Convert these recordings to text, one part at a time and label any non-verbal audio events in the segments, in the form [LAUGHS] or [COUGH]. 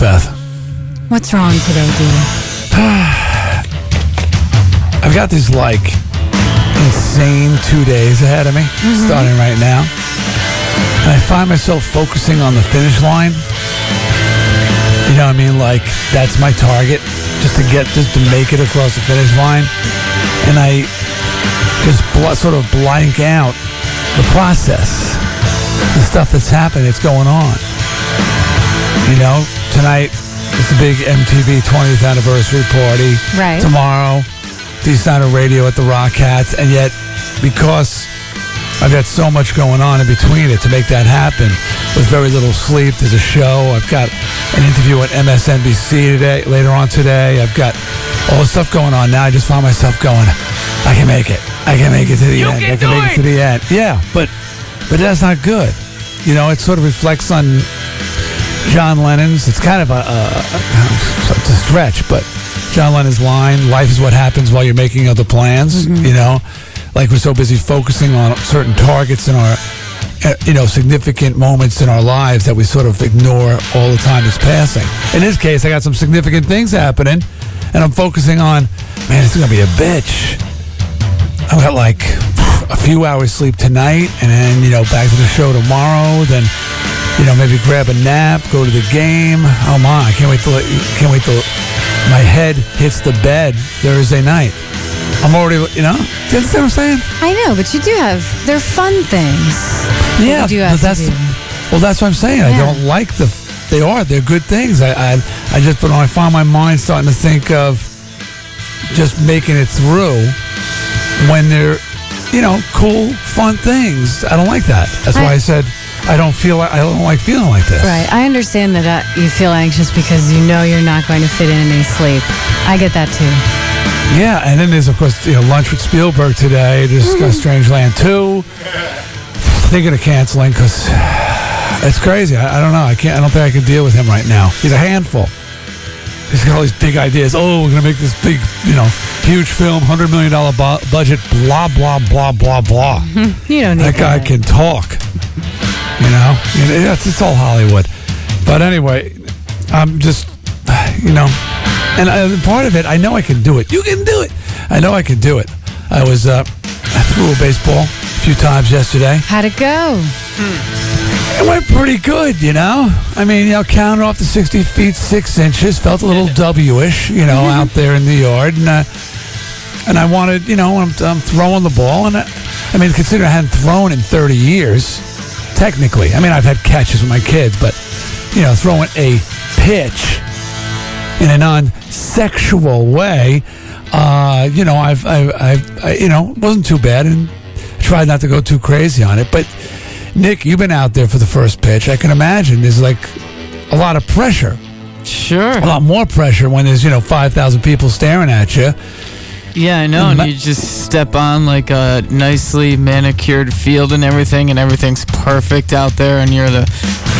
feeling like this, Beth. What's wrong today, Dee? [SIGHS] I've got these like insane two days ahead of me, mm-hmm. starting right now. And I find myself focusing on the finish line. You know what I mean? Like, that's my target, just to get, just to make it across the finish line. And I just bl- sort of blank out the process, the stuff that's happening, that's going on. You know, tonight it's the big MTV 20th anniversary party. Right. Tomorrow, D Snider Radio at the Rock Hats, and yet because I've got so much going on in between it to make that happen, with very little sleep. There's a show. I've got an interview at MSNBC today, later on today. I've got all the stuff going on now. I just find myself going, I can make it. I can make it to the end. I can make it to the end. Yeah, but but that's not good. You know, it sort of reflects on John Lennon's. It's kind of a, a, a, stretch, but John Lennon's line, "Life is what happens while you're making other plans." You know, like we're so busy focusing on certain targets in our, uh, you know, significant moments in our lives that we sort of ignore all the time that's passing. In this case, I got some significant things happening, and I'm focusing on, man, it's gonna be a bitch. I've got like a few hours sleep tonight, and then you know back to the show tomorrow. Then you know maybe grab a nap, go to the game. Oh my, I can't wait till can't wait till my head hits the bed Thursday night. I'm already, you know, do you understand what I'm saying? I know, but you do have, they're fun things. that you do have that's do. well, that's what I'm saying. I don't like the. They are. They're good things. I, I, I just, but I find my mind starting to think of just making it through when they're, you know, cool, fun things. I don't like that. That's why I said I don't feel. like I don't like feeling like this. Right. I understand that uh, you feel anxious because you know you're not going to fit in any sleep. I get that too. Yeah, and then there's of course you know lunch with Spielberg today to discuss Strangeland two. Thinking of canceling because it's crazy. I, I don't know. I can't. I don't think I can deal with him right now. He's a handful. He's got all these big ideas. Oh, we're gonna make this big, you know, huge film, hundred million dollar bu- budget. Blah blah blah blah blah. [LAUGHS] You don't need that guy can talk. You know, it's, it's all Hollywood. But anyway, I'm just, you know, and uh, part of it, I know I can do it. You can do it. I know I can do it. I was, uh, I threw a baseball a few times yesterday. How'd it go? It went pretty good, you know. I mean, you know, counted off the 60 feet, six inches, felt a little W-ish, you know, out there in the yard. And, uh, and I wanted, you know, I'm, I'm throwing the ball. And I, I mean, considering I hadn't thrown in 30 years, technically. I mean, I've had catches with my kids, but, you know, throwing a pitch in a non-sexual way, uh, you know, I've, I've, I've I, you know, it wasn't too bad and tried not to go too crazy on it. But Nick, you've been out there for the first pitch. I can imagine there's like a lot of pressure, Sure. a lot more pressure when there's, you know, 5,000 people staring at you. Yeah, I know. And you just step on like a nicely manicured field and everything, and everything's perfect out there, and you're the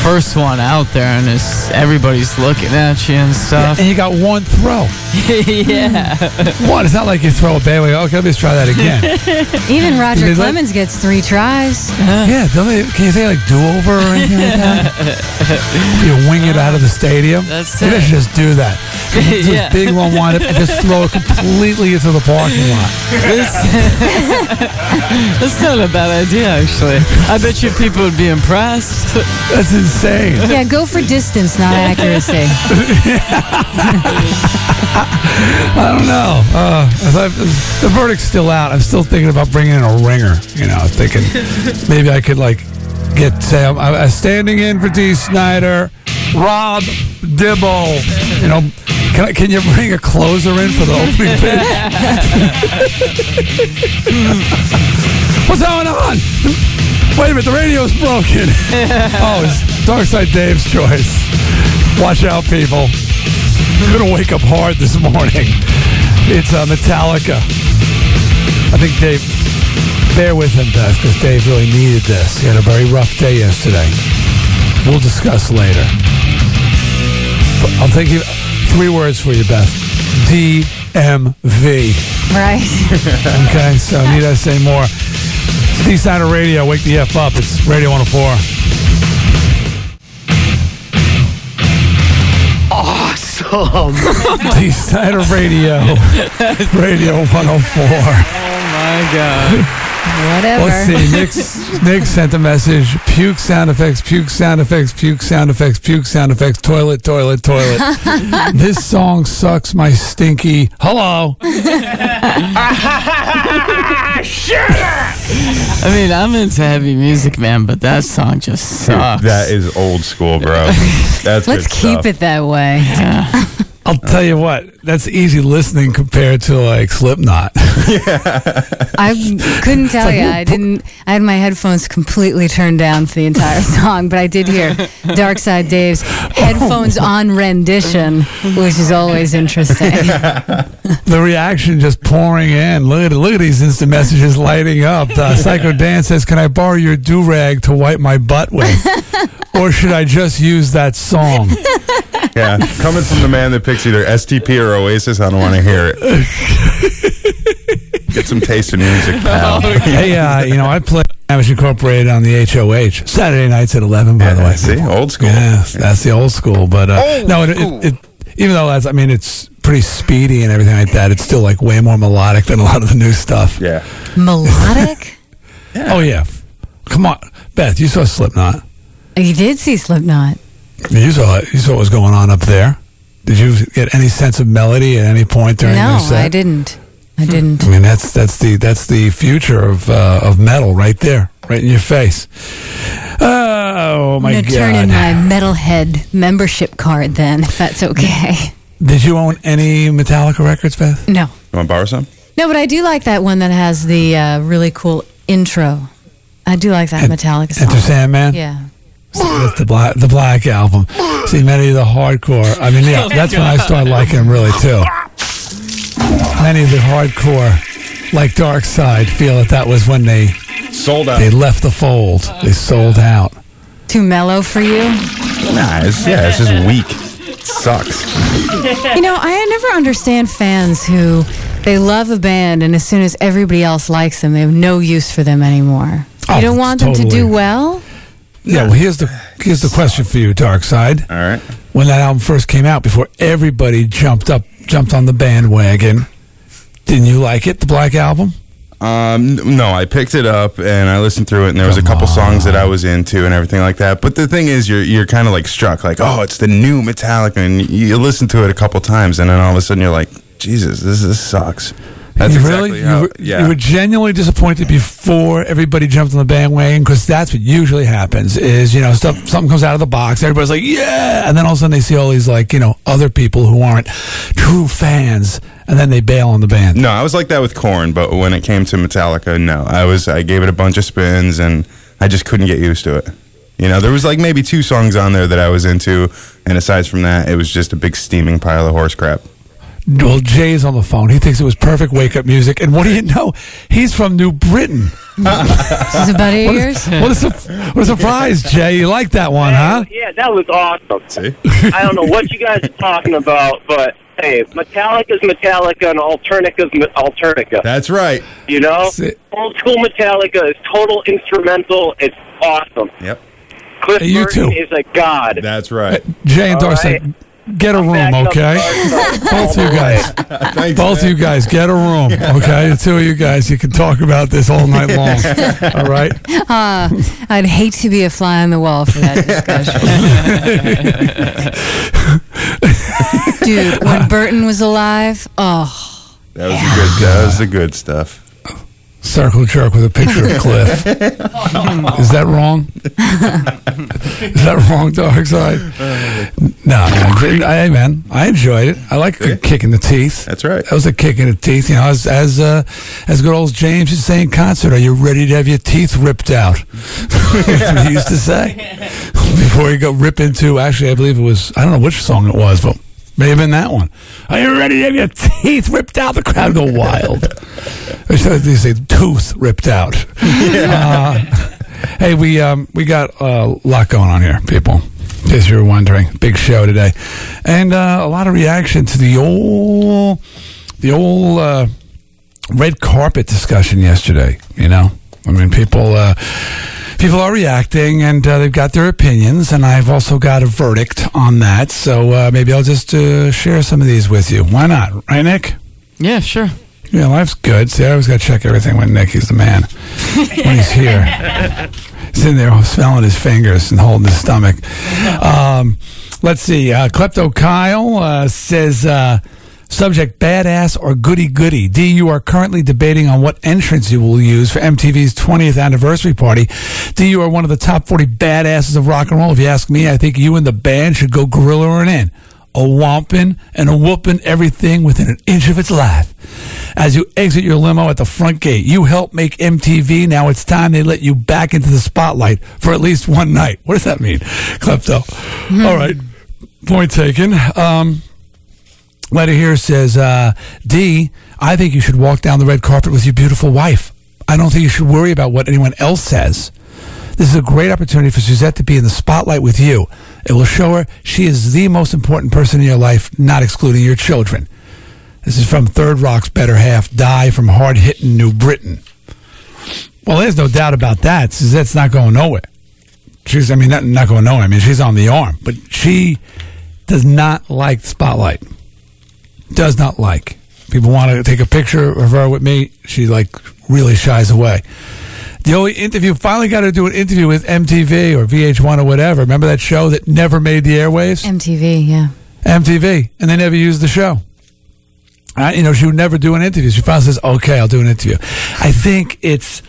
first one out there, and it's, everybody's looking at you and stuff. And you got one throw. [LAUGHS] yeah. One. It's not like you throw a bailey. Okay, let's try that again. [LAUGHS] Even Roger Did they let- Clemens gets three tries. yeah, don't they, can you say like do over or anything like that? [LAUGHS] you wing it out of the stadium. That's Maybe I it. should just do that. Do Yeah. a big long windup and just throw it completely into the parking lot. That's not a bad idea, actually. I bet you people would be impressed. That's insane. Yeah, go for distance, not accuracy. [LAUGHS] I don't know. Uh, the verdict's still out. I'm still thinking about bringing in a ringer. You know, thinking maybe I could like get say I'm, I'm standing in for D. Snider, Rob Dibble. You know, can I, can you bring a closer in for the opening [LAUGHS] pitch? [LAUGHS] What's going on? Wait a minute, the radio's broken. [LAUGHS] oh, it's Dark Side Dave's choice. Watch out, people. I'm gonna wake up hard this morning. It's uh, Metallica. I think Dave, bear with him, Beth, because Dave really needed this. He had a very rough day yesterday. We'll discuss later. But I'll take you three words for you, Beth. DMV. Right. [LAUGHS] Okay, so need I say more? It's D Side of Radio. Wake the F up. It's Radio 104. dumb. [LAUGHS] Decider Radio, [LAUGHS] Radio 104. Oh my god. Whatever. Let's see. Nick, Nick sent a message. Puke sound effects, puke sound effects, puke sound effects, puke sound effects, toilet, toilet, toilet. [LAUGHS] this song sucks my stinky. Hello. [LAUGHS] I mean, I'm into heavy music, man, but that song just sucks. That is old school, bro. [LAUGHS] That's Let's good keep stuff. it that way. I'll tell you what, that's easy listening compared to like Slipknot. [LAUGHS] yeah, I couldn't tell you. I didn't. I had my headphones completely turned down for the entire [LAUGHS] song, but I did hear Dark Side Dave's headphones [LAUGHS] on rendition, which is always interesting. the reaction just pouring in. Look at look at these instant messages lighting up. Uh, Psycho Dan says, "Can I borrow your do rag to wipe my butt with, or should I just use that song?" Yeah, coming from the man that picks either STP or Oasis, I don't want to hear it. [LAUGHS] Get some taste in music, pal. [LAUGHS] hey, uh, you know, I play Damage Incorporated on the HOH Saturday nights at eleven. By the way, see, old school. Yes, that's the old school. But uh, Old no, it, it, it, even though that's, I mean, it's pretty speedy and everything like that. It's still like way more melodic than a lot of the new stuff. Yeah. Melodic. [LAUGHS] Oh yeah, come on, Beth, you saw Slipknot. You did see Slipknot. You saw it. You saw what was going on up there. Did you get any sense of melody at any point during No, your set? No, I didn't. I didn't. I mean, that's that's the that's the future of uh, of metal right there, right in your face. Oh my I'm gonna turn in god! my metalhead membership card then, if that's okay. Did you own any Metallica records, Beth? No, You want to borrow some? no, but I do like that one that has the uh, really cool intro. I do like that En- Metallica song. Enter Sandman. Yeah. That's the black the Black album. See, many of the hardcore. I mean, yeah, that's when I started liking them really too. Many of the hardcore, like Dark Side, feel that that was when they Sold out. they left the fold. They sold out. Too mellow for you? Nah, it's, yeah, it's just weak. It sucks. You know, I never understand fans who they love a band and as soon as everybody else likes them, they have no use for them anymore. Oh, you don't want them to do well? Yeah, well, here's the here's the question for you, Dark Side. All right. When that album first came out, before everybody jumped up, jumped on the bandwagon, didn't you like it, the Black Album? Um, no, I picked it up and I listened through it, and there was a couple songs that I was into and everything like that. But the thing is, you're you're kind of like struck, like, oh, it's the new Metallica, and you, you listen to it a couple times, and then all of a sudden you're like, Jesus, this this sucks. That's you exactly really, how. you, were, yeah. you were genuinely disappointed before everybody jumped on the bandwagon because that's what usually happens. Is you know stuff something comes out of the box, everybody's like yeah, and then all of a sudden they see all these like you know other people who aren't true fans, and then they bail on the band. No, I was like that with Korn, but when it came to Metallica, no, I was I gave it a bunch of spins and I just couldn't get used to it. You know, there was like maybe two songs on there that I was into, and aside from that, it was just a big steaming pile of horse crap. Well, Jay's on the phone. He thinks it was perfect wake up music, and what do you know? He's from New Britain. This is a buddy of yours? What a, what a surprise, Jay! You like that one, huh? Yeah, that was awesome. See, I don't know what you guys are talking about, but hey, Metallica's Metallica and Alternica's Me- Alternica. that's right. You know, See- old school Metallica is total instrumental. It's awesome. Yep, Cliff Hey, you Burton too. is a god. that's right. Jay and All Darcy, right. Get a room, okay? the Dark Side [LAUGHS] Both all you guys. [LAUGHS] Thanks, Both of man. you guys, get a room, okay? The two of you guys, you can talk about this all night [LAUGHS] long. All right? Uh, I'd hate to be a fly on the wall for that discussion. Dude, when Burton was alive, oh, That was the good. That was the good stuff. Circle jerk with a picture of Cliff. [LAUGHS] Is that wrong? Is that wrong, Dark Side? No, man. I, man, I enjoyed it. I like a kick in the teeth. That's right. That was a kick in the teeth. You know, as as uh, as good old James used saying, concert, "Are you ready to have your teeth ripped out?" [LAUGHS] That's what he used to say [LAUGHS] before he go rip into. Actually, I believe it was. I don't know which song it was, but may have been that one. Are you ready to have your teeth ripped out? The crowd go wild. [LAUGHS] They say tooth ripped out. Uh, hey, we um, we got a lot going on here, people. In case you were wondering, big show today, and uh, a lot of reaction to the old, the old uh, red carpet discussion yesterday. You know, I mean, people uh, people are reacting and uh, they've got their opinions, and I've also got a verdict on that. So uh, maybe I'll just uh, share some of these with you. Why not? Right, Nick? Yeah, sure. Yeah, life's good. See, I always got to check everything when Nick is the man. when he's here. [LAUGHS] Sitting there smelling his fingers and holding his stomach. [LAUGHS] Um, let's see. Uh, Klepto Kyle uh, says, uh, subject badass or goody goody. D, you are currently debating on what entrance you will use for MTV's 20th anniversary party. D, you are one of the top 40 badasses of rock and roll. If you ask me, I think you and the band should go gorilla in a whomping and a whooping everything within an inch of its life. As you exit your limo at the front gate, you help make MTV. Now it's time they let you back into the spotlight for at least one night. What does that mean, Klepto? Hmm. All right, point taken. Um, letter here says, uh, D, I think you should walk down the red carpet with your beautiful wife. I don't think you should worry about what anyone else says. This is a great opportunity for Suzette to be in the spotlight with you. It will show her she is the most important person in your life, not excluding your children. This is from Third Rock's Better Half, Die from Hard Hitting New Britain. Well, there's no doubt about that. Suzette's not going nowhere. She's, I mean, not, not going nowhere. I mean, she's on the arm, but she does not like the spotlight. Does not like. People want to take a picture of her with me. She like really shies away. The only interview finally got to do an interview with MTV or VH1 or whatever. Remember that show that never made the airwaves? MTV, yeah. MTV, and they never used the show. You know, she would never do an interview. She finally says, "Okay, I'll do an interview." I think it's,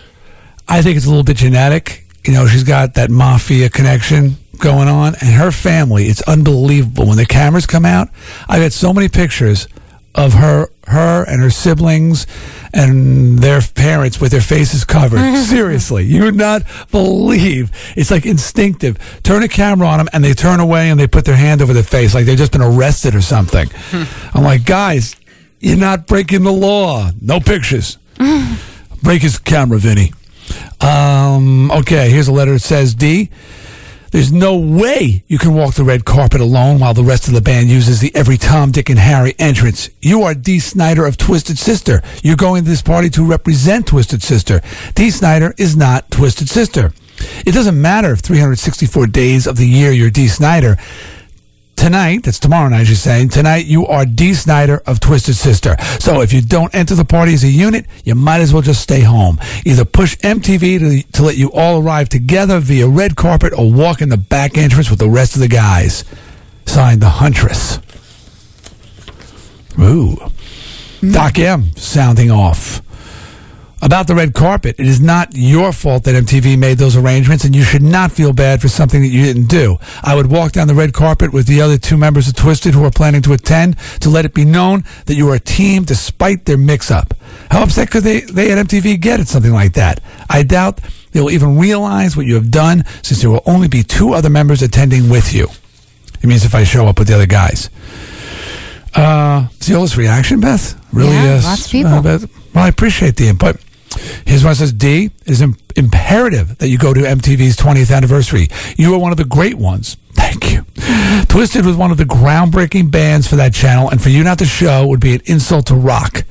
I think it's a little bit genetic. You know, she's got that mafia connection going on, and her family. It's unbelievable when the cameras come out. I got so many pictures of her, her and her siblings and their parents with their faces covered. [LAUGHS] Seriously, you would not believe. It's like instinctive. Turn a camera on them and they turn away and they put their hand over their face like they've just been arrested or something. [LAUGHS] I'm like, guys, you're not breaking the law. No pictures. [LAUGHS] Break his camera, Vinny. Um, okay, here's a letter that says D. There's no way you can walk the red carpet alone while the rest of the band uses the every Tom, Dick, and Harry entrance. You are Dee Snider of Twisted Sister. You're going to this party to represent Twisted Sister. Dee Snider is not Twisted Sister. It doesn't matter if 364 days of the year you're Dee Snider. Tonight, that's tomorrow night, you're saying, tonight you are Dee Snider of Twisted Sister. So if you don't enter the party as a unit, you might as well just stay home. Either push MTV to, to let you all arrive together via red carpet or walk in the back entrance with the rest of the guys. Signed, The Huntress. Ooh. Doc M sounding off. About the red carpet, it is not your fault that MTV made those arrangements, and you should not feel bad for something that you didn't do. I would walk down the red carpet with the other two members of Twisted who are planning to attend to let it be known that you are a team despite their mix up. How upset could they, they at MTV get at something like that? I doubt they will even realize what you have done since there will only be two other members attending with you. It means if I show up with the other guys. Uh, see all this reaction, Beth? Really? Yeah, uh, lots of people. uh, Beth? Well, I appreciate the input. Here's one says D it is im- imperative that you go to MTV's 20th anniversary. You are one of the great ones. [LAUGHS] Thank you. Twisted was one of the groundbreaking bands for that channel, and for you not to show would be an insult to rock.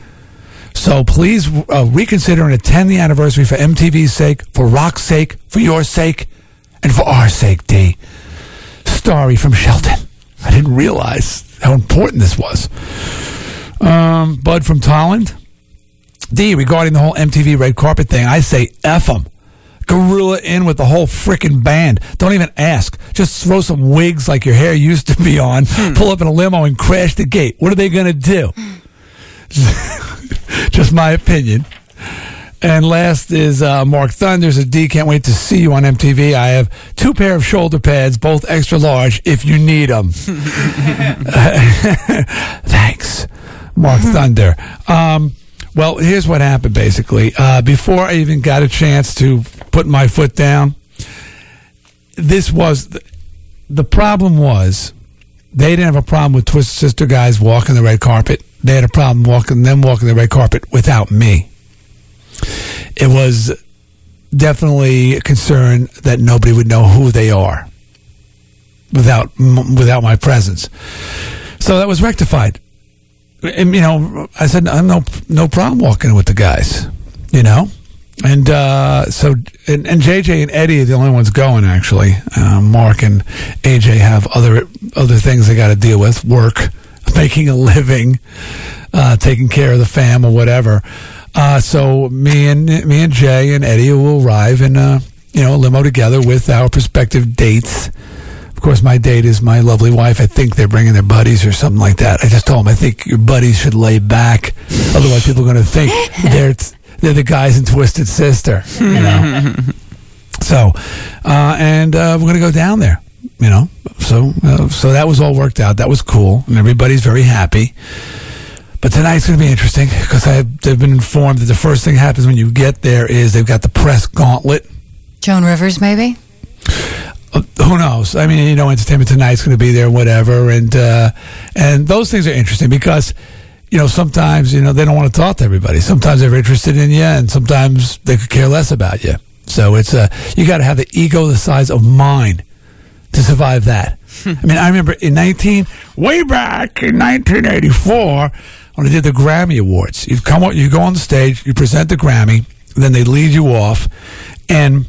So please uh, reconsider and attend the anniversary for MTV's sake, for rock's sake, for your sake, and for our sake, D. Starry from Shelton. I didn't realize how important this was. Um, Bud from Tolland. D, regarding the whole MTV red carpet thing, I say F them. Gorilla in with the whole frickin' band. Don't even ask. Just throw some wigs like your hair used to be on, pull up in a limo and crash the gate. What are they going to do? [LAUGHS] Just my opinion. And last is uh, Mark Thunders. A D can't wait to see you on MTV. I have two pair of shoulder pads, both extra large, if you need them. [LAUGHS] [LAUGHS] Thanks, Mark Thunder. Um, well, here's what happened basically. Uh, before I even got a chance to put my foot down, this was the, the problem was they didn't have a problem with Twisted Sister guys walking the red carpet. They had a problem walking them walking the red carpet without me. It was definitely a concern that nobody would know who they are without without my presence. So that was rectified. And, you know, I said, I'm no no problem walking with the guys. You know, and uh, so and, and JJ and Eddie are the only ones going. Actually, uh, Mark and AJ have other other things they got to deal with: work, [LAUGHS] making a living, uh, taking care of the fam, or whatever. Uh, so me and me and Jay and Eddie will arrive in a you know limo together with our prospective dates. Of course, my date is my lovely wife. I think they're bringing their buddies or something like that. I just told them I think your buddies should lay back, [LAUGHS] otherwise people are going to think they're they're the guys in Twisted Sister. You know. [LAUGHS] so, uh, and uh, we're going to go down there. You know, so uh, so that was all worked out. That was cool, and everybody's very happy. But tonight's going to be interesting because I've they've been informed that the first thing happens when you get there is they've got the press gauntlet. Joan Rivers, maybe. Uh, who knows? I mean, you know, Entertainment Tonight's going to be there, whatever, and uh, and those things are interesting because you know sometimes you know they don't want to talk to everybody. Sometimes they're interested in you, and sometimes they could care less about you. So it's uh, you got to have the ego the size of mine to survive that. I mean, I remember in 19 way back in 1984 when I did the Grammy Awards. You come on, you go on the stage, you present the Grammy, then they lead you off, and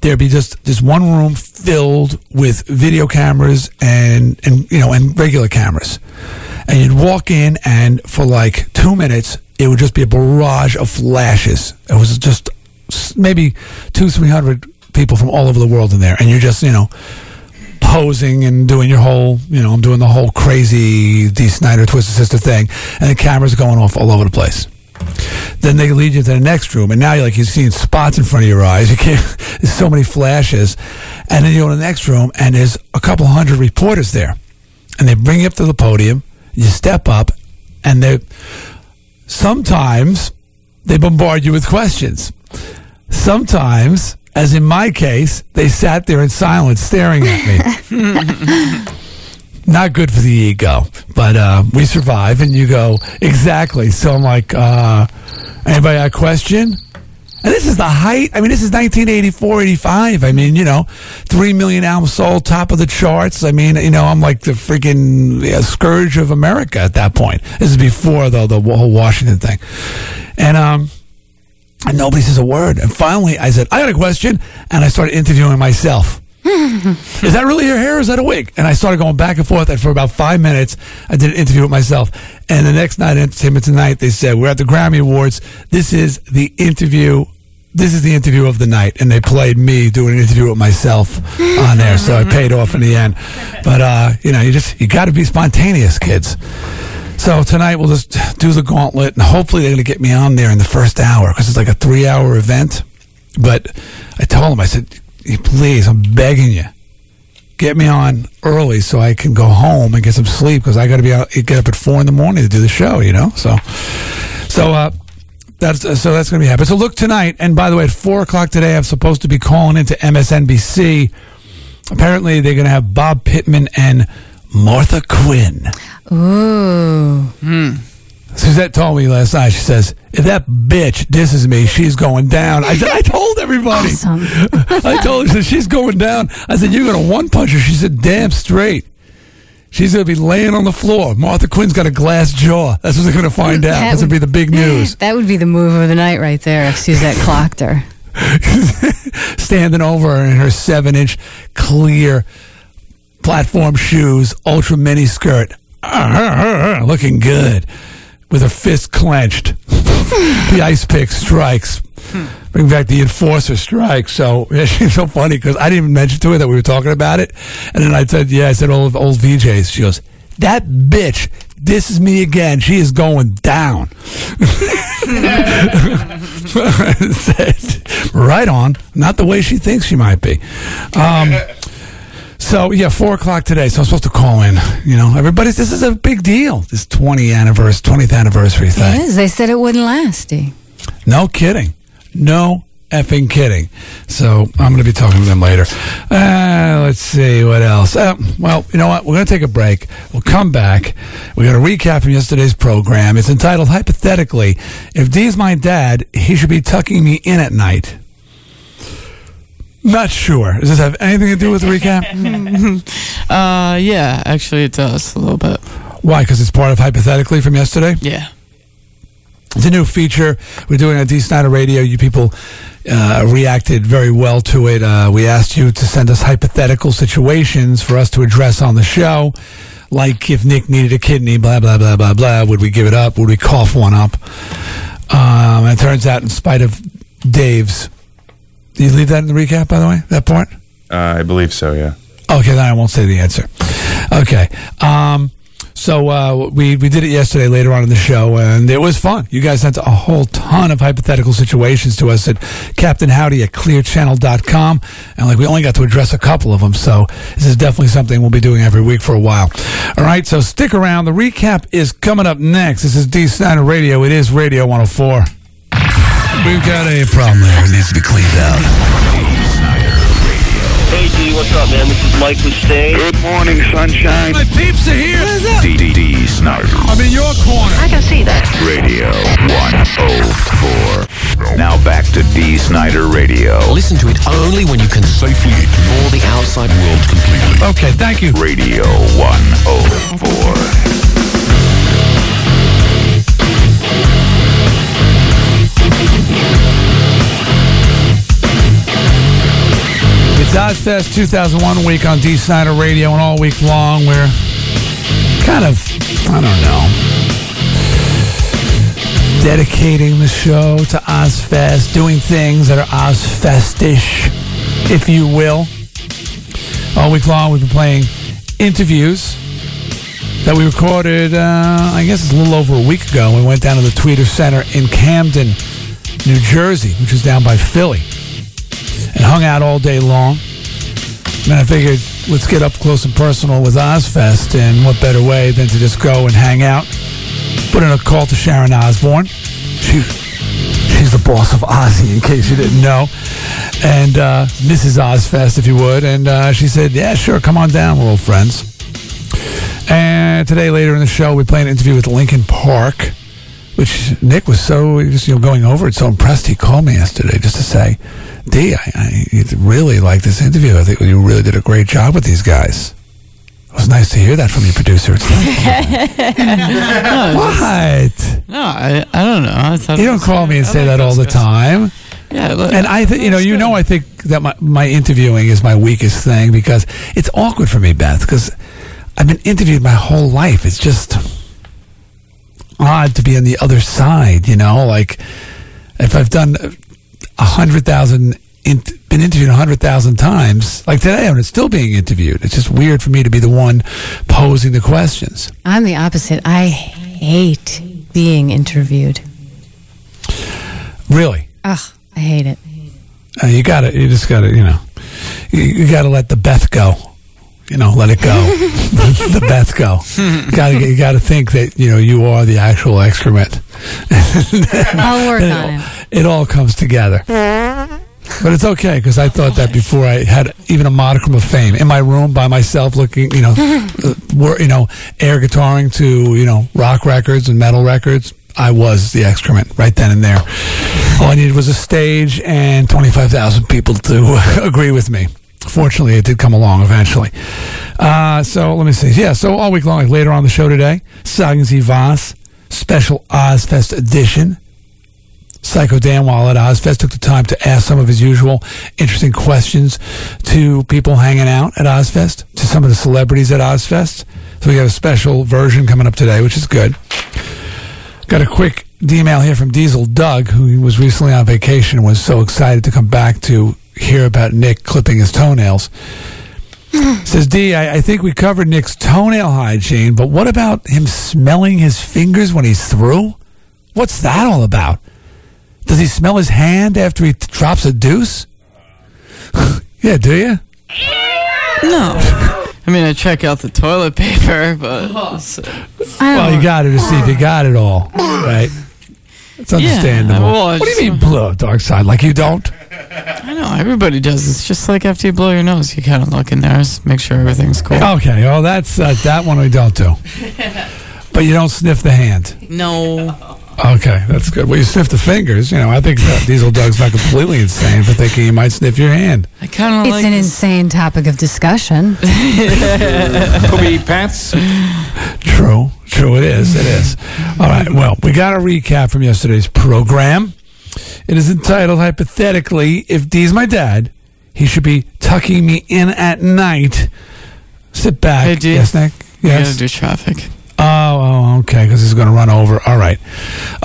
there'd be just this one room filled with video cameras and and you know and regular cameras, and you'd walk in, and for like two minutes, it would just be a barrage of flashes. It was just maybe two, three hundred people from all over the world in there, and you're just you know posing and doing your whole, you know, I'm doing the whole crazy D. Snider Twisted Sister thing, and the cameras going off all over the place. Then they lead you to the next room, and now you're like you're seeing spots in front of your eyes. [LAUGHS] You can't. There's so many flashes, and then you go to the next room, and there's a couple hundred reporters there, and they bring you up to the podium. You step up, and they sometimes they bombard you with questions. Sometimes, as in my case, they sat there in silence staring at me. [LAUGHS] Not good for the ego, but uh, we survive, and you go exactly. So I'm like, uh, anybody got a question? And this is the height. I mean, this is 1984, 85. I mean, you know, three million albums sold, top of the charts. I mean, you know, I'm like the freaking yeah, scourge of America at that point. This is before though the whole Washington thing, and um, and nobody says a word. And finally, I said, I got a question, and I started interviewing myself. [LAUGHS] is that really your hair or is that a wig? And I started going back and forth. And for about five minutes, I did an interview with myself. And the next night, Entertainment Tonight, they said, We're at the Grammy Awards. This is the interview. This is the interview of the night. And they played me doing an interview with myself on there. So I paid off in the end. But, uh, you know, you just, you got to be spontaneous, kids. So tonight we'll just do the gauntlet, and hopefully they're going to get me on there in the first hour because it's like a three-hour event. But I told them, I said, please, I'm begging you, get me on early so I can go home and get some sleep because I got to be out, get up at four in the morning to do the show. You know, so so uh, that's so that's going to be happening. So look tonight, and by the way, at four o'clock today, I'm supposed to be calling into MSNBC. Apparently, they're going to have Bob Pittman and Martha Quinn. Ooh. Suzette told me last night. She says, "If that bitch disses me, she's going down." I said, "I told everybody." Awesome. [LAUGHS] I told her, "She's going down." I said, "You're going to one punch her." She said, "Damn straight." She's going to be laying on the floor. Martha Quinn's got a glass jaw. That's what they're going to find out. That That's going to be the big news. That would be the move of the night right there if Suzette [LAUGHS] clocked her. [LAUGHS] Standing over her in her seven-inch clear platform shoes, ultra mini skirt, looking good, with her fist clenched. [LAUGHS] the ice pick strikes. Bring back the enforcer strike. So [LAUGHS] it's so funny because I didn't even mention to her that we were talking about it, and then I said, "Yeah," I said, "Old old VJs." She goes, "That bitch." This is me again. She is going down. [LAUGHS] Said, right on. Not the way she thinks she might be. Um, so yeah, four o'clock today. So I'm supposed to call in. You know, everybody's. This is a big deal. This 20 anniversary, 20th anniversary thing. is. They said it wouldn't last. Steve. No kidding. No effing kidding. So I'm going to be talking to them later. Uh, let's see what else. Uh, well, you know what? We're going to take a break. We'll come back. We're going to recap from yesterday's program. It's entitled Hypothetically, If D's my dad, he should be tucking me in at night. Not sure. Does this have anything to do with the recap? [LAUGHS] Uh, yeah, actually it does a little bit. Why? Because it's part of hypothetically from yesterday. Yeah. It's a new feature we're doing on D Snider Radio. You people uh, reacted very well to it. Uh, we asked you to send us hypothetical situations for us to address on the show, like if Nick needed a kidney, blah blah blah blah blah. Would we give it up? Would we cough one up? Um, and it turns out, in spite of Dave's, did you leave that in the recap? By the way, that part. Uh, I believe so. Yeah. Okay, then I won't say the answer. Okay. Um, so uh, we we did it yesterday later on in the show, and it was fun. You guys sent a whole ton of hypothetical situations to us at Captain Howdy at clearchannel.com. And like we only got to address a couple of them, so this is definitely something we'll be doing every week for a while. All right, so stick around. The recap is coming up next. This is D Snider Radio. It is Radio 104. We've got a problem there. It needs to be cleaned out. Hey, D, what's up, man? This is Mike Mustaine. Good morning, sunshine. My peeps are here. DDD Snider I'm in your corner. I can see that. Radio 104. Now back to D Snider Radio. Listen to it only when you can safely ignore the outside world completely. Okay, thank you. Radio 104. It's Ozzfest 2001 week on D Snider Radio, and all week long we're kind of, I don't know, dedicating the show to Ozzfest, doing things that are Ozzfestish, if you will. All week long we've been playing interviews that we recorded, uh, I guess it's a little over a week ago. We went down to the Tweeter Center in Camden, New Jersey, which is down by Philly and hung out all day long. And I figured, let's get up close and personal with Ozzfest, and what better way than to just go and hang out? Put in a call to Sharon Osbourne. She, she's the boss of Ozzy, in case you didn't know, and uh, Mrs. Ozzfest, if you would. And uh, she said, "Yeah, sure, come on down. We're old friends." And today, later in the show, we play an interview with Linkin Park, which Nick was so was, you know going over it, so impressed. He called me yesterday just to say, "D, I, I really like this interview. I think you really did a great job with these guys." It was nice to hear that from your producer. Like, [LAUGHS] what? No, I, I don't know. I You don't call me and say that all the time. Yeah, look, And I, th- you know, you know, I think that my, my interviewing is my weakest thing because it's awkward for me, Beth, because I've been interviewed my whole life. It's just odd to be on the other side, you know, like if I've done a hundred thousand, in, been interviewed a hundred thousand times, like today, I'm still being interviewed. It's just weird for me to be the one posing the questions. I'm the opposite. I hate being interviewed. Really. Ugh, I hate it. Uh, you got to You just got to. You know. You, you got to let the Beth go. You know, let it go. [LAUGHS] [LAUGHS] the Beth go. got to. You got to think that you know you are the actual excrement. [LAUGHS] I'll work it, on all, it. it all comes together. But it's okay because I thought that before I had even a modicum of fame in my room by myself, looking, you know, [LAUGHS] uh, wor- you know, air guitaring to you know rock records and metal records. I was the excrement right then and there. All I needed was a stage and twenty five thousand people to [LAUGHS] agree with me. Fortunately, it did come along eventually. Uh, so let me see. Yeah, so all week long, like later on the show today, Sagen Sie Was, special Ozzfest edition. Psycho Dan while at Ozzfest took the time to ask some of his usual interesting questions to people hanging out at Ozzfest, to some of the celebrities at Ozzfest. So we have a special version coming up today, which is good. Got a quick email here from Diesel Doug, who was recently on vacation and was so excited to come back to hear about Nick clipping his toenails. Says D, I, I think we covered Nick's toenail hygiene, but what about him smelling his fingers when he's through? What's that all about? Does he smell his hand after he t- drops a deuce? [LAUGHS] yeah, do you? No. I mean, I check out the toilet paper, but it's, uh, Well, you got it to see if you got it all, right? It's understandable. well, what do it's- you mean, blue dark side? Like you don't? I know everybody does. It's just like after you blow your nose, you kind of look in there, s- make sure everything's cool. Okay, well, that's uh, that one we don't do. [LAUGHS] But you don't sniff the hand. No. Okay, that's good. Well, you sniff the fingers. You know, I think that Diesel Doug's not completely insane for thinking you might sniff your hand. I kind of It's like an this- insane topic of discussion. [LAUGHS] Kobe Pats. True, True, it is. It is. All right. Well, we got a recap from yesterday's program. It is entitled Hypothetically, if D's my dad, he should be tucking me in at night. Sit back. Hey, D. Yes, Nick? We Yes. gotta do traffic. Oh, oh, okay, because he's going to run over. All right.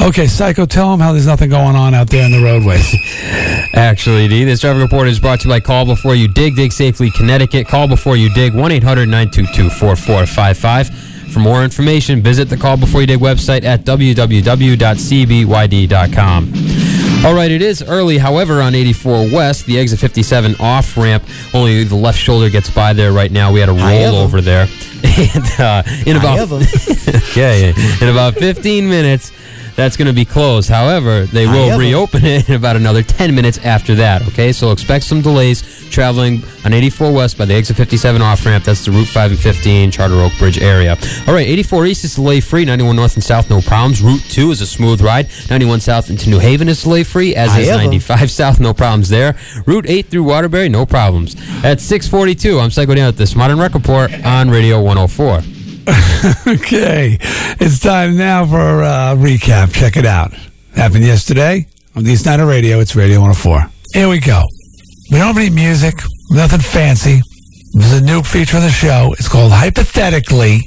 Okay, Psycho, tell him how there's nothing going on out there in the roadways. [LAUGHS] Actually, D, this traffic report is brought to you by Call Before You Dig, Dig Safely, Connecticut. Call Before You Dig, 1 800 922 4455. For more information, visit the Call Before You Dig website at www.cbyd.com. All right, it is early. However, on 84 West, the exit 57 off ramp, only the left shoulder gets by there right now. We had a roll over there. [LAUGHS] And uh, in about [LAUGHS] yeah, yeah, in about 15 minutes, that's going to be closed. However, they will reopen [LAUGHS] it in about another 10 minutes after that. Okay, so expect some delays traveling on 84 West by the exit 57 off ramp. That's the Route 5 and 15 Charter Oak Bridge area. All right, 84 East is delay free. 91 North and South, no problems. Route 2 is a smooth ride. 91 South into New Haven is delay free, as is 95 [LAUGHS] South, no problems there. Route 8 through Waterbury, no problems. At 642, I'm Psycho Dan with this Modern Rec Report on Radio 104. [LAUGHS] okay, it's time now for a recap. Check it out. Happened yesterday on the East Nighter Radio. It's Radio 104. Here we go. We don't have any music, nothing fancy. There's a new feature on the show. It's called Hypothetically.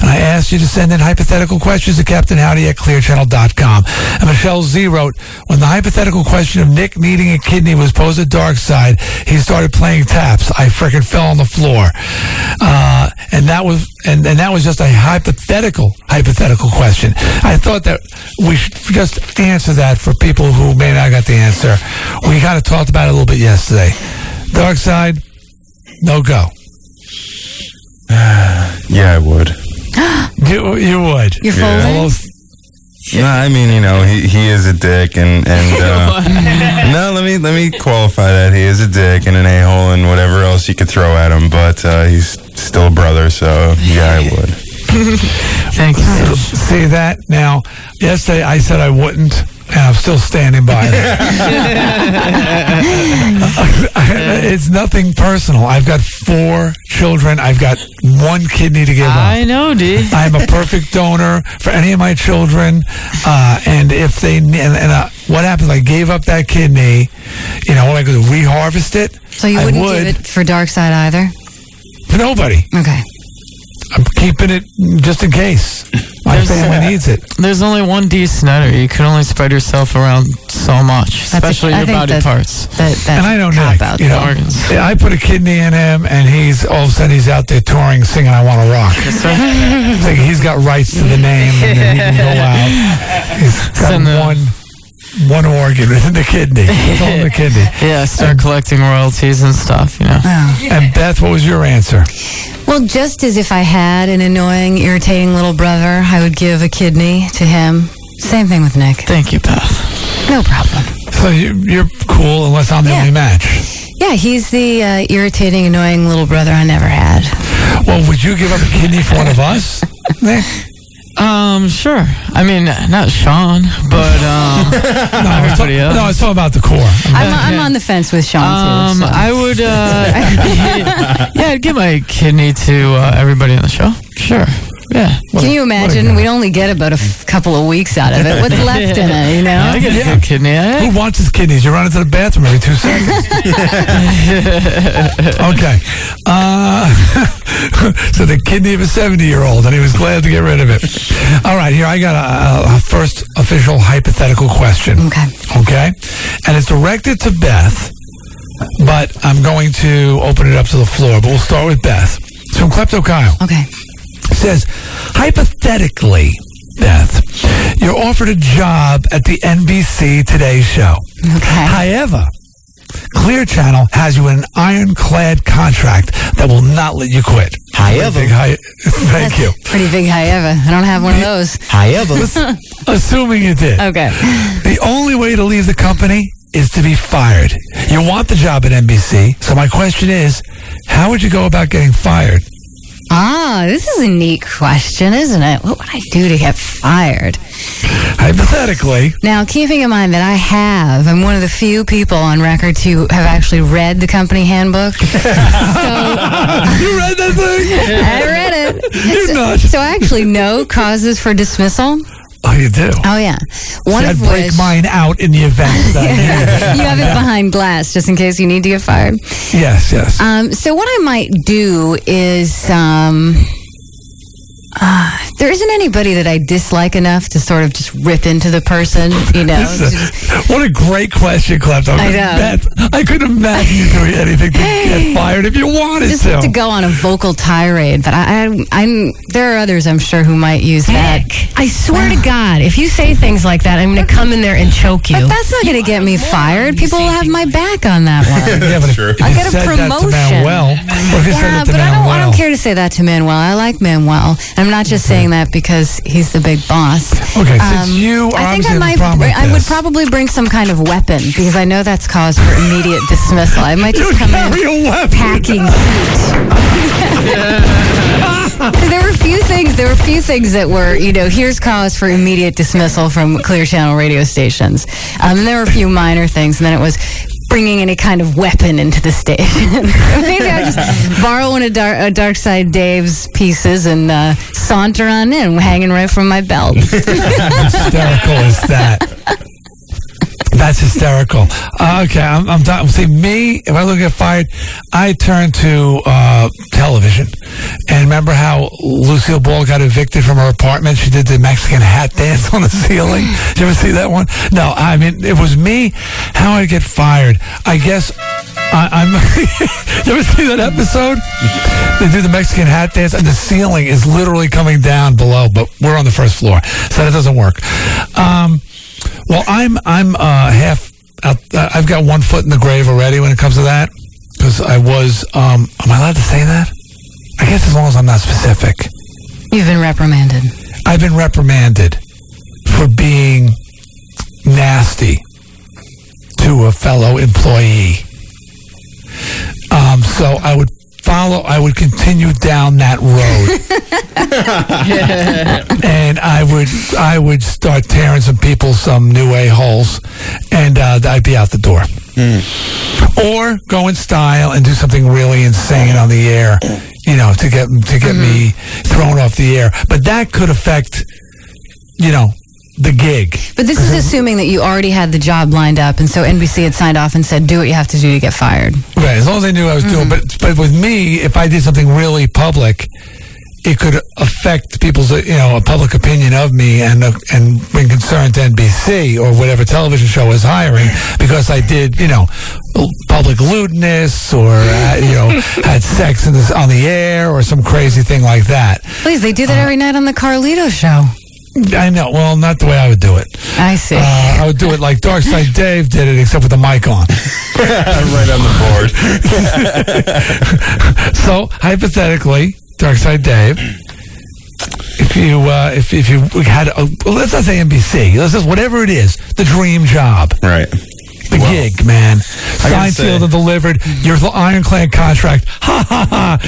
And I asked you to send in hypothetical questions to Captain Howdy at clearchannel.com. And Michelle Z wrote, when the hypothetical question of Nick needing a kidney was posed at Dark Side, he started playing taps. I frickin' fell on the floor. Uh, and that was, and, and that was just a hypothetical, hypothetical question. I thought that we should just answer that for people who may not got the answer. We kind of talked about it a little bit yesterday. Dark Side, no go. [SIGHS] Yeah, I would. [GASPS] You, you would. You're Yeah. folding? Almost- No, I mean, you know, he, he is a dick, and and [LAUGHS] uh, [LAUGHS] no, let me let me qualify that he is a dick and an a hole and whatever else you could throw at him, but uh, he's still a brother, so yeah, I would. [LAUGHS] Thank you. See that? Now, yesterday I said I wouldn't, and I'm still standing by it. [LAUGHS] it's nothing personal. I've got four children. I've got one kidney to give up. I up. know, [LAUGHS] I'm a perfect donor for any of my children. Uh, and if they, and, and uh, what happens? I gave up that kidney. You know, what am I going to reharvest it? So you wouldn't would. give it for Dark Side either? For nobody. Okay. I'm keeping it just in case my There's- family needs it. There's only one D Snider. You can only spread yourself around so much, That's a- especially I your body that- parts. That, that's and I know cop Nick. out. you know, organs. I put a kidney in him, and he's all of a sudden he's out there touring, singing "I Want to Rock." Like he's got rights to the name, and then he can go [LAUGHS] out. He's got Send the- one one organ in the kidney. It's all in the kidney. [LAUGHS] Yeah, start collecting royalties and stuff, you know. Oh. And Beth, what was your answer? Well, just as if I had an annoying, irritating little brother, I would give a kidney to him. Same thing with Nick. Thank you, Beth. No problem. So you, you're cool unless I'm the Yeah. only match. Yeah, he's the uh, irritating, annoying little brother I never had. Well, would you give up a kidney for one of us? Nick? [LAUGHS] Um, sure. I mean, not Sean, but um, [LAUGHS] No, I was talking, Everybody else? no, it's all about the core. I'm, I'm on the fence with Sean um, too. so. I would, uh, [LAUGHS] [LAUGHS] yeah, I'd give my kidney to uh, everybody on the show. Sure. Yeah. Can you imagine? We'd only get about a f- couple of weeks out of it. What's left in it? You know. I get a Yeah. good kidney. I, Who wants his kidneys? You run into the bathroom every two seconds. okay. Uh, [LAUGHS] so the kidney of a 70 year old, and he was glad to get rid of it. All right, here I got a, a first official hypothetical question. Okay. Okay. And it's directed to Beth, but I'm going to open it up to the floor. But we'll start with Beth. It's from Klepto Kyle. Okay. It says, hypothetically, Beth, you're offered a job at the NBC Today Show. Okay. However, Clear Channel has you in an ironclad contract that will not let you quit. However. Big hi- [LAUGHS] thank you. Pretty big high ever. I don't have one of those. [LAUGHS] However, Assuming you did. Okay. The only way to leave the company is to be fired. You want the job at NBC, so my question is, how would you go about getting fired? Ah, this is a neat question, isn't it? What would I do to get fired? Hypothetically, Now, keeping in mind that I have, I'm one of the few people on record to have actually read the company handbook. [LAUGHS] so you read that thing? I read it. You're so, not. so I actually know causes for dismissal. Oh, you do. Oh yeah, one See, I'd of break mine out in the event. That [LAUGHS] you have it behind glass just in case you need to get fired. yes, yes. Um, so what I might do is um, uh, there isn't anybody that I dislike enough to sort of just rip into the person, you know. A- what a great question, Clapton. I know. Bet- I couldn't imagine you doing anything to get fired if you wanted to. just to. to go on a vocal tirade, but I, I, I'm there are others I'm sure who might use that. I swear to God, if you say things like that, I'm going to come in there and choke you. But that's not going to get me fired. People will have my back on that [LAUGHS] one. yeah, but Sure. I'll get a said that promotion. Manuel, or if you said Yeah, but I don't, I Manuel, don't care to say that to Manuel. I like Manuel. I'm not just saying that because he's the big boss. Okay, since you are I think I might. I would probably bring some kind of weapon because I know that's cause for immediate dismissal. I might you just come in weapon. packing [LAUGHS] heat. there were a few things. There were a few things that were, you know, here's cause for immediate dismissal from Clear Channel radio stations. Um, and there were a few minor things, and then it was bringing any kind of weapon into the station. [LAUGHS] Maybe I just borrow one of Dark, uh, Darkside Dave's pieces and uh, saunter on in, hanging right from my belt. [LAUGHS] hysterical is that? That's hysterical. Uh, okay, I'm, I'm done. See, me, if I look at fired, I turn to uh, television. And remember how Lucille Ball got evicted from her apartment? She did the Mexican hat [LAUGHS] dance on the ceiling. Did you ever see that one? No, I mean, it was me. How I get fired? I guess I, I'm. Did [LAUGHS] you ever see that episode? They do the Mexican hat dance, and the ceiling is literally coming down below, but we're on the first floor, so that doesn't work. Um, well, I'm I'm uh, half. Out, uh, I've got one foot in the grave already when it comes to that, because I was. Um, am I allowed to say that? I guess as long as I'm not specific. You've been reprimanded. I've been reprimanded for being nasty to a fellow employee. Um, so I would follow, I would continue down that road. [LAUGHS] [LAUGHS] and I would, I would start tearing some people some new a-holes and uh, I'd be out the door. Or go in style and do something really insane on the air, you know, to get to get me thrown off the air. But that could affect, you know, the gig. But this is assuming that you already had the job lined up, and so NBC had signed off and said, "Do what you have to do to get fired." Right, as long as I knew I was doing. But but with me, if I did something really public, it could affect people's uh, you know a public opinion of me and uh, and bring concern to NBC or whatever television show is hiring because I did you know public lewdness or uh, you know [LAUGHS] had sex in this, on the air or some crazy thing like that. Please, they do that every night on the Carlito show. I know. Well, not the way I would do it. I see. Uh, I would do it like Darkside [LAUGHS] Dave did it, except with the mic on. [LAUGHS] right on the board. [LAUGHS] So hypothetically, Darkside Dave, if you uh, if if you had a, well, let's not say NBC, let's just whatever it is, the dream job, right. The gig, man, I gotta say- delivered. Your ironclad contract, [LAUGHS] ha ha ha,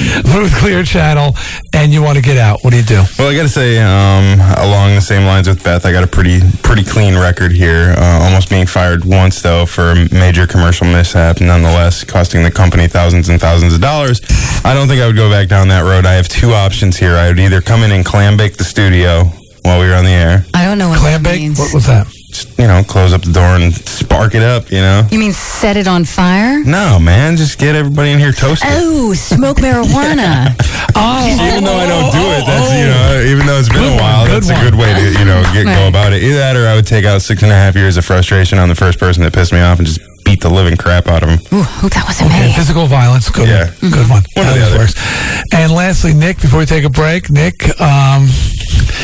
with Clear Channel, and you want to get out. What do you do? Well, I got to say, um, along the same lines with Beth, I got a pretty pretty clean record here. Uh, almost being fired once though for a major commercial mishap, nonetheless costing the company thousands and thousands of dollars. I don't think I would go back down that road. I have two options here. I would either come in and clam bake the studio while we were on the air. I don't know what Clam bake? means. What was that? Just, you know, close up the door and spark it up. You know. You mean set it on fire? No, man, just get everybody in here toasted. Oh, smoke marijuana. [LAUGHS] Oh, even though I don't do it, that's you know, even though it's been Good a while, good that's a good way to you know get go about it. Either that, or I would take out six and a half years of frustration on the first person that pissed me off and just beat the living crap out of him. Ooh, that wasn't Okay, me. physical violence, good Yeah. one, good one. One or That the always other. And lastly, Nick, before we take a break, Nick, um,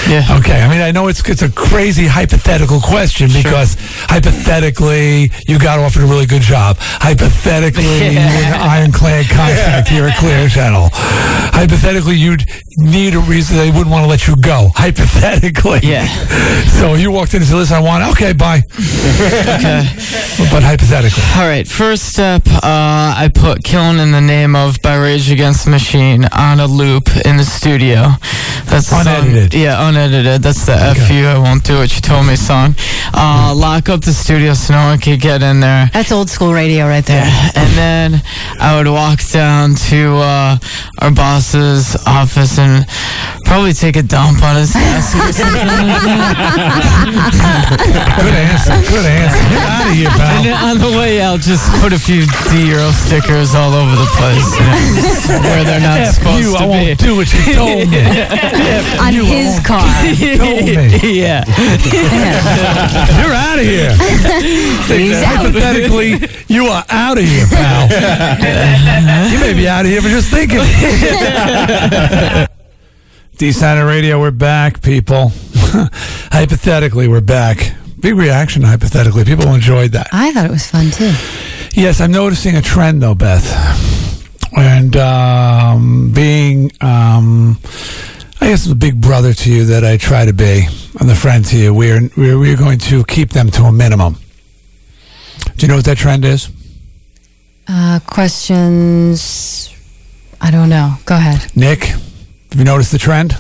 Yeah. Okay, I mean, I know it's it's a crazy hypothetical question because hypothetically you got offered a really good job. Hypothetically, [LAUGHS] you had an ironclad contract here at Clear Channel. Hypothetically, you'd need a reason they wouldn't want to let you go. Hypothetically, Yeah. [LAUGHS] So you walked in and said, "Listen, I want." Okay, bye. Okay. [LAUGHS] But hypothetically, All right. First step, uh, I put "Killing in the Name of" by Rage Against the Machine on a loop in the studio. That's the song- Unedited. yeah, unedited. That's the F you, I won't do what you told me song. Uh, lock up the studio so no one could get in there. That's old school radio right there. And then I would walk down to uh, our boss's office and probably take a dump on his desk or something like that. Good answer. Good answer. Get out of here, And pal. then on the way out, just put a few D Euro stickers all over the place you know, where they're not F supposed you, to I be. won't do what you told me. [LAUGHS] On his car. [LAUGHS] told me. yeah. You're out of here. He's out. Hypothetically, you are out of here, pal. you may be out of here for just thinking. [LAUGHS] D Snider Radio, we're back, people. [LAUGHS] hypothetically, we're back. Big reaction, hypothetically. People enjoyed that. I thought it was fun too. Yes, I'm noticing a trend, though, Beth. And um, being, um, I guess, the big brother to you that I try to be, and the friend to you, we're, we're, we're going to keep them to a minimum. Do you know what that trend is? Uh, questions. I don't know. Go ahead. Nick, have you noticed the trend?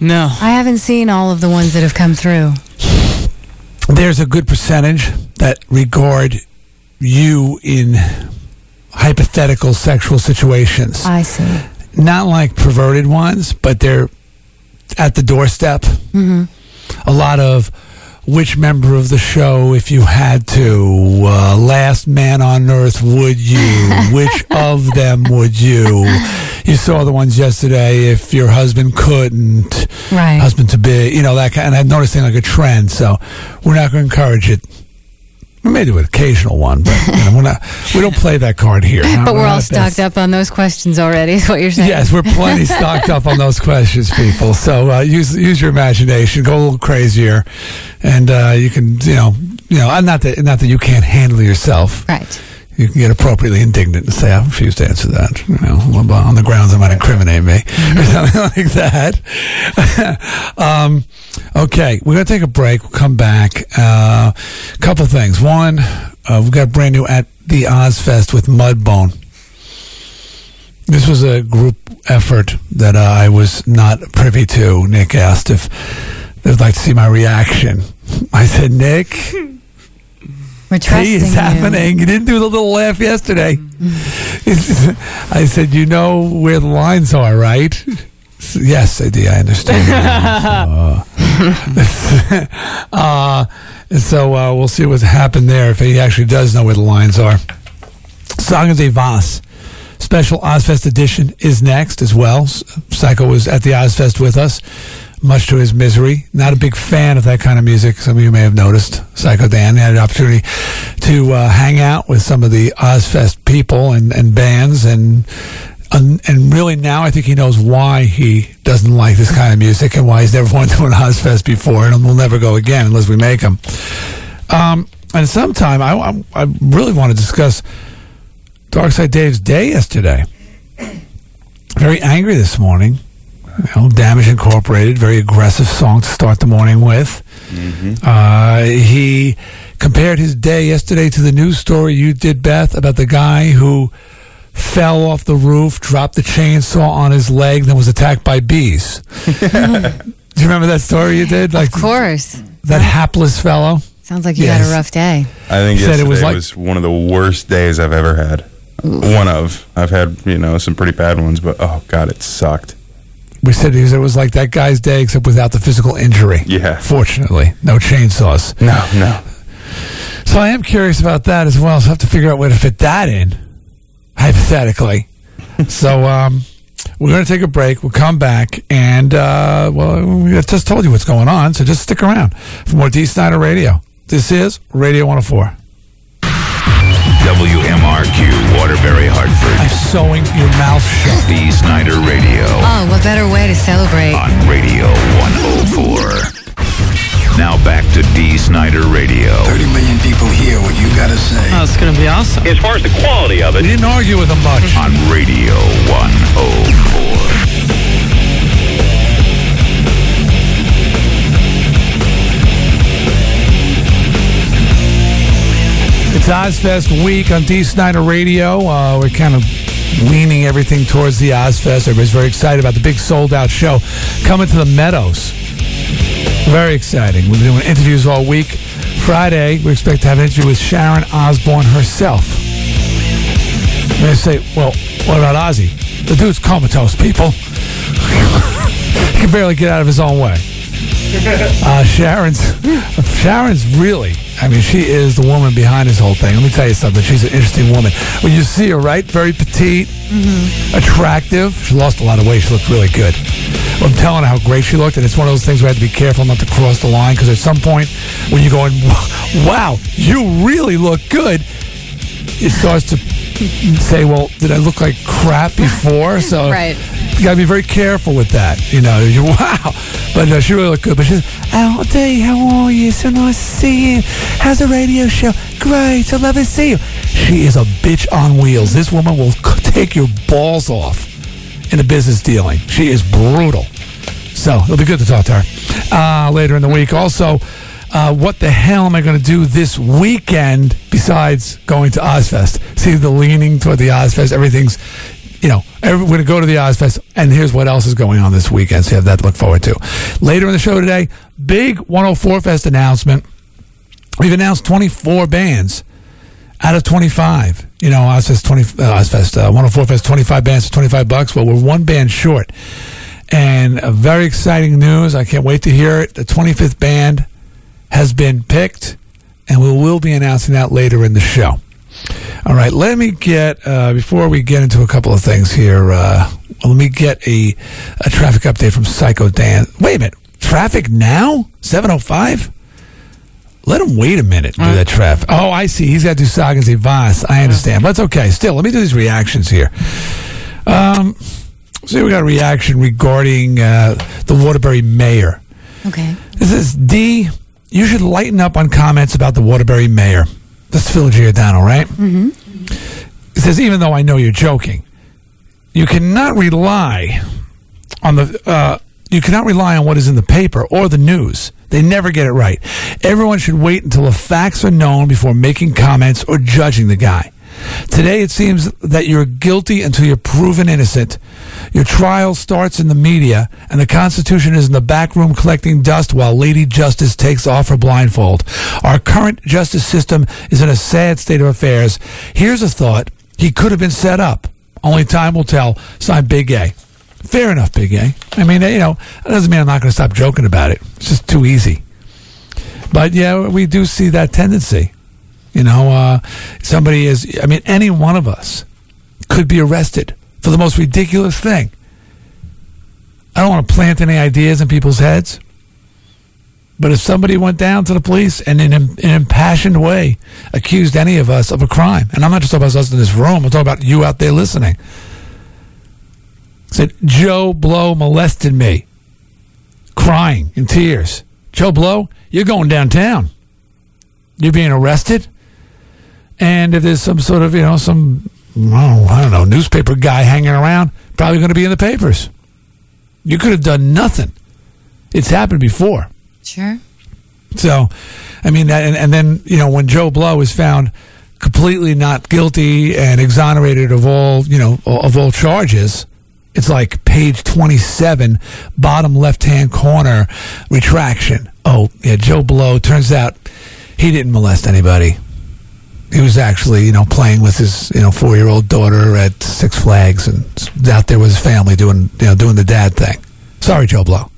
No. I haven't seen all of the ones that have come through. There's a good percentage that regard you in hypothetical sexual situations. I see. Not like perverted ones, but they're at the doorstep. hmm a lot of which member of the show, if you had to, uh, last man on earth, would you? [LAUGHS] which of them would you? You saw the ones yesterday. If your husband couldn't, Right. husband to be, you know that kind. And I'm noticing like a trend. So we're not going to encourage it. We may do an occasional one, but you know, we're not. We don't play that card here. But we're all stocked up on those questions already, is what you're saying. Yes, we're plenty [LAUGHS] stocked up on those questions, people. So uh, use use your imagination, go a little crazier, and uh, you can, you know, you know, not that not that you can't handle yourself. Right. You can get appropriately indignant and say, "I refuse to answer that." You know, on the grounds it might incriminate me, [LAUGHS] or [LAUGHS] something like that. [LAUGHS] um, okay, we're gonna take a break. We'll come back. A uh, couple things. One, uh, we've got brand new at the Ozzfest with Mudbone. This was a group effort that uh, I was not privy to. Nick asked if they'd like to see my reaction. I said, Nick, We're trusting hey, it's you. happening. You didn't do the little laugh yesterday. [LAUGHS] I said, you know where the lines are, right? [LAUGHS] Yes, I do. I understand. [LAUGHS] uh, uh, so uh, we'll see what's happened there if he actually does know where the lines are. Sagen Zie Vas. Special Ozzfest edition is next as well. Psycho was at the Ozzfest with us, much to his misery. Not a big fan of that kind of music. Some of you may have noticed. Psycho Dan had an opportunity to uh, hang out with some of the Ozzfest people and, and bands, and, and and really now I think he knows why he doesn't like this kind of music and why he's never [LAUGHS] wanted to an Ozzfest before, and we'll never go again unless we make him. Um, and sometime I, I, I really want to discuss Darkside Dave's day yesterday. Very angry this morning. You know, Damage Incorporated, very aggressive song to start the morning with. Uh, he compared his day yesterday to the news story you did, Beth, about the guy who fell off the roof, dropped the chainsaw on his leg, then was attacked by bees. [LAUGHS] Do you remember that story you did? Like Of course. that hapless fellow. Sounds like you Yes. had a rough day. I think Said it yesterday was was, one of the worst days I've ever had. One of. I've had, you know, some pretty bad ones, but oh god, it sucked. We said it was, it was like that guy's day, except without the physical injury. Yeah. Fortunately, no chainsaws. No, no. So I am curious about that as well. So I have to figure out where to fit that in, hypothetically. [LAUGHS] so um, we're going to take a break. We'll come back, and uh, well, we I've just told you what's going on. So just stick around for more D Snider Radio. This is Radio 104. WMRQ, Waterbury, Hartford. I'm sewing your mouth shut. D. Snider Radio. Oh, what better way to celebrate? On Radio 104. Now back to D. Snider Radio. 30 million people hear what you gotta say. Oh, it's going to be awesome. As far as the quality of it, We didn't argue with him much. on Radio 104. Ozzfest week on D Snider Radio. Uh, we're kind of leaning everything towards the Ozzfest. Everybody's very excited about the big sold out show coming to the Meadows. Very exciting. We've been doing interviews all week. Friday, we expect to have an interview with Sharon Osbourne herself. They say, well, what about Ozzy? The dude's comatose, people. [LAUGHS] he can barely get out of his own way. Uh, Sharon's Sharon's really, I mean, she is the woman behind this whole thing. Let me tell you something. She's an interesting woman. When you see her, right, very petite, attractive. She lost a lot of weight. She looked really good. I'm telling her how great she looked, and it's one of those things where I have to be careful not to cross the line because at some point when you're going, [LAUGHS] wow, you really look good, it starts to say, well, did I look like crap [LAUGHS] before? So Right. you got to be very careful with that. You know, you [LAUGHS] wow. But uh, she really looked good. But she's, oh, Dee, how are you? So nice to see you. How's the radio show? Great. I love to see you. She is a bitch on wheels. This woman will c- [LAUGHS] take your balls off in a business dealing. She is brutal. So it'll be good to talk to her uh, later in the week. Also, uh, what the hell am I going to do this weekend besides going to Ozzfest? See the leaning toward the Ozzfest. Everything's, you know, every, we're going to go to the Ozzfest, and here's what else is going on this weekend. So you have that to look forward to. Later in the show today, big 104 Fest announcement. We've announced 24 bands out of 25. You know, Ozzfest 20, uh, Ozzfest, uh, 104 Fest, 25 bands for 25 bucks. Well, we're one band short. And a very exciting news. I can't wait to hear it. The 25th band has been picked, and we will be announcing that later in the show. All right, let me get, uh, before we get into a couple of things here, uh, let me get a, a traffic update from Psycho Dan. Wait a minute. Traffic now? 705? Let him wait a minute do that traffic. Oh, I see. He's got to do Sagen Zie Vas. I understand. But it's okay. Still, let me do these reactions here. Um, see, we got a reaction regarding uh, the Waterbury mayor. Okay. This is D. You should lighten up on comments about the Waterbury mayor. That's Phil Giordano, right? Mm-hmm. It says, even though I know you're joking, you cannot rely on the uh, you cannot rely on what is in the paper or the news. They never get it right. Everyone should wait until the facts are known before making comments or judging the guy. Today, it seems that you're guilty until you're proven innocent. Your trial starts in the media, and the Constitution is in the back room collecting dust while Lady Justice takes off her blindfold. Our current justice system is in a sad state of affairs. Here's a thought he could have been set up. Only time will tell. Signed Big A. Fair enough, Big A. I mean, you know, that doesn't mean I'm not going to stop joking about it. It's just too easy. But yeah, we do see that tendency. You know, uh, somebody is, I mean, any one of us could be arrested for the most ridiculous thing. I don't want to plant any ideas in people's heads. But if somebody went down to the police and in an impassioned way accused any of us of a crime, and I'm not just talking about us in this room, I'm talking about you out there listening, said, Joe Blow molested me, crying in tears. Joe Blow, you're going downtown. You're being arrested. And if there's some sort of, you know, some, oh, I don't know, newspaper guy hanging around, probably going to be in the papers. You could have done nothing. It's happened before. Sure. So, I mean, that, and, and then, you know, when Joe Blow is found completely not guilty and exonerated of all, you know, of all charges, it's like page 27, bottom left hand corner, retraction. Oh, yeah, Joe Blow, turns out he didn't molest anybody. He was actually, you know, playing with his, you know, four year old daughter at Six Flags and out there with his family doing, you know, doing the dad thing. Sorry, Joe Blow.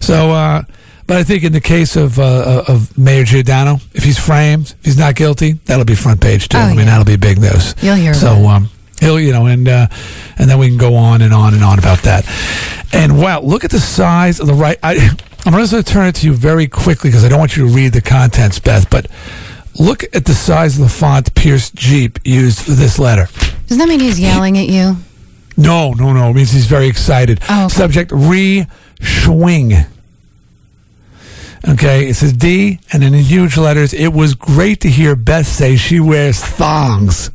So, uh, but I think in the case of uh, of Mayor Giordano, if he's framed, if he's not guilty, that'll be front page too. Oh, I mean, yeah. that'll be big news. You'll hear So, um, he'll, you know, and uh, and then we can go on and on and on about that. And wow, look at the size of the right. I, I'm going to turn it to you very quickly because I don't want you to read the contents, Beth. But look at the size of the font Pierce Jeep used for this letter. Doesn't that mean he's yelling at you? No, no, no. It means he's very excited. Oh, okay. Subject re swing. Okay, it says D, and in huge letters, it was great to hear Beth say she wears thongs.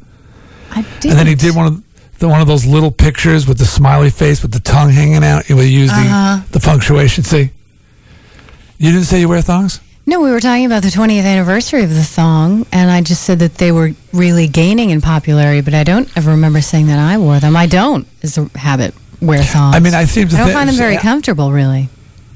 I did. And then he did one of the, one of those little pictures with the smiley face with the tongue hanging out. He would use Uh-huh. the, the punctuation. See, you didn't say you wear thongs. No, we were talking about the 20th anniversary of the song, and I just said that they were really gaining in popularity, but I don't ever remember saying that I wore them. I don't, is a habit, wear thongs. I mean, I seem to I don't thi- find them very yeah. comfortable, really.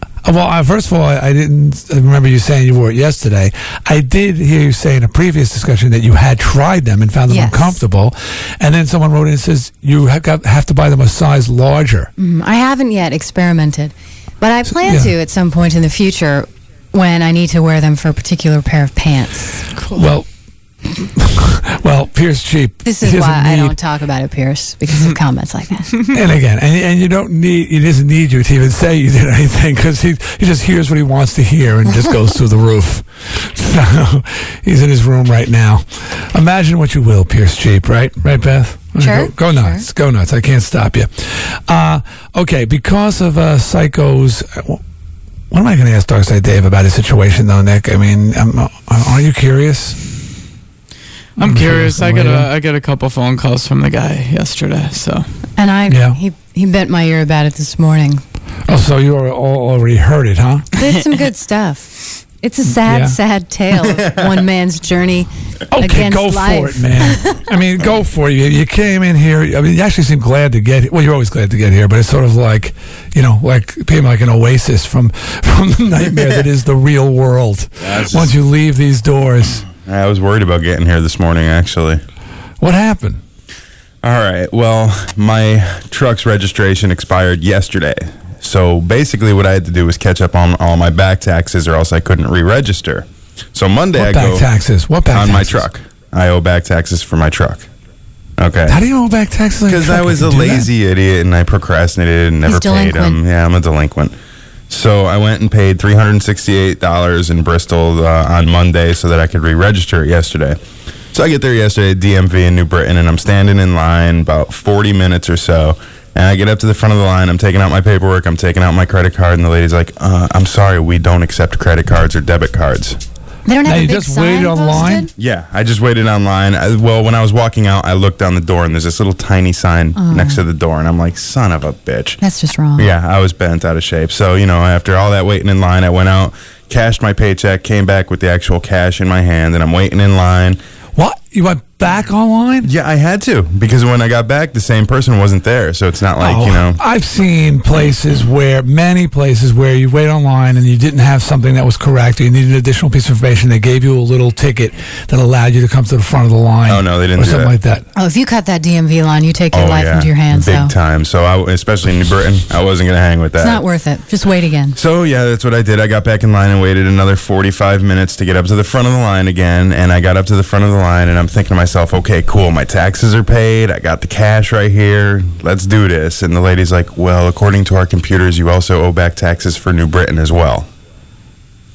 Uh, Well, uh, first of all, I, I didn't remember you saying you wore it yesterday. I did hear you say in a previous discussion that you had tried them and found them Yes. uncomfortable. And then someone wrote in and says you have, got, have to buy them a size larger. Mm, I haven't yet experimented, but I plan yeah. to at some point in the future when I need to wear them for a particular pair of pants. Well, [LAUGHS] well, Pierce Cheap. This is he doesn't why I don't talk about it, Pierce, because of [LAUGHS] comments like that. And again, and, and you don't need, he doesn't need you to even say you did anything because he, he just hears what he wants to hear and just goes through the roof. [LAUGHS] So he's in his room right now. Imagine what you will, Pierce Cheap, right? Right, Beth? Sure, Go, go nuts. Go nuts. I can't stop you. Uh, okay, because of uh, Psycho's. uh, What am I going to ask Darkside Dave about his situation, though, Nick? I mean, um, uh, are you curious? I'm I'm curious. I got later. a I got a couple phone calls from the guy yesterday. So And I, Yeah. he, he bent my ear about it this morning. Oh, so you al- all already heard it, huh? It's some [LAUGHS] good stuff. It's a sad, Yeah. sad tale of [LAUGHS] one man's journey Okay, against go life. for it, man. I mean, go [LAUGHS] for it. You, you came in here. I mean, you actually seem glad to get. Well, you're always glad to get here, but it's sort of like, you know, like being like an oasis from [LAUGHS] from the nightmare that is the real world. Yeah, it's Once just- you leave these doors, I was worried about getting here this morning, actually. what happened? All right. Well, my truck's registration expired yesterday. So basically, what I had to do was catch up on all my back taxes, or else I couldn't re-register. So Monday, What I back go taxes? What back on my truck. I owe back taxes for my truck. Okay. How do you owe back taxes? Because I was You a can that? lazy idiot and I procrastinated and never He's paid them. Yeah, I'm a delinquent. So I went and paid $368 in Bristol uh, on Monday so that I could re-register it yesterday. So I get there yesterday DMV in New Britain and I'm standing in line about 40 minutes or so. And I get up to the front of the line. I'm taking out my paperwork. I'm taking out my credit card. And the lady's like, uh, I'm sorry, we don't accept credit cards or debit cards. They don't Now have a you big just sign waited online? posted? Yeah, I just waited online. I, well, when I was walking out, I looked down the door and there's this little tiny sign next to the door, and I'm like, "Son of a bitch!" That's just wrong. Yeah, I was bent out of shape. So you know, after all that waiting in line, I went out, cashed my paycheck, came back with the actual cash in my hand, and I'm waiting in line. What? You went back online? Yeah, I had to because when I got back, the same person wasn't there. So it's not like Oh, you know. I've seen places where, many places where you wait online and you didn't have something that was correct, or you needed an additional piece of information. They gave you a little ticket that allowed you to come to the front of the line. Oh, no, they didn't Or do something that. like that. Oh, if you cut that DMV line, you take your oh life yeah, into your hands. big so time. So I, especially in New Britain, I wasn't gonna hang with that. it's not worth it. Just wait again. So yeah, that's what I did. I got back in line and waited another 45 minutes to get up to the front of the line again. And I got up to the front of the line and I'm thinking to myself, okay, cool. My taxes are paid. I got the cash right here. Let's do this. And the lady's like, well, according to our computers, you also owe back taxes for New Britain as well.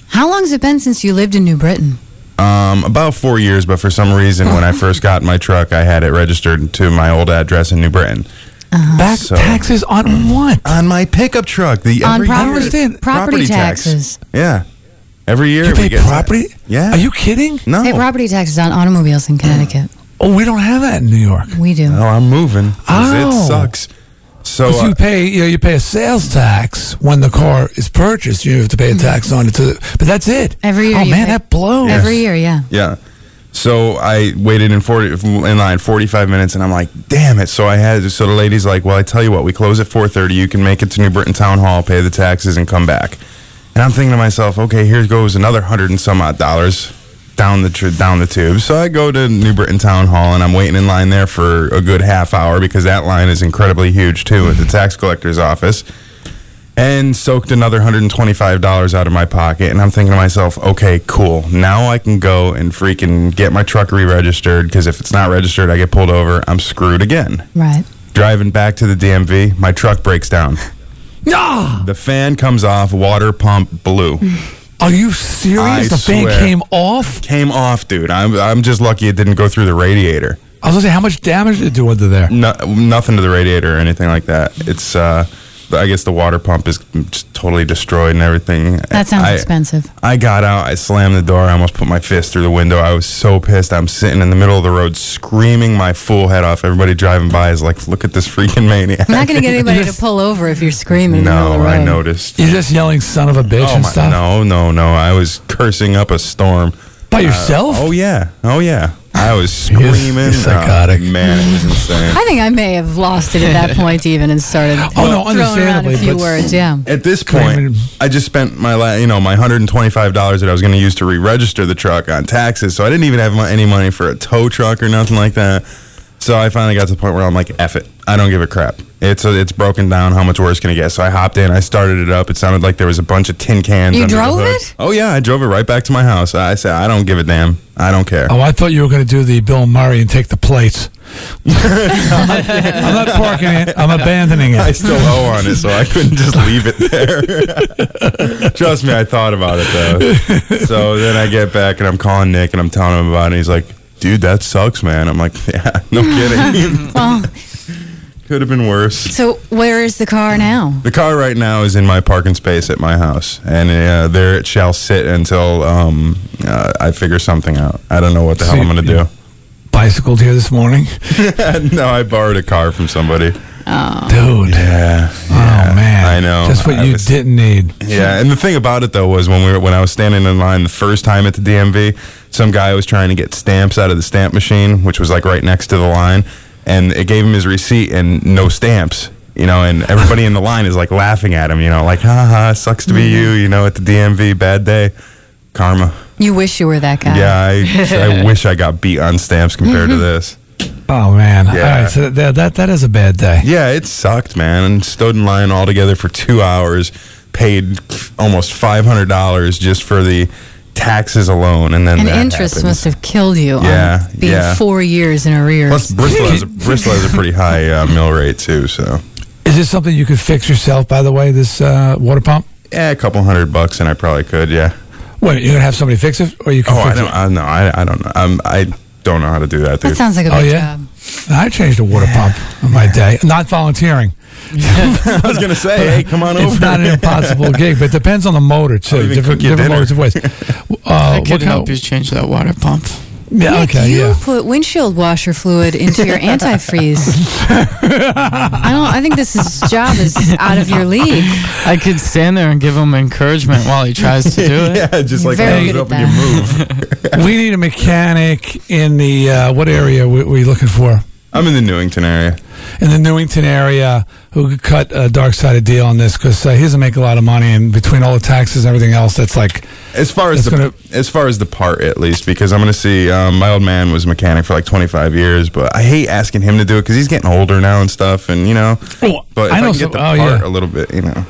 How long has it been since you lived in New Britain? Um, about four years, but for some reason, when I first got my truck, I had it registered to my old address in New Britain. Back So- taxes on what? On my pickup truck. The On every property- year- understand. property tax. taxes. Yeah. Every year You we pay get that. property? Yeah. Are you kidding? No. Pay property taxes on automobiles in Connecticut. Oh, we don't have that in New York. We do. Oh, I'm moving. Oh. It sucks. So Because uh, you pay, you know, you pay a sales tax when the car is purchased. You have to pay a tax on it, to, but that's it. Every year Oh you man, pay- that blows. Every year, yeah. Yeah. So I waited in forty in line forty five minutes, and I'm like, "Damn it!" So I had so the lady's like, "Well, I tell you what, we close at four thirty. You can make it to New Britain Town Hall, pay the taxes, and come back." And I'm thinking to myself, "Okay, here goes another hundred and some odd dollars down the tr- down the tube." So I go to New Britain Town Hall, and I'm waiting in line there for a good half hour because that line is incredibly huge too at the tax collector's office and soaked another $125 out of my pocket. And I'm thinking to myself, okay, cool. Now I can go and freaking get my truck re registered because if it's not registered, I get pulled over. I'm screwed again. Right. Driving back to the DMV, my truck breaks down. Ah, The fan comes off, water pump blew. [LAUGHS] are you serious? I the fan swear. came off. Came off, dude. I'm, I'm just lucky it didn't go through the radiator. I was gonna say, how much damage did it do under there? No, nothing to the radiator or anything like that. It's uh, I guess the water pump is just totally destroyed and everything. That sounds I, expensive. I got out. I slammed the door. I almost put my fist through the window. I was so pissed. I'm sitting in the middle of the road screaming my fool head off. Everybody driving by is like, "Look at this freaking maniac!" I'm not going to get anybody to [LAUGHS] pull over if you're screaming. in the middle No, of the I noticed. You're just yelling "son of a bitch" Oh and my, stuff no, no, no! I was cursing up a storm by Uh, yourself. oh yeah, oh yeah! I was screaming. you're psychotic. Oh, man, it was insane. I think I may have lost it at that point even and started [LAUGHS] Oh, no, throwing around understandably, a few but- words. Yeah. At this point, I just spent my la- you know my hundred and twenty five dollars that I was going to use to re register the truck on taxes, so I didn't even have mo- any money for a tow truck or nothing like that. So I finally got to the point where I'm like, "F it, I don't give a crap." It's it's broken down. How much worse can it get? So I hopped in. I started it up. It sounded like there was a bunch of tin cans. You under the drove hood. it? Oh yeah, I drove it right back to my house. I said, "I don't give a damn. I don't care." Oh, I thought you were going to do the Bill Murray and take the plates. I'm, [LAUGHS] not, I'm not parking it. I'm abandoning it. I still owe on it, so I couldn't just leave it there. [LAUGHS] Trust me, I thought about it though. So then I get back and I'm calling Nick and I'm telling him about it. And he's like, "Dude, that sucks, man." I'm like, [LAUGHS] "Yeah, no kidding. [LAUGHS] Well, Could have been worse." so where is the car now? The car right now is in my parking space at my house, and uh, there it shall sit until um, uh, I figure something out. I don't know what the So hell I'm you- gonna do. Bicycled here this morning, [LAUGHS] no, I borrowed a car from somebody. Oh. dude. Yeah. Oh man, I know. Just what I you was- didn't need. Yeah, and the thing about it though was when we were when I was standing in line the first time at the DMV, some guy was trying to get stamps out of the stamp machine, which was like right next to the line, and it gave him his receipt and no stamps. You know, and everybody in the line is like laughing at him. You know, like, ha ha, sucks to be mm-hmm. you. You know, at the DMV, bad day, karma. You wish you were that guy. Yeah, I, I [LAUGHS] wish I got beat on stamps compared to this. Oh man. Yeah. All right, so that, that that is a bad day. Yeah, it sucked, man. And stood in line all together for two hours, paid almost five hundred dollars just for the taxes alone, and then And that interest happens. must have killed you. on Yeah, being yeah. four years in arrears. Plus, Bristol has a, Bristol has a pretty high uh, mill rate too. So Is this something you could fix yourself? By the way, this uh, water pump. yeah, a couple hundred bucks, and I probably could. Yeah. Wait, you're gonna have somebody fix it, or you can Oh, I don't. it? I know. I, I don't know. I'm, I don't know how to do that, that dude. sounds like a Oh, big yeah? job. I changed a water pump on my day. Not volunteering. [LAUGHS] I was gonna say, hey, come on over. It's not an impossible gig, but it depends on the motor too. different cook you different dinner. modes of ways. [LAUGHS] Uh, I what could help of- you change that water pump. Yeah, Nick, okay, you yeah. put windshield washer fluid into your antifreeze. [LAUGHS] I don't. I think this is, job is out of your league. I could stand there and give him encouragement while he tries to do it. [LAUGHS] yeah, just You're like very thumbs good up at and you move. [LAUGHS] we need a mechanic in the uh, what area we, we looking for? I'm in the Newington area. In the Newington area, who could cut a dark sided deal on this because uh, he doesn't make a lot of money, and between all the taxes and everything else, that's like As far as the gonna- as far as the part, at least, because I'm going to see. Um, my old man was a mechanic for like 25 years, but I hate asking him to do it because he's getting older now and stuff, and you know. Oh, But if I I, know can some- get the oh, part yeah. a little bit, you know.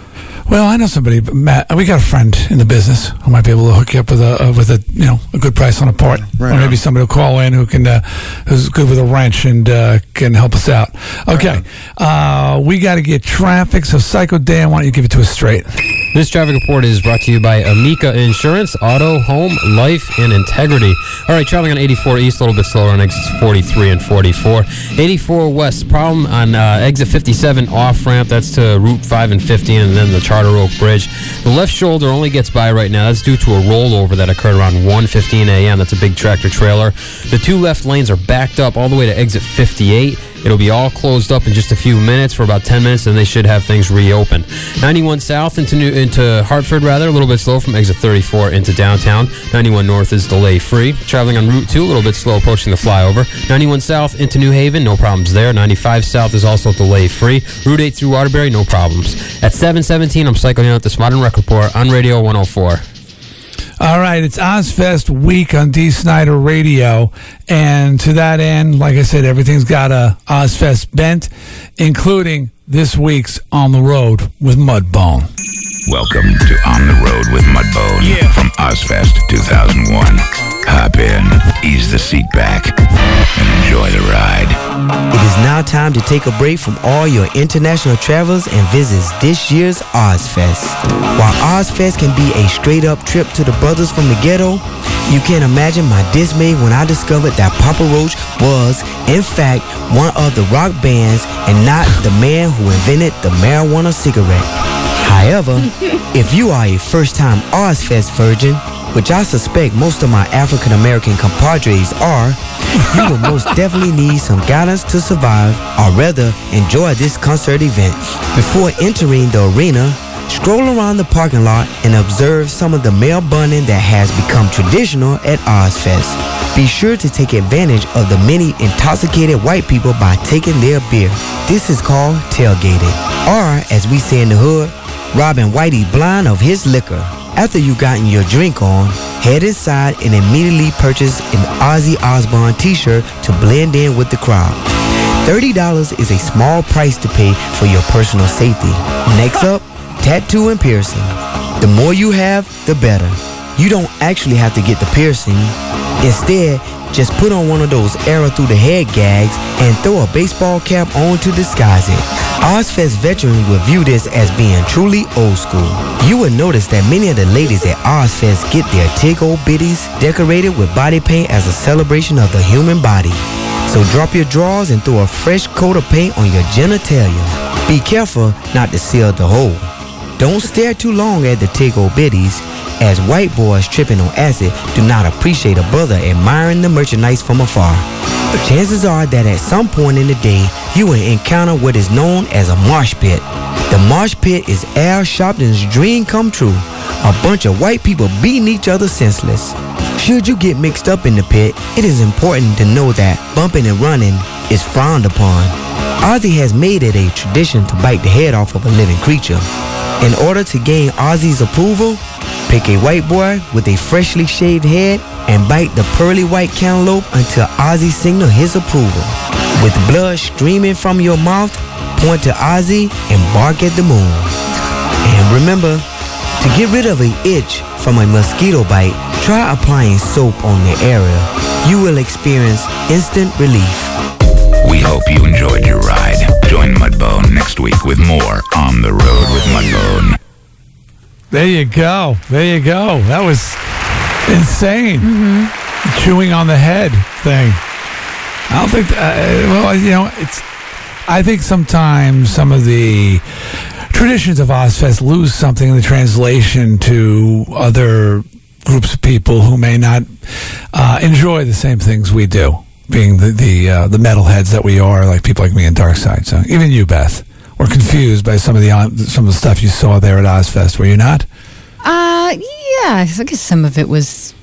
Well, I know somebody, Matt. We got a friend in the business who might be able to hook you up with a uh, with a you know a good price on a part, Right or maybe on. somebody will call in who can uh, who's good with a wrench and uh, can help us out. Okay, uh, we got to get traffic. So, Psycho Dan, why don't you give it to us straight? This traffic report is brought to you by Amica Insurance, Auto, Home, Life, and Integrity. All right, traveling on 84 East, a little bit slower on exits 43 and 44. 84 West, problem on uh, exit 57 off ramp. That's to Route 5 and 15, and then the Charter Oak Bridge. The left shoulder only gets by right now. That's due to a rollover that occurred around 1:15 a.m. That's a big tractor trailer. The two left lanes are backed up all the way to exit 58. It'll be all closed up in just a few minutes for about 10 minutes, and they should have things reopened. 91 South into New, into Hartford, rather, a little bit slow from exit 34 into downtown. 91 North is delay free. Traveling on Route 2, a little bit slow approaching the flyover. 91 South into New Haven, no problems there. 95 South is also delay free. Route 8 through Waterbury, no problems. At 717, I'm cycling out this Modern Rec Report on Radio 104. All right, it's Ozzfest week on D Snider Radio, and to that end, like I said, everything's got a Ozzfest bent, including this week's On the Road with Mudbone. Welcome to On the Road with Mudbone from Ozzfest 2001. Hop in, ease the seat back, and enjoy the ride. It is now time to take a break from all your international travels and visits this year's Ozzfest. While Ozzfest can be a straight up trip to the brothers from the ghetto, you can imagine my dismay when I discovered that Papa Roach was, in fact, one of the rock bands and not the man who invented the marijuana cigarette. However, if you are a first time Ozzfest virgin, which I suspect most of my African American compadres are, you will most definitely need some guidance to survive, or rather, enjoy this concert event. Before entering the arena, stroll around the parking lot and observe some of the male bunning that has become traditional at Ozzfest. Be sure to take advantage of the many intoxicated white people by taking their beer. This is called tailgating, or as we say in the hood, robbing Whitey blind of his liquor. After you've gotten your drink on, head inside and immediately purchase an Ozzy Osbourne t-shirt to blend in with the crowd. $30 is a small price to pay for your personal safety. Next [LAUGHS] up, tattoo and piercing. The more you have, the better. You don't actually have to get the piercing. Instead, just put on one of those arrow through the head gags and throw a baseball cap on to disguise it. Ozzfest veterans will view this as being truly old school. You will notice that many of the ladies at Ozzfest get their tig old bitties decorated with body paint as a celebration of the human body. So drop your drawers and throw a fresh coat of paint on your genitalia. Be careful not to seal the hole. Don't stare too long at the tig old bitties as white boys tripping on acid do not appreciate a brother admiring the merchandise from afar. Chances are that at some point in the day, you will encounter what is known as a mosh pit. The mosh pit is Al Sharpton's dream come true. A bunch of white people beating each other senseless. Should you get mixed up in the pit, it is important to know that bumping and running is frowned upon. Ozzy has made it a tradition to bite the head off of a living creature. In order to gain Ozzy's approval, pick a white boy with a freshly shaved head and bite the pearly white cantaloupe until Ozzy signal his approval. With blood streaming from your mouth, point to Ozzy and bark at the moon. And remember, to get rid of an itch from a mosquito bite, try applying soap on the area. You will experience instant relief. We hope you enjoyed your ride. Join Mudbone next week with more On the Road with Mudbone. There you go. There you go. That was insane. Chewing on the head thing. I don't think. Uh, well, you know, it's. I think sometimes some of the traditions of Ozzfest lose something in the translation to other groups of people who may not uh, enjoy the same things we do. Being the the uh, the metalheads that we are, like people like me and Darkside. So even you, Beth, were confused by some of the uh, some of the stuff you saw there at Ozzfest. Were you not? Uh, yeah, I guess some of it was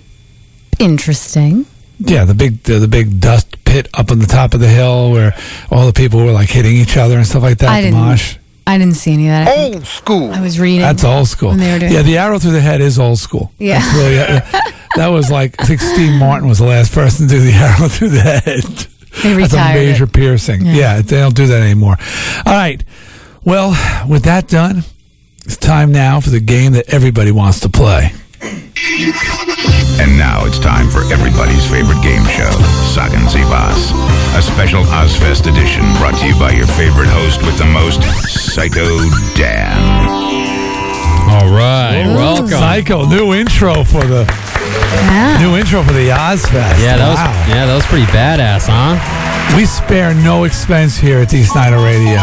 interesting. Yeah, the big the, the big dust pit up on the top of the hill where all the people were like hitting each other and stuff like that. I the didn't. mosh. I didn't see any of that. Old school. I was reading. That's old school. When they were doing Yeah, the arrow through the head is old school. Yeah. That's really, [LAUGHS] that was like I think Steve Martin was the last person to do the arrow [LAUGHS] through the head. They That's a major it. piercing. Yeah. Yeah. they don't do that anymore. All right. Well, with that done, it's time now for the game that everybody wants to play. And now it's time for everybody's favorite game show, Sagen Vas. A special Ozzfest edition brought to you by your favorite host with the most, Psycho Dan. All right, welcome. Psycho, new intro for the new intro for the Ozzfest. Yeah, that was yeah, that was pretty badass, huh? We spare no expense here at D Snider Radio.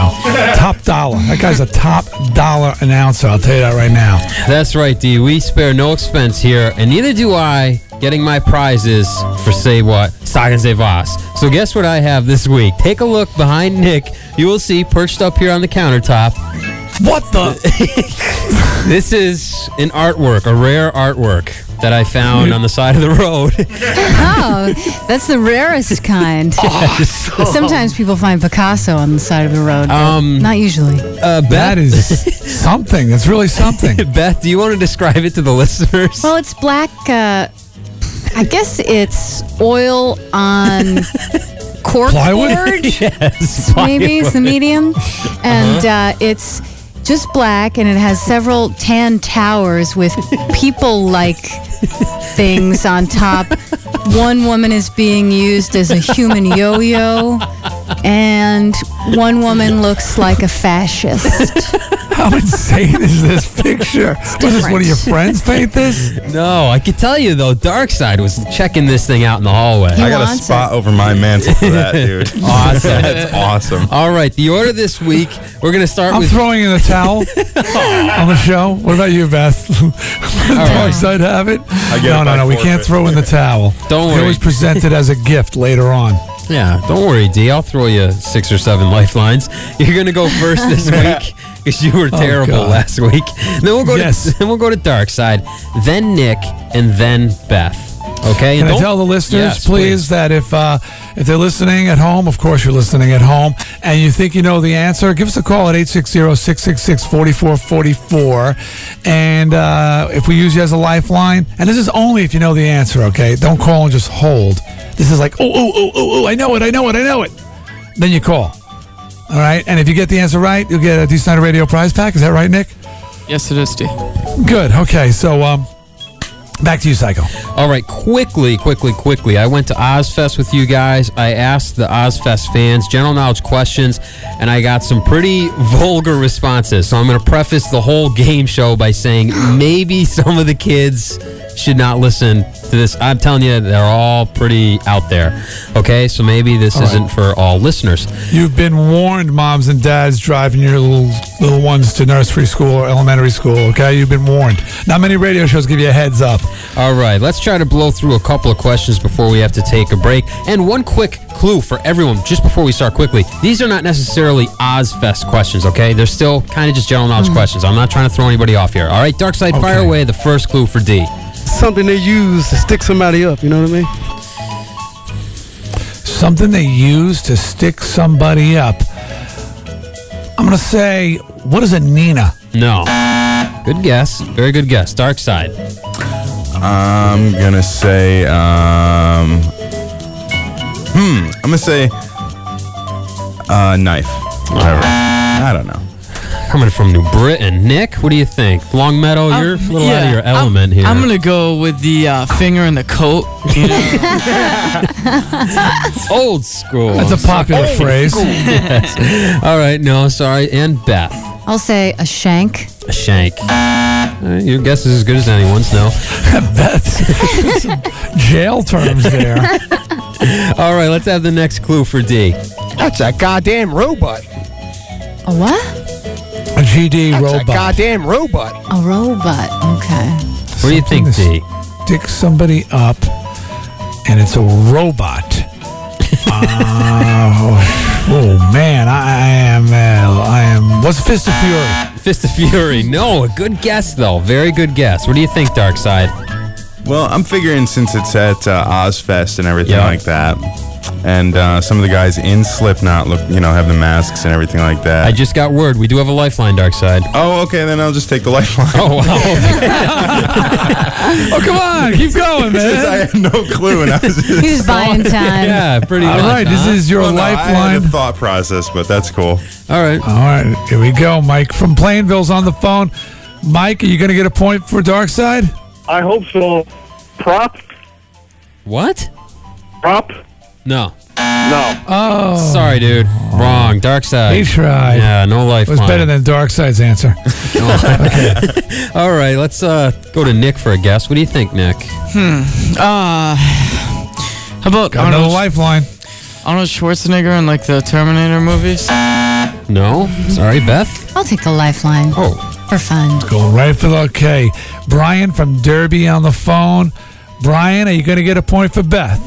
top dollar. That guy's a top dollar announcer. I'll tell you that right now. That's right, D. We spare no expense here, and neither do I getting my prizes for say what? Sagen Zie Vas. So guess what I have this week? Take a look behind Nick. You will see perched up here on the countertop. What the? [LAUGHS] this is an artwork, a rare artwork that I found on the side of the road. [LAUGHS] Oh, that's the rarest kind. [LAUGHS] Yes. Sometimes people find Picasso on the side of the road. Um, not usually. Uh, Beth, That is something. That's really something. [LAUGHS] Beth, do you want to describe it to the listeners? Well, it's black. Uh, I guess it's oil on cork Plywood? board. yes, maybe it's the medium, and uh, it's just black, and it has several tan towers with people-like things on top. [LAUGHS] One woman is being used as a human yo-yo. And one woman looks like a fascist. [LAUGHS] How insane is this picture? Was this one of your friends paint this? No, I could tell you though. Darkside was checking this thing out in the hallway. I got a spot over my mantle for that, [LAUGHS] dude. Awesome. [LAUGHS] That's awesome. All right, the order this week, we're going to start I'm with. throwing in a towel on the show. What about you, Beth? Darkside have it? I get no, it no, by no. We can't forfeit. throw in the towel. Don't We worry. always present it as a gift later on. Yeah, don't worry, D. I'll throw you six or seven lifelines. You're going to go first this [LAUGHS] week because you were Oh, terrible God. last week. Then we'll go Yes. to [LAUGHS] then we'll go to Darkside, then Nick, and then Beth. Okay. Can and I tell the listeners, Yes, please, that if uh, if they're listening at home, of course you're listening at home, and you think you know the answer, give us a call at 860-666-4444. And uh, if we use you as a lifeline, and this is only if you know the answer, okay? Don't call and just hold. This is like, oh, oh, oh, oh, oh, I know it, I know it, I know it. Then you call. All right? And if you get the answer right, you'll get a D Snider Radio prize pack. Is that right, Nick? Yes, it is, D. Good. Okay, so um, back to you, Psycho. All right, quickly, quickly, quickly. I went to Ozzfest with you guys. I asked the Ozzfest fans general knowledge questions, and I got some pretty [LAUGHS] vulgar responses. So I'm going to preface the whole game show by saying [GASPS] maybe some of the kids should not listen to this. I'm telling you, they're all pretty out there. Okay, so maybe this right. isn't for all listeners. You've been warned, moms and dads driving your little little ones to nursery school or elementary school. Okay, you've been warned. Not many radio shows give you a heads up. All right, let's try to blow through a couple of questions before we have to take a break. And one quick clue for everyone, just before we start quickly. These are not necessarily Ozzfest questions, okay? They're still kind of just general knowledge mm-hmm. questions. I'm not trying to throw anybody off here. All right, Darkside, fire away the first clue for D. Something they use to stick somebody up. You know what I mean? Something they use to stick somebody up. I'm gonna say, what is a Nina? No. Good guess. Very good guess. Darkside. I'm gonna say, um, hmm, I'm gonna say, uh, knife. Whatever. I don't know. Coming from New Britain. Nick, what do you think? Long Meadow, Um, you're a little out of yeah, your I'm- element here. I'm gonna go with the uh, finger in the coat. You know? [LAUGHS] Old school. That's a popular phrase. [LAUGHS] Yes. All right, no, sorry. And Beth. I'll say a shank. A shank. Uh, your guess is as good as anyone's, no. [LAUGHS] That's some [LAUGHS] jail terms there. [LAUGHS] All right, let's have the next clue for D. That's a goddamn robot. A what? A GD That's a robot. goddamn robot. A robot. Okay. What do you think, Something D? to Stick somebody up, and it's a robot. Uh, oh man, I, I am. Uh, I am. What's Fist of Fury? Fist of Fury. No, a good guess, though. Very good guess. What do you think, Darkside? Well, I'm figuring since it's at uh, Ozzfest and everything Yeah. like that, and uh, some of the guys in Slipknot look, you know, have the masks and everything like that. I just got word. We do have a lifeline, Darkside. oh, okay, then I'll just take the lifeline. Oh, wow. [LAUGHS] Oh come on, keep going, Since I man. had no clue, and I was [LAUGHS] just, He's [LAUGHS] buying time. yeah, pretty All much. right, this is your Well, no, I had lifeline. a thought process, but that's cool. All right. All right, here we go. Mike from Plainville's on the phone. Mike, are you going to get a point for Darkside? I hope so. Prop? What? Prop? No. No. Oh, Sorry, dude. Wrong. Darkside. He tried. Yeah, no It lifeline. was better than Darkside's answer. [LAUGHS] All right, let's uh, go to Nick for a guess. What do you think, Nick? Hmm. Uh, how about Got another Arnold, lifeline. Arnold Schwarzenegger in like the Terminator movies? No. Sorry, Beth. I'll take the lifeline Oh, for fun. Going right for the okay. Brian from Derby on the phone. Brian, are you going to get a point for Beth?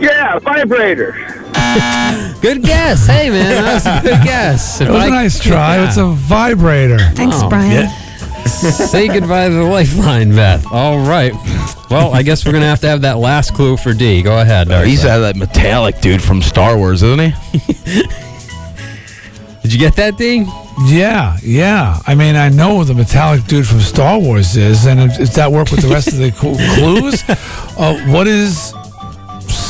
Yeah, vibrator. [LAUGHS] good guess. Hey, man, that was a good guess. If It was I- a nice try. Yeah. It's a vibrator. Thanks, Oh, Brian. Say goodbye to the lifeline, Beth. All right. Well, I guess we're gonna have to have that last clue for D. Go ahead. Dark He's Side. that metallic dude from Star Wars, isn't he? [LAUGHS] Did you get that, D? Yeah, yeah. I mean, I know what the metallic dude from Star Wars is, and it- does that work with the rest of the [LAUGHS] cl- clues? Uh, what is?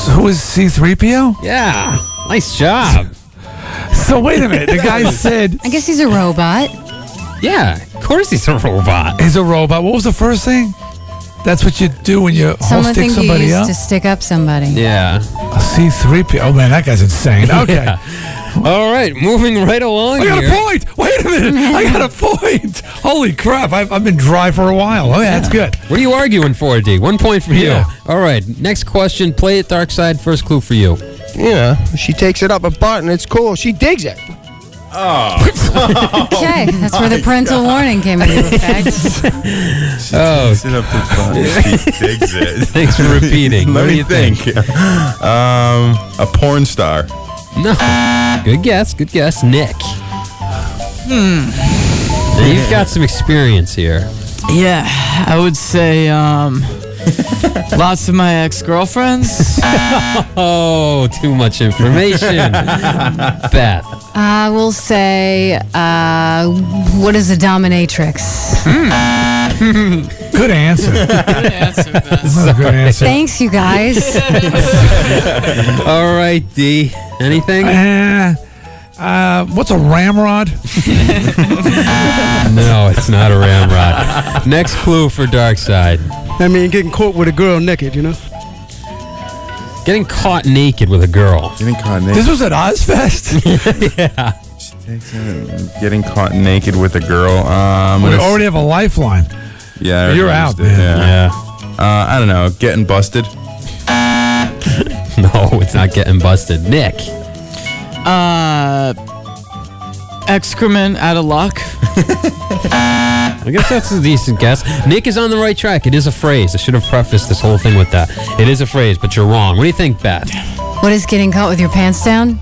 Who is C-3PO? Yeah. Nice job. So wait a minute. The guy [LAUGHS] said I guess he's a robot. Yeah. Of course he's a robot. he's a robot. What was the first thing? That's what you do when you Someone stick think you somebody used up. to stick up somebody. Yeah. A C3P. Oh man, that guy's insane. [LAUGHS] Okay. Yeah. All right, moving right along I got here. a point. Wait a [LAUGHS] minute. I got a point. Holy crap. I've, I've been dry for a while. Oh, yeah, that's good. What are you arguing for, D? One point for you. Yeah. All right, next question. Play it Darkside. First clue for you. Yeah, she takes it up a butt and it's cool. She digs it. Oh. [LAUGHS] Okay, that's where the parental warning came into [LAUGHS] effect. Oh, Sit up the butt. She digs it. Thanks for repeating. Let What do me you think? um, a porn star. no. Good guess. Good guess. Nick. Hmm. You've got some experience here. Yeah, I would say um, [LAUGHS] lots of my ex girlfriends. [LAUGHS] Oh, too much information. [LAUGHS] Beth. I will say, uh, what is a dominatrix? Good answer. Good answer, Beth. This a good answer. Thanks, you guys. All right, D. Anything? Uh, uh, what's a ramrod? [LAUGHS] No, it's not a ramrod. Next clue for Darkside. I mean, getting caught with a girl naked, you know? Getting caught naked with a girl. Getting caught naked. This was at Ozzfest? [LAUGHS] yeah. She takes it. Getting caught naked with a girl. Um, we already have a lifeline. yeah, You're out, it, man. Yeah. Yeah. Uh, I don't know. Getting busted. [LAUGHS] No, it's not getting busted. Nick. Uh, excrement out of luck. [LAUGHS] I guess that's a decent guess. Nick is on the right track. It is a phrase. I should have prefaced this whole thing with that. It is a phrase, but you're wrong. What do you think, Beth? what is getting caught with your pants down?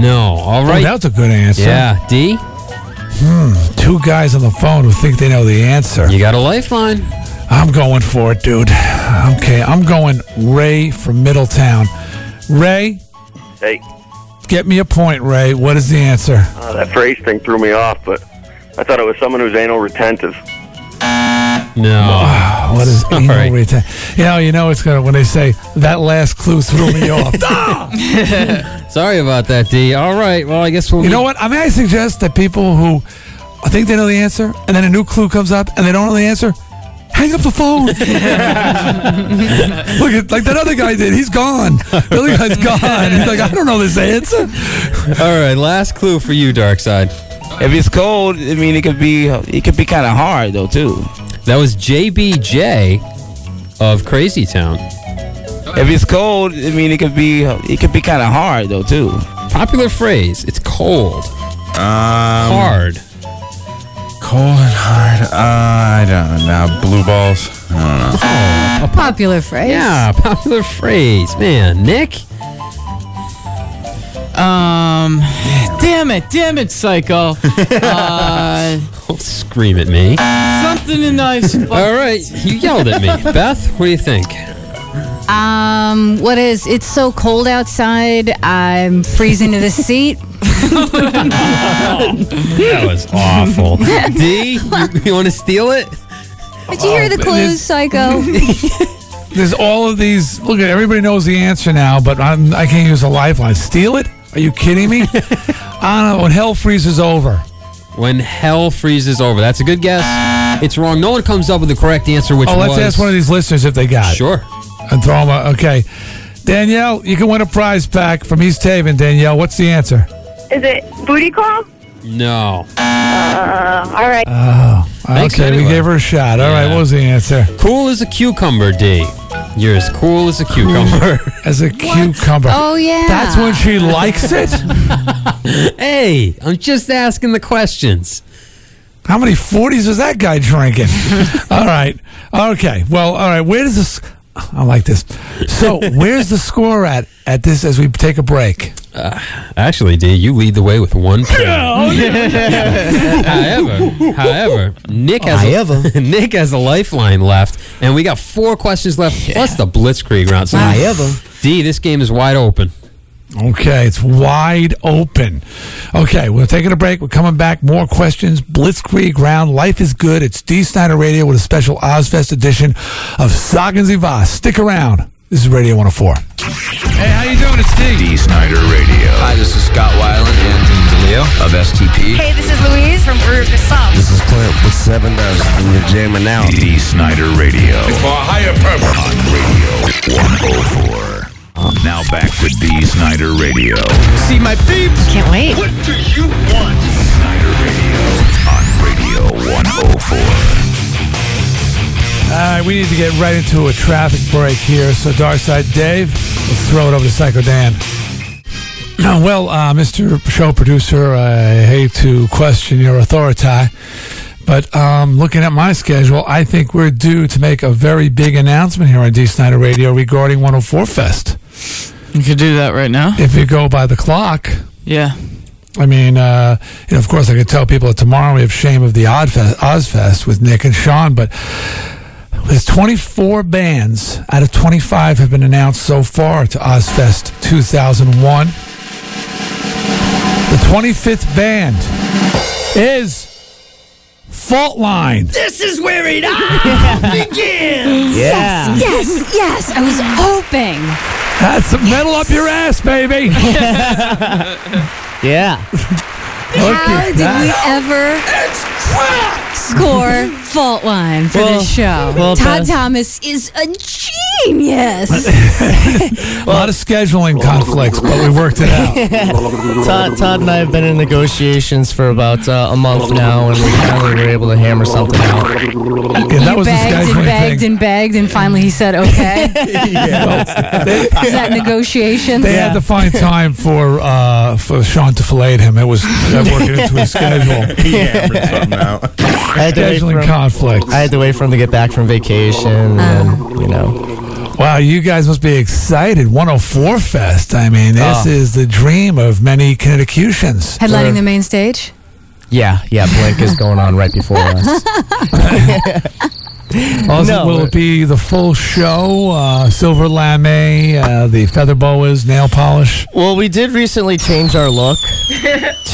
No. All Oh, right. that's a good answer. yeah. D. Hmm, Two guys on the phone who think they know the answer. You got a lifeline. I'm going for it, dude. Okay, I'm going Ray from Middletown. Ray, Hey, get me a point, Ray. What is the answer? uh, that phrase thing threw me off, but I thought it was someone who's anal retentive. No. [SIGHS] What is [LAUGHS] anal Sorry. retain? You know, you know it's gonna when they say that last clue threw me [LAUGHS] off. [LAUGHS] Ah! Sorry about that, D. All right. Well, I guess we'll. You know what? I mean, I suggest that people who I think they know the answer, and then a new clue comes up, and they don't know the answer. Hang up the phone. [LAUGHS] Look at like that other guy did. He's gone. The other guy's [LAUGHS] gone. He's like, I don't know this answer. All right. Last clue for you, Darkside. If it's cold, I mean, it could be it could be kind of hard though too. That was JBJ of Crazy Town. If it's cold, I mean, it could be it could be kind of hard though too. Popular phrase. It's cold. Um, Hard. Cold and hard. Uh, I don't know. Blue balls. I don't know. a Popular phrase. Yeah, popular phrase. Man, Nick. Um, damn it, damn it, psycho. [LAUGHS] Uh, Don't scream at me. something in nice. [LAUGHS] All right, you yelled at me. Beth, what do you think? Um, what is? It's so cold outside. I'm freezing to the seat. [LAUGHS] That was awful. [LAUGHS] D, you, you want to steal it? Did you hear the clues, Psycho? [LAUGHS] There's all of these. Look at everybody knows the answer now, but I'm, I can't use a lifeline. Steal it? Are you kidding me? I don't know. When hell freezes over. When hell freezes over. That's a good guess. It's wrong. No one comes up with the correct answer, which oh, let's was. ask one of these listeners if they got it. Sure. And throw them. A, okay, Danielle, you can win a prize pack from East Haven. Danielle, what's the answer? Is it booty call? No. Uh, all right. Oh, Thanks okay. anyway. We gave her a shot. All right, Yeah. what was the answer? Cool as a cucumber, D. You're as cool as a cucumber. [LAUGHS] As a cucumber. Oh yeah. That's when she likes it. [LAUGHS] hey, I'm just asking the questions. How many 40s was that guy drinking? [LAUGHS] all right. Okay. Well, all right. Where does this? I like this. So, where's the score at at this as we take a break? Uh, actually, D, you lead the way with one point. Oh, [LAUGHS] however, however, Nick has However. a, [LAUGHS] Nick has a lifeline left, and we got four questions left plus the blitzkrieg round. So, However. D, this game is wide open. Okay, it's wide open. Okay, we're taking a break. We're coming back. More questions. Blitzkrieg round. Life is good. It's D Snider Radio with a special Ozzfest edition of Sagen Voss. Stick around. This is Radio 104. Hey, how you doing? It's D. D. Snider Radio. Hi, this is Scott Weiland, and Radio of STP. Hey, this is Louise from Group Song. This is Clint with Seven Dust, and you're jamming out. D. Snider Radio. For a higher purpose. On Radio 104. Now back to D. Snider Radio. See my peeps. Can't wait. What do you want? Snider Radio. On Radio 104. All right, we need to get right into a traffic break here. So, Darkside Dave, let's throw it over to Psycho Dan. [CLEARS THROAT] Well, uh, Mr. Show Producer, I hate to question your authority, but um, looking at my schedule, I think we're due to make a very big announcement here on D. Snider Radio regarding 104 Fest. You could do that right now. If you go by the clock, Yeah. I mean, uh, you know, of course, I could tell people that tomorrow we have Shame of the Odd Ozzfest with Nick and Sean, but there's 24 bands out of 25 have been announced so far to Ozzfest 2001. The 25th band is Fault Line. This is where it all [LAUGHS] begins. Yes, yes, yes. I was hoping. That's some metal up your ass, baby. [LAUGHS] yeah. How did we ever score fault line for Well- this show? well, Todd Beth- Thomas is a genius. [LAUGHS] a lot of scheduling conflicts, but we worked it out. [LAUGHS] Todd, Todd and I have been in negotiations for about uh, a month now, and we finally were able to hammer something out. Yeah, that you was the begged and scheduling begged thing. and begged, and finally he said, "Okay." [LAUGHS] is that negotiation? They had to find time for uh, for Sean to fillet him. It was uh, working into his schedule. He hammered something out. I had to wait Scheduling for him- conflict. I had to wait for him to get back from vacation, uh-huh. and you know. Wow, you guys must be excited. 104 Fest. I mean, this Oh. is the dream of many Connecticutians. Headlining the main stage. Yeah, yeah, Blink is going on right before us. [LAUGHS] Also, No, will it be the full show? Uh, silver lame, uh, the feather boas, nail polish. Well, we did recently change our look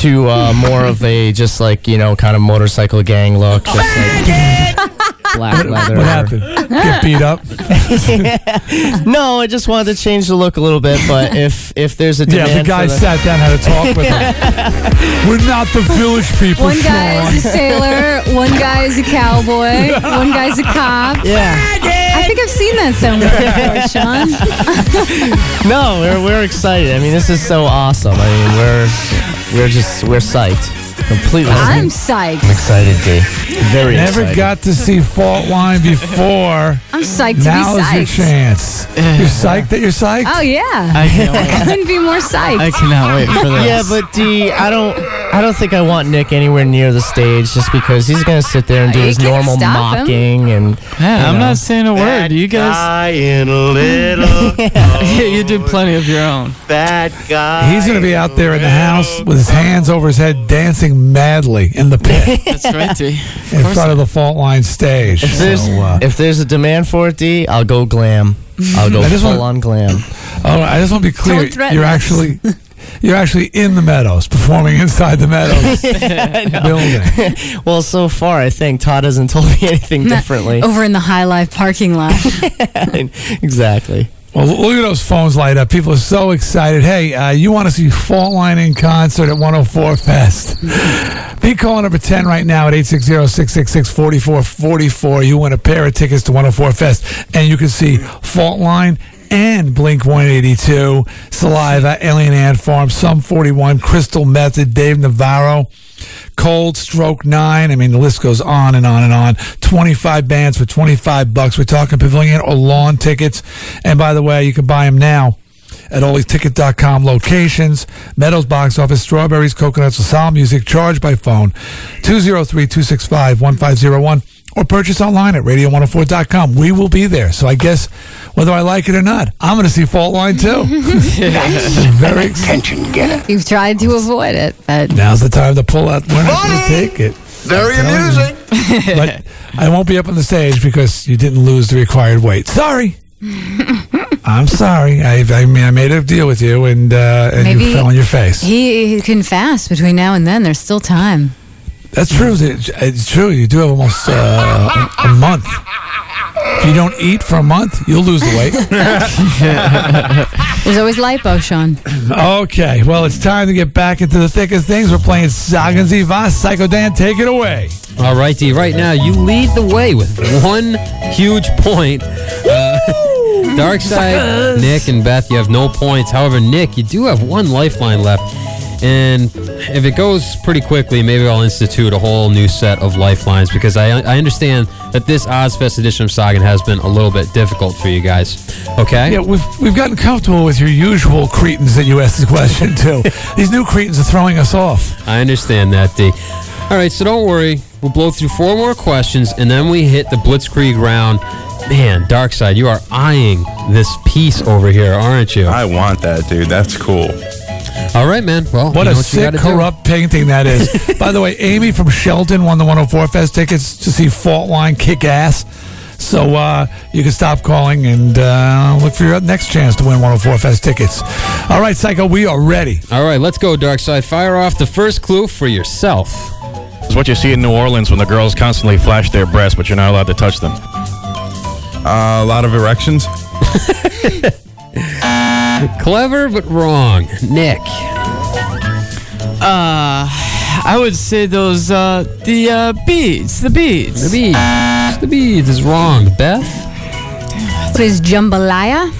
to uh, more of a just like you know kind of motorcycle gang look, just like [LAUGHS] black leather. What happened? Get beat up? [LAUGHS] no, I just wanted to change the look a little bit, but if if there's a Yeah, the guy for the, sat down, had a talk with him. [LAUGHS] We're not the village people, One guy Sean. is a sailor, one guy is a cowboy, one guy's a cop. Yeah. I think I've seen that somewhere before, Sean. [LAUGHS] no, we're we're excited. I mean, this is so awesome. I mean, we're we're just we're psyched, completely. I'm psyched. I'm excited, D. Very Never excited. got to see Fault Line before. [LAUGHS] I'm psyched to Now's be your chance. You're psyched that you're psyched? Oh yeah. I can't [LAUGHS] wait. couldn't be more psyched. I cannot wait for this. Yeah, but D, I don't, I don't think I want Nick anywhere near the stage just because he's gonna sit there and do You his can't normal stop him. mocking and. Yeah, you I'm know. not saying a word. You guys. I in a little [LAUGHS] yeah, you did plenty of your own. bad guy. He's going to be out there in the house with his hands over his head, dancing madly in the pit [LAUGHS] That's right, D. in front of the Fault Line stage. If there's, So, uh, if there's a demand for it, D, I'll go glam. I'll go I just full want- on glam. oh, I just want to be clear. You're us. actually, you're actually in the meadows, performing inside the meadows [LAUGHS] building. [LAUGHS] well, so far, I think Todd hasn't told me anything differently. Over in the High Life parking lot. exactly. Well, look at those phones light up. People are so excited. Hey, uh, you want to see Fault Line in concert at 104 Fest? Be calling number 10 right now at 860-666-4444. You win a pair of tickets to 104 Fest, and you can see Fault Line and Blink 182, Saliva, Alien Ant Farm, Sum 41, Crystal Method, Dave Navarro. Cold Stroke 9. I mean, the list goes on and on and on. 25 bands for 25 bucks. We're talking pavilion or lawn tickets. And by the way, you can buy them now at alwaysticket.com locations. Meadows box office, strawberries, coconuts, LaSalle music, charged by phone 203-265-1501 or purchase online at radio104.com. We will be there. So I guess whether I like it or not, I'm going to see Fault Line too. [LAUGHS] Very Attention getter. You've tried to avoid it, but Now's the time to pull out. We're not going to take it. Very amusing. [LAUGHS] but I won't be up on the stage because you didn't lose the required weight. Sorry. [LAUGHS] I'm sorry. I, I mean, I made a deal with you, and uh, and maybe you fell on your face. He, he can fast between now and then. There's still time. That's true. It's, it's true. You do have almost uh, a, a month. If you don't eat for a month, you'll lose the weight. There's always lipo, Sean. Okay, well, it's time to get back into the thick of things. We're playing Sagen Zie Vas. Psycho Dan, take it away. All right, D. Right now, you lead the way with one huge point. Uh, Darkside, Nick and Beth, you have no points. However, Nick, you do have one lifeline left. And if it goes pretty quickly, maybe I'll institute a whole new set of lifelines because I, I understand that this Ozzfest edition of Sagen has been a little bit difficult for you guys. Okay? Yeah, we've we've gotten comfortable with your usual cretins that you ask the question to. [LAUGHS] These new cretins are throwing us off. I understand that, D. All right, so don't worry. We'll blow through four more questions, and then we hit the Blitzkrieg round. Man, Darkside, you are eyeing this piece over here, aren't you? I want that, dude. That's cool. All right, man. Well, What you know a what sick, gotta do. corrupt painting that is. [LAUGHS] By the way, Amy from Shelton won the 104 Fest tickets to see Fault Line kick ass. So uh, you can stop calling and uh, look for your next chance to win 104 Fest tickets. All right, Psycho, we are ready. All right, let's go, Darkside. Fire off the first clue for yourself. It's what you see in New Orleans when the girls constantly flash their breasts, but you're not allowed to touch them. Uh, a lot of erections. [LAUGHS] [LAUGHS] Clever but wrong. Nick. Uh, I would say those, uh, the, uh, beads. The beads. The beads. The beads is wrong. Beth? What is jambalaya?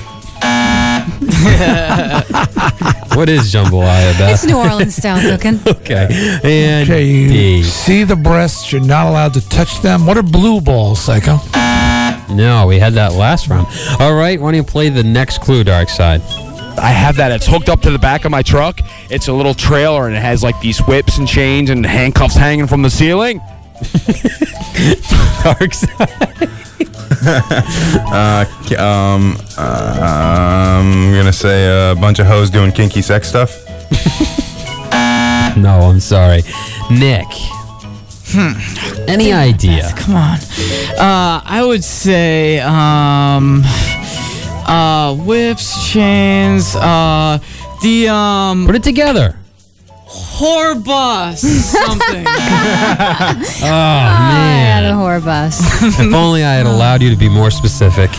[LAUGHS] What is jambalaya, Beth? It's New Orleans style cooking. [LAUGHS] okay. And Okay, you D. see the breasts, you're not allowed to touch them. What are blue balls, Psycho? No, we had that last round. All right, why don't you play the next clue, Darkside? I have that. It's hooked up to the back of my truck. It's a little trailer and it has like these whips and chains and handcuffs hanging from the ceiling. [LAUGHS] [LAUGHS] Darkside. [LAUGHS] uh, um, uh, I'm gonna say a bunch of hoes doing kinky sex stuff. No, I'm sorry. Nick. Any idea? Come on. Uh, I would say, um, uh, whips, chains, uh, the, um. Put it together. Whore bus, something. [LAUGHS] [LAUGHS] Oh, Yeah, the man. whore bus. if only I had allowed you to be more specific.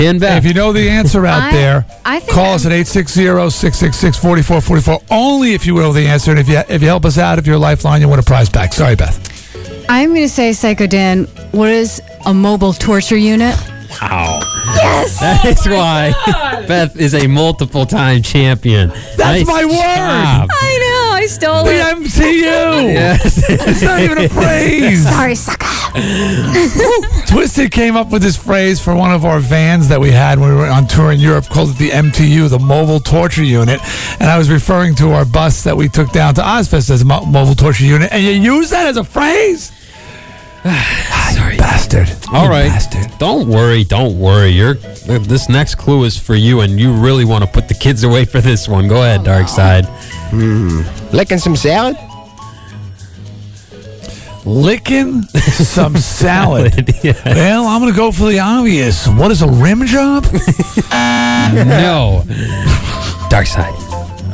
And Beth. If you know the answer out I- there, I think call us at 860-666-4444. Only if you know the answer. And if you, if you help us out, if you're a lifeline, you win a prize back. Sorry, Beth. I'm going to say, Psycho Dan, what is a mobile torture unit? Wow. Yes. [LAUGHS] That is oh why Beth is a multiple time champion. That's my word. I know, I stole The it. MTU. Yes. It's not even a phrase. [LAUGHS] Sorry, sucker. Twisted came up with this phrase for one of our vans that we had when we were on tour in Europe, called it the MTU, the Mobile Torture Unit. And I was referring to our bus that we took down to Ozzfest as a mo- Mobile Torture Unit. And you use that as a phrase? [SIGHS] Sorry. Bastard. All right. Bastard. Don't worry. Don't worry. You're this next clue is for you, and you really want to put the kids away for this one. Go ahead, Darkside. Licking some salad? Licking some [LAUGHS] salad. Yes. Well, I'm going to go for the obvious. What is a rim job? [LAUGHS] no. Darkside.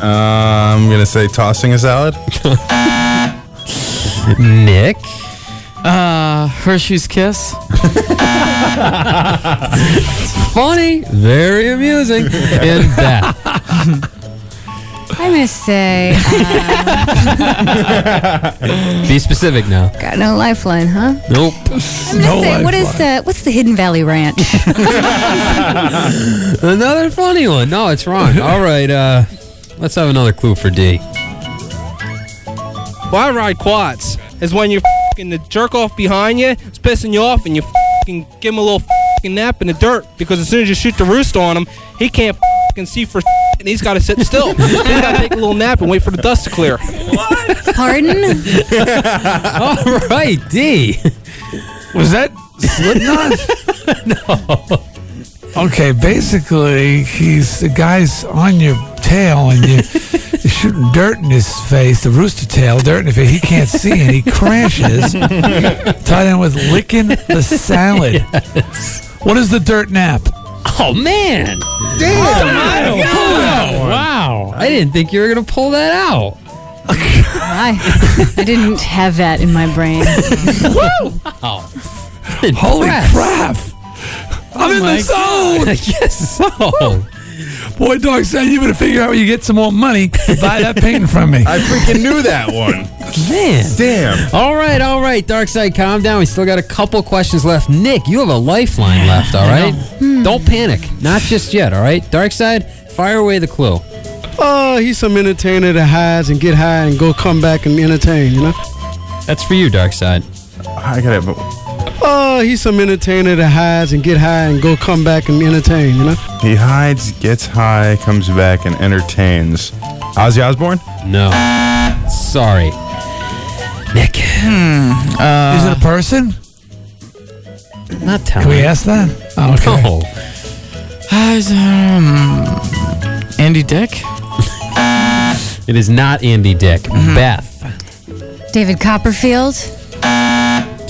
Uh, I'm gonna say tossing a salad. [LAUGHS] Nick. Uh, Hershey's Kiss. [LAUGHS] Funny. Very amusing. And that. I'm to say, uh, Be specific now. got no lifeline, huh? Nope. I'm to No say, what is the, what's the Hidden Valley Ranch? [LAUGHS] Another funny one. No, it's wrong. [LAUGHS] All right. Uh, let's have another clue for D. Why ride quads. Is when you're fing the jerk off behind you, it's pissing you off, and you fing give him a little fing nap in the dirt because as soon as you shoot the roost on him, he can't fing see for and he's got to sit still. [LAUGHS] he's got to take a little nap and wait for the dust to clear. What? Pardon? [LAUGHS] All right, D. Was that Slipknot? [LAUGHS] no. Okay, basically, he's the guy's on your tail and you, you're [LAUGHS] shooting dirt in his face, the rooster tail, dirt in his face. He can't see and he crashes. [LAUGHS] Tied in with licking the salad. What is the dirt nap? Oh man! Damn! Oh, wow! I didn't think you were gonna pull that out. I, I didn't have that in my brain. [LAUGHS] Oh. Holy crap! I'm oh, in the zone! yes, so. Boy, dog said you better figure out where you get some more money to buy that painting from me. I freaking knew that one. Man. Damn. All right, all right, Darkside, calm down. We still got a couple questions left. Nick, you have a lifeline left, all right? Hmm. Don't panic. Not just yet, all right? Darkside, fire away the clue. Oh, he's some entertainer that hides and get high and go come back and entertain, you know? That's for you, Darkside. I got it. Oh, he's some entertainer that hides and get high and go come back and entertain, you know? He hides, gets high, comes back, and entertains. Ozzy Osbourne? No. Sorry. Nick. Uh, Is it a person? Not Can we ask that? Oh, okay. No. Uh, is, um, Andy Dick? [LAUGHS] It is not Andy Dick. Mm-hmm. Beth. David Copperfield.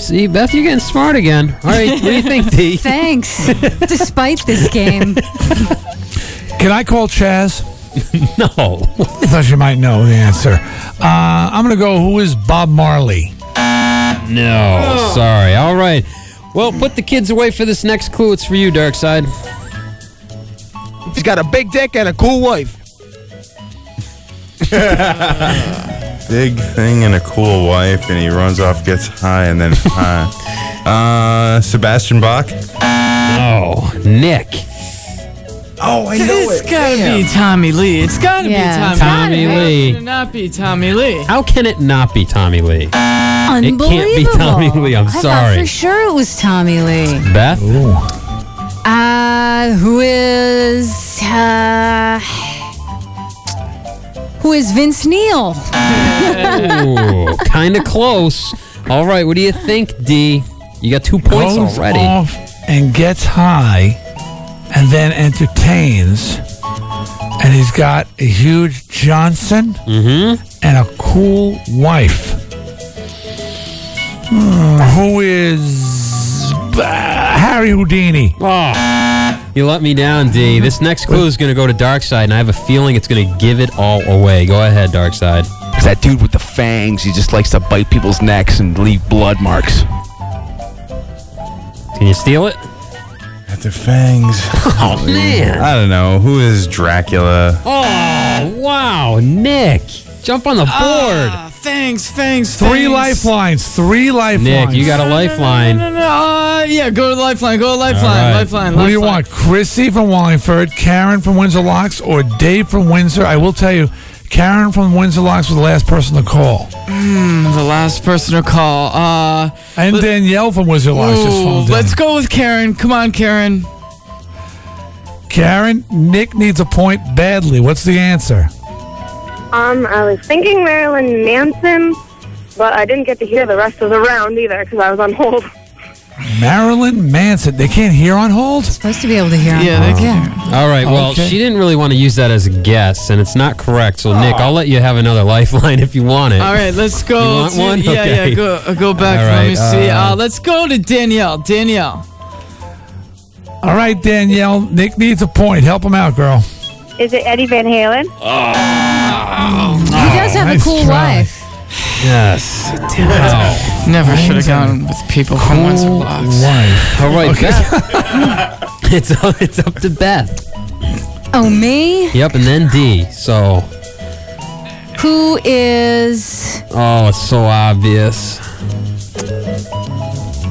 See, Beth, you're getting smart again. All right, what do you think, D? [LAUGHS] Thanks. Despite this game. Can I call Chaz? [LAUGHS] no. I thought you might know the answer. Uh, I'm going to go, who is Bob Marley? No. Sorry. All right. Well, put the kids away for this next clue. It's for you, Darkside. He's got a big dick and a cool wife. [LAUGHS] Big thing and a cool wife, and he runs off, gets high, and then [LAUGHS] high. Uh, Sebastian Bach? No. Nick. Oh, I know. It's gotta be Tommy Lee. It's gotta Yeah, be it's Tommy, Tommy How Lee. can it not be Tommy Lee? How can it not be Tommy Lee? It Unbelievable. can't be Tommy Lee. I'm I thought sorry. for sure it was Tommy Lee. Beth? Uh, who is uh, who is Vince Neil? Ooh, kind of close. All right, what do you think, D? You got two points Goes already. off and gets high and then entertains. And he's got a huge Johnson Mm-hmm. and a cool wife. Hmm, who is uh, Harry Houdini? Oh, you let me down, D. This next clue is going to go to Darkside, and I have a feeling it's going to give it all away. Go ahead, Darkside. It's that dude with the fangs. He just likes to bite people's necks and leave blood marks. Can you steal it? At the fangs. [LAUGHS] Oh, man. I don't know. Who is Dracula? Oh, wow. Nick, jump on the board. Ah, thanks, thanks, Three thanks. lifelines. Three lifelines. Nick, you got a lifeline. No, no, no. Uh, yeah, go to Lifeline. Go to Lifeline. right. Lifeline. Who do you want? Chrissy from Wallingford, Karen from Windsor Locks, or Dave from Windsor? I will tell you, Karen from Windsor Locks was the last person to call. Mm, the last person to call. Uh, And let- Danielle from Windsor Locks just ooh, phoned in. let's go with Karen. Come on, Karen. Karen, Nick needs a point badly. What's the answer? Um, I was thinking Marilyn Manson, but I didn't get to hear the rest of the round either because I was on hold. Marilyn Manson. They can't hear on hold? Supposed to be able to hear. on Yeah, they hold. can. All right, well, Okay. she didn't really want to use that as a guess, and it's not correct. So, Nick, I'll let you have another [LAUGHS] lifeline if you want it. All right, let's go. You want to- one? Yeah, Okay. yeah. Go, uh, go back. All Let me right, see. uh, Uh, let's go to Danielle. Danielle. All right, Danielle. Nick needs a point. Help him out, girl. Is it Eddie Van Halen? He does have nice a cool try. wife. Yes. Wow. Never should have gone with people from Windsor Locks. Wife. All right, Beth. [LAUGHS] it's, up, it's up to Beth. Oh, me? Yep, and then D. So, Who is oh, it's so obvious.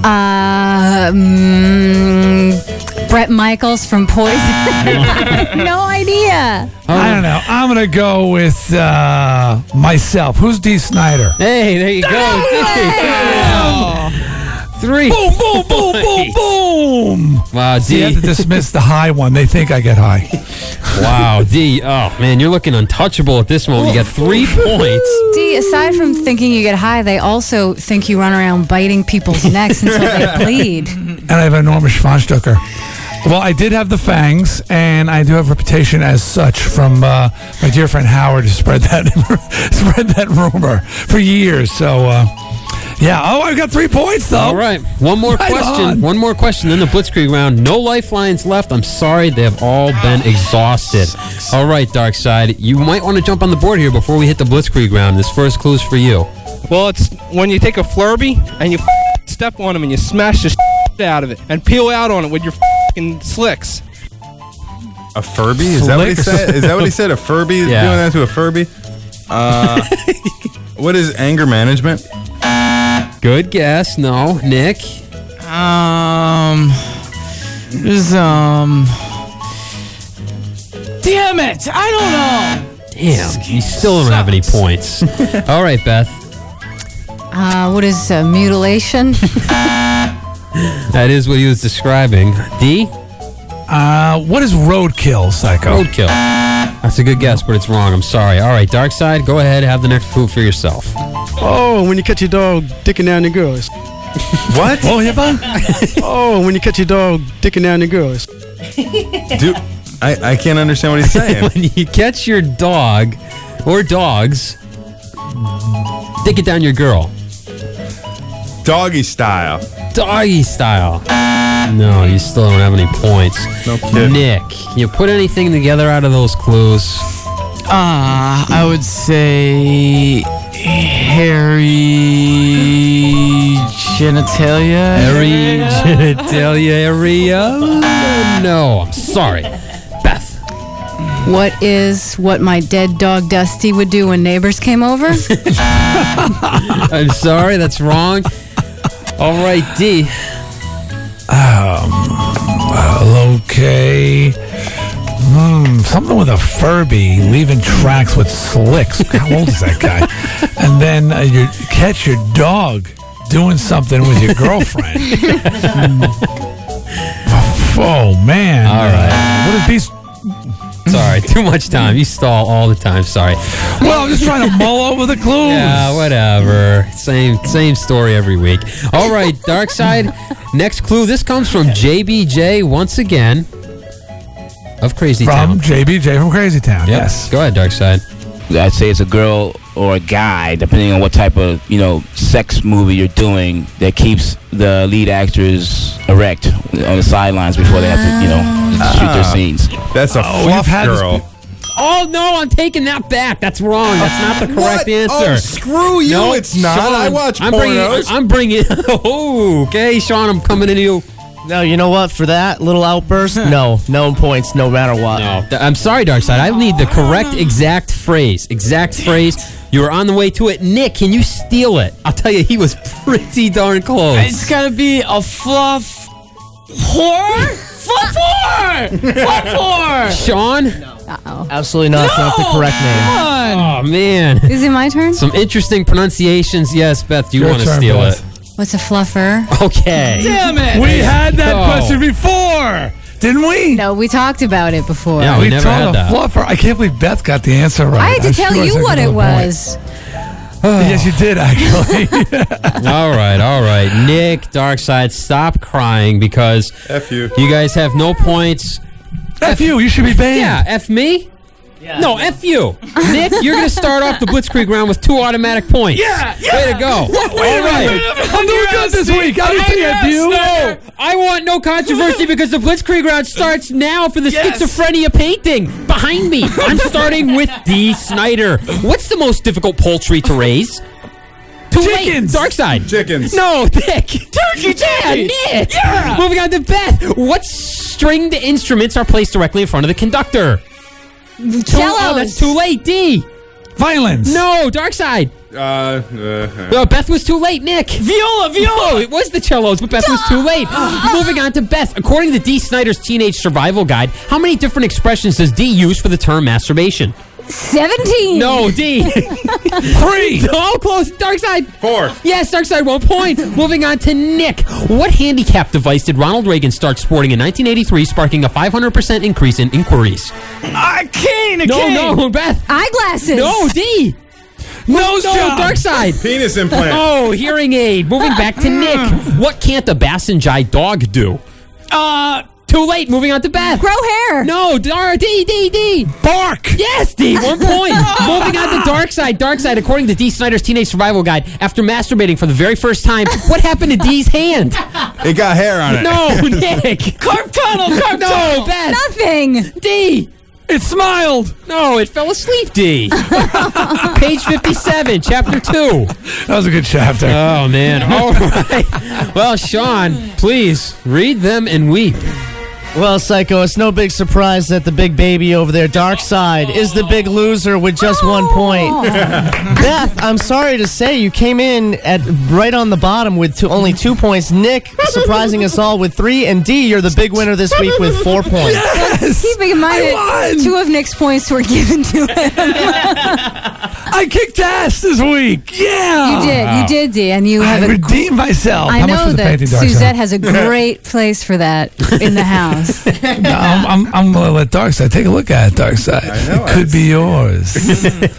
Uh, mm, Bret Michaels from Poison? [LAUGHS] no idea. I don't know. I'm going to go with uh, myself. Who's D. Snider? Hey, there you go. D. Three. Boom, boom, boom, boom, [LAUGHS] boom. Wow, See, you have to D. dismiss the high one. They think I get high. [LAUGHS] Wow, D. Oh, man, you're looking untouchable at this moment. You got three [LAUGHS] points. D, aside from thinking you get high, they also think you run around biting people's necks until they bleed. And I have an enormous Schwanstucker. Well, I did have the fangs, and I do have a reputation as such from uh, my dear friend Howard who spread that spread that rumor for years. So, uh, yeah. Oh, I've got three points though. All right, one more Right question. on. One more question. Then the Blitzkrieg round. No lifelines left. I'm sorry, they have all been exhausted. All right, Darkside. You might want to jump on the board here before we hit the Blitzkrieg round. This first clue is for you. Well, it's when you take a Flurby and you [LAUGHS] step on them and you smash the [LAUGHS] out of it and peel out on it with your slicks. A Furby? Is that what he said? Is that what he said? A Furby [LAUGHS] Yeah. doing that to a Furby? Uh, what is anger management? Good guess. No, Nick. Um, is um. Damn it! I don't know. Damn, you still don't have any points. [LAUGHS] All right, Beth. Uh, what is uh, mutilation? [LAUGHS] That is what he was describing. D. Uh, what is roadkill, Psycho? Roadkill. That's a good guess, but it's wrong. I'm sorry. All right, Darkside, go ahead. Have the next clue for yourself. Oh, when you catch your dog dicking down the girls. [LAUGHS] What? Oh, yeah, bud? [LAUGHS] Oh, when you catch your dog dicking down the girls. Dude, I, I can't understand what he's [LAUGHS] saying. when you catch your dog or dogs, dick it down your girl. Doggy style. Doggy style. No, you still don't have any points. No kidding. Nick, you put anything together out of those clues? Ah, I would say hairy genitalia. Hairy genitalia area? No, I'm sorry. Beth. what is what my dead dog Dusty would do when neighbors came over? [LAUGHS] I'm sorry, that's wrong. All right, D. Um, okay. Hmm, something with a Furby leaving tracks with slicks. How old is that guy? [LAUGHS] And then uh, you catch your dog doing something with your girlfriend. [LAUGHS] Oh man! All right. What is these? Sorry, [LAUGHS] too much time. You stall all the time. Sorry. Well, I'm just trying to mull [LAUGHS] over the clues. Yeah, whatever. Same same story every week. All right, [LAUGHS] Darkside. Next clue. This comes from JBJ once again of Crazy From Town. JBJ from Crazy Town. Yep. Yes. Go ahead, Darkside. I'd say it's a girl or a guy, depending on what type of you know sex movie you're doing, that keeps the lead actors erect on the sidelines before they have to you know ah. shoot their scenes. That's a Oh, fluff you've this girl. Oh no, I'm taking that back. That's wrong. That's not the correct What? answer. Oh, screw you, No, it's not. Sean, I watch I'm pornos. bringing. I'm bringing. Oh, [LAUGHS] okay, Sean. I'm coming to you. No, you know what? For that little outburst, [LAUGHS] no, no points, no matter what. No, I'm sorry, Darkside. I need the correct ah. exact phrase. Exact phrase. You were on the way to it. Nick, can you steal it? I'll tell you, he was pretty darn close. It's gotta be a fluff whore. Fluff whore. Fluff whore. [LAUGHS] Sean? Uh-oh. Absolutely not. It's not the correct name. Come on. Oh, man. Is it my turn? Some interesting pronunciations. Yes, Beth, do you Your want to turn, steal Beth. it? What's a fluffer? Okay. Damn it. We had that Oh. question before, didn't we? No, we talked about it before. Yeah, we we never told had a that. fluffer. I can't believe Beth got the answer right. I had to I'm tell sure I you took what it another point. was. [SIGHS] yes, you did actually. [LAUGHS] all right, all right. Nick, Darkside, stop crying because F you. you guys have no points. F you. You should be banned. Yeah, F me? No, F you. [LAUGHS] Nick, you're going to start off the Blitzkrieg round with two automatic points. Yeah, yeah. Way to go. Wait a All right. minute. I'm doing good this week. I didn't say F you. No, I want no controversy [LAUGHS] because the Blitzkrieg round starts now for the Yes. schizophrenia painting behind me. I'm starting with D. Snider. What's the most difficult poultry to raise? Too Chickens. late. Darkside. Chickens. No, [LAUGHS] Nick. Turkey. Yeah. Nick. Yeah. Moving on to Beth. What stringed instruments are placed directly in front of the conductor? Too- Oh, that's too late. D. Violence. No, Darkside. Uh, uh, No, Beth was too late, Nick. Viola, viola. No, it was the cellos, but Beth was too late. [GASPS] Moving on to Beth. According to D. Snider's Teenage Survival Guide, how many different expressions does D use for the term masturbation? 17. No, D. [LAUGHS] Three. oh, close. Darkside. Four. Yes, Darkside, one point. [LAUGHS] Moving on to Nick. What handicap device did Ronald Reagan start sporting in 1983, sparking a 500% increase in inquiries? A cane. A No, cane. no, Beth. Eyeglasses. No, D. Nose no, job. Darkside. Penis implant. Oh, hearing aid. Moving back to Nick. [LAUGHS] What can't the Basenji dog do? Uh, Too late. Moving on to Beth. Grow hair. No, Dar- D, D, D. Bark. Yes, D. One [LAUGHS] point. Moving on to Darkside. Dark Side, according to D. Snider's Teenage Survival Guide, after masturbating for the very first time, what happened to D's hand? It got hair on it. No, [LAUGHS] Nick. carp tunnel. Carp No, tunnel. Beth. Nothing. D. It smiled. No, it fell asleep, D. [LAUGHS] Page 57, chapter 2. That was a good chapter. Oh, man. All right. Well, Sean, please read them and weep. Well, Psycho, it's no big surprise that the big baby over there, Darkside, is the big loser with just one oh. point. [LAUGHS] Beth, I'm sorry to say you came in at right on the bottom with two, only two points. Nick surprising us all with three, and D, you're the big winner this week with four [LAUGHS] points. Yes! Keeping in mind that two of Nick's points were given to him. [LAUGHS] I kicked ass this week. Yeah. You did, you did, D, and you I have a redeemed myself. I How much know for the that painting, Darkside? Suzette has a great place for that in the house. [LAUGHS] No, I'm, I'm, I'm gonna let Darkside take a look at it. Darkside. it could be yours.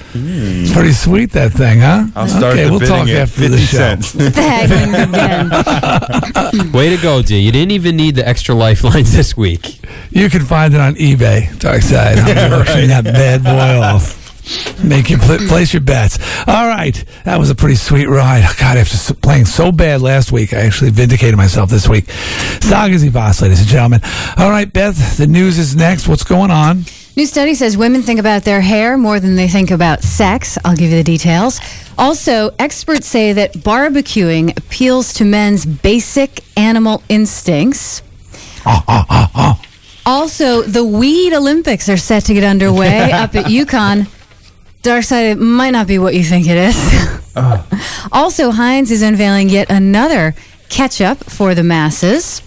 [LAUGHS] Hmm. it's pretty sweet that thing, huh? I'll start okay, the we'll talk bidding at after the 50 show. cents. [LAUGHS] Way to go, D. You didn't even need the extra lifelines this week. You can find it on eBay, Darkside. I'm auctioning that bad boy off. Make you pl- place your bets. All right, that was a pretty sweet ride. Oh, God, after playing so bad last week, I actually vindicated myself this week. Sagas Voss, ladies and gentlemen. All right, Beth, the news is next. What's going on? New study says women think about their hair more than they think about sex. I'll give you the details. Also, experts say that barbecuing appeals to men's basic animal instincts. [LAUGHS] Also, the Weed Olympics are set to get underway up at [LAUGHS] Yukon. Darkside, it might not be what you think it is. [LAUGHS] also, Heinz is unveiling yet another ketchup for the masses.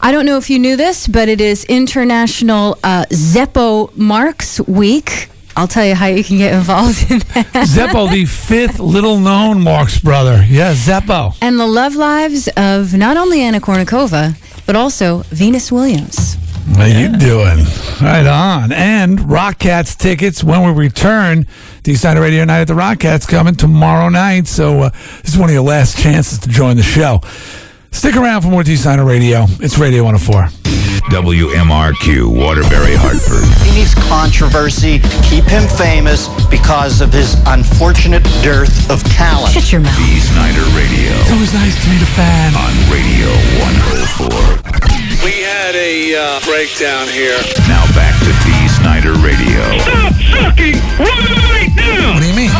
I don't know if you knew this, but it is International uh, Zeppo Marx Week. I'll tell you how you can get involved in that. Zeppo, the [LAUGHS] fifth little known Marx brother. Yeah, Zeppo. and the love lives of not only Anna Kournikova, but also Venus Williams. How you doing? Right on. And Rock Cats tickets when we return. D-Side Radio Night at the Rock Cats coming tomorrow night. So uh, this is one of your last chances to join the show. Stick around for more D Snider Radio. It's Radio 104. WMRQ, Waterbury, Hartford. He needs controversy to keep him famous because of his unfortunate dearth of talent. Shut your mouth. D. Snider Radio. It's always nice to meet a fan. On Radio 104. We had a uh, breakdown here. Now back to D. Snider Radio. Stop sucking right now! What do you mean?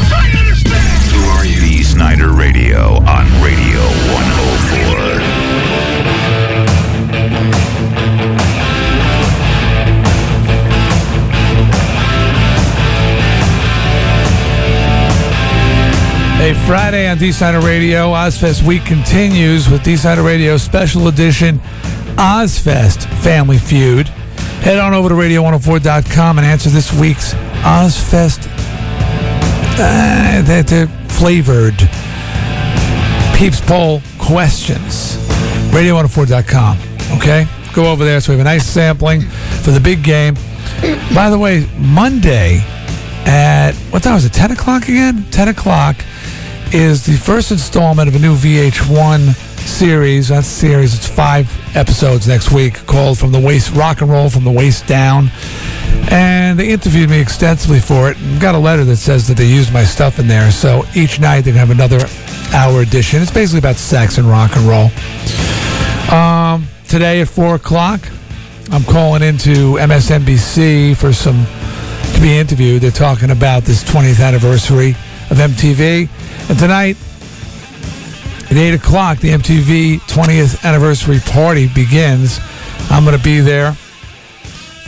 Hey, Friday on D-Sider Radio, Ozzfest Week continues with D-Sider Radio Special Edition Ozzfest Family Feud. Head on over to radio104.com and answer this week's Ozzfest uh, flavored Peeps Poll questions. Radio104.com. Okay? Go over there so we have a nice sampling for the big game. By the way, Monday at what time was it? 10 o'clock again? 10 o'clock is the first installment of a new VH1 series. That series, it's five episodes next week called From the Waist Rock and Roll from the Waist Down. And they interviewed me extensively for it and got a letter that says that they used my stuff in there. So each night they're have another hour edition. It's basically about sex and rock and roll. Um, today at 4 o'clock, I'm calling into MSNBC for some to be interviewed. They're talking about this 20th anniversary of MTV. And tonight at 8 o'clock, the MTV 20th anniversary party begins. I'm going to be there.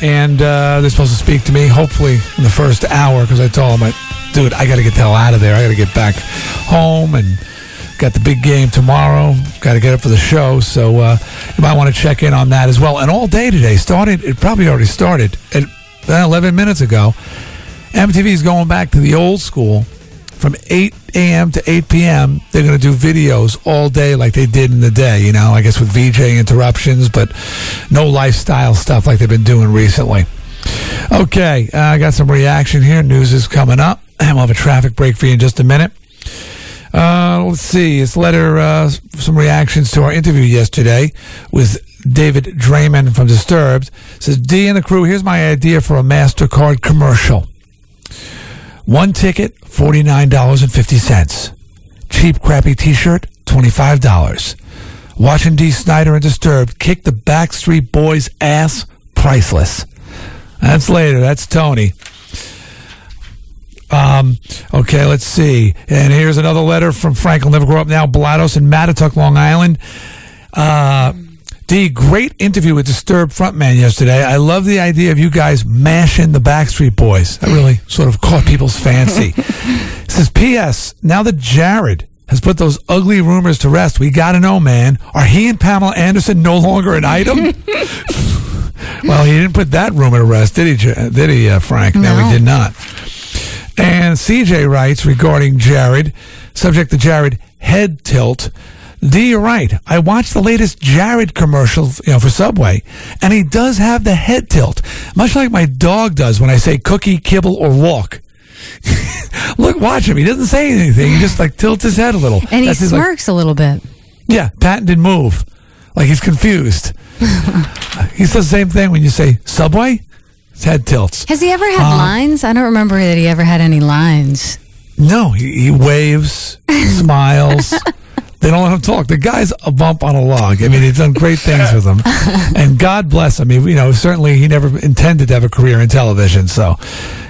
And uh, they're supposed to speak to me, hopefully, in the first hour, because I told them, I, dude, I got to get the hell out of there. I got to get back home and got the big game tomorrow. Got to get up for the show. So uh, you might want to check in on that as well. And all day today, started, it probably already started at uh, 11 minutes ago. MTV is going back to the old school from 8 a.m. to 8 p.m. They're going to do videos all day like they did in the day, you know, I guess with VJ interruptions, but no lifestyle stuff like they've been doing recently. Okay, uh, I got some reaction here. News is coming up. And [CLEARS THROAT] we'll have a traffic break for you in just a minute. Uh, let's see. It's letter uh, some reactions to our interview yesterday with David Draiman from Disturbed. It says D and the crew. Here's my idea for a Mastercard commercial. One ticket, forty nine dollars and fifty cents. Cheap, crappy twenty five dollars. Watching D. Snider and Disturbed kick the Backstreet Boys' ass, priceless. That's later. That's Tony. Um, okay, let's see. And here's another letter from Frank. I'll never grow up now. Blados in Mattituck, Long Island. Uh, D, great interview with Disturbed frontman yesterday. I love the idea of you guys mashing the Backstreet Boys. That really sort of caught people's fancy. It [LAUGHS] says, P.S. Now that Jared has put those ugly rumors to rest, we got to know, man, are he and Pamela Anderson no longer an item? [LAUGHS] well, he didn't put that rumor to rest, did he, did he, uh, Frank? No. No. he did not. And CJ writes regarding Jared, subject to Jared head tilt. D, you're right. I watched the latest Jared commercial, you know, for Subway, and he does have the head tilt, much like my dog does when I say cookie, kibble, or walk. [LAUGHS] Look, watch him. He doesn't say anything. He just like tilts his head a little. And he That's his, like, smirks a little bit. yeah, patented move. Like he's confused. [LAUGHS] he says the same thing when you say Subway. His head tilts. Has he ever had Uh, lines? I don't remember that he ever had any lines. No, he, he waves, [LAUGHS] smiles. They don't let him talk. The guy's a bump on a log. I mean, he's done great things with him, [LAUGHS] and God bless him. He, you know, certainly he never intended to have a career in television. So,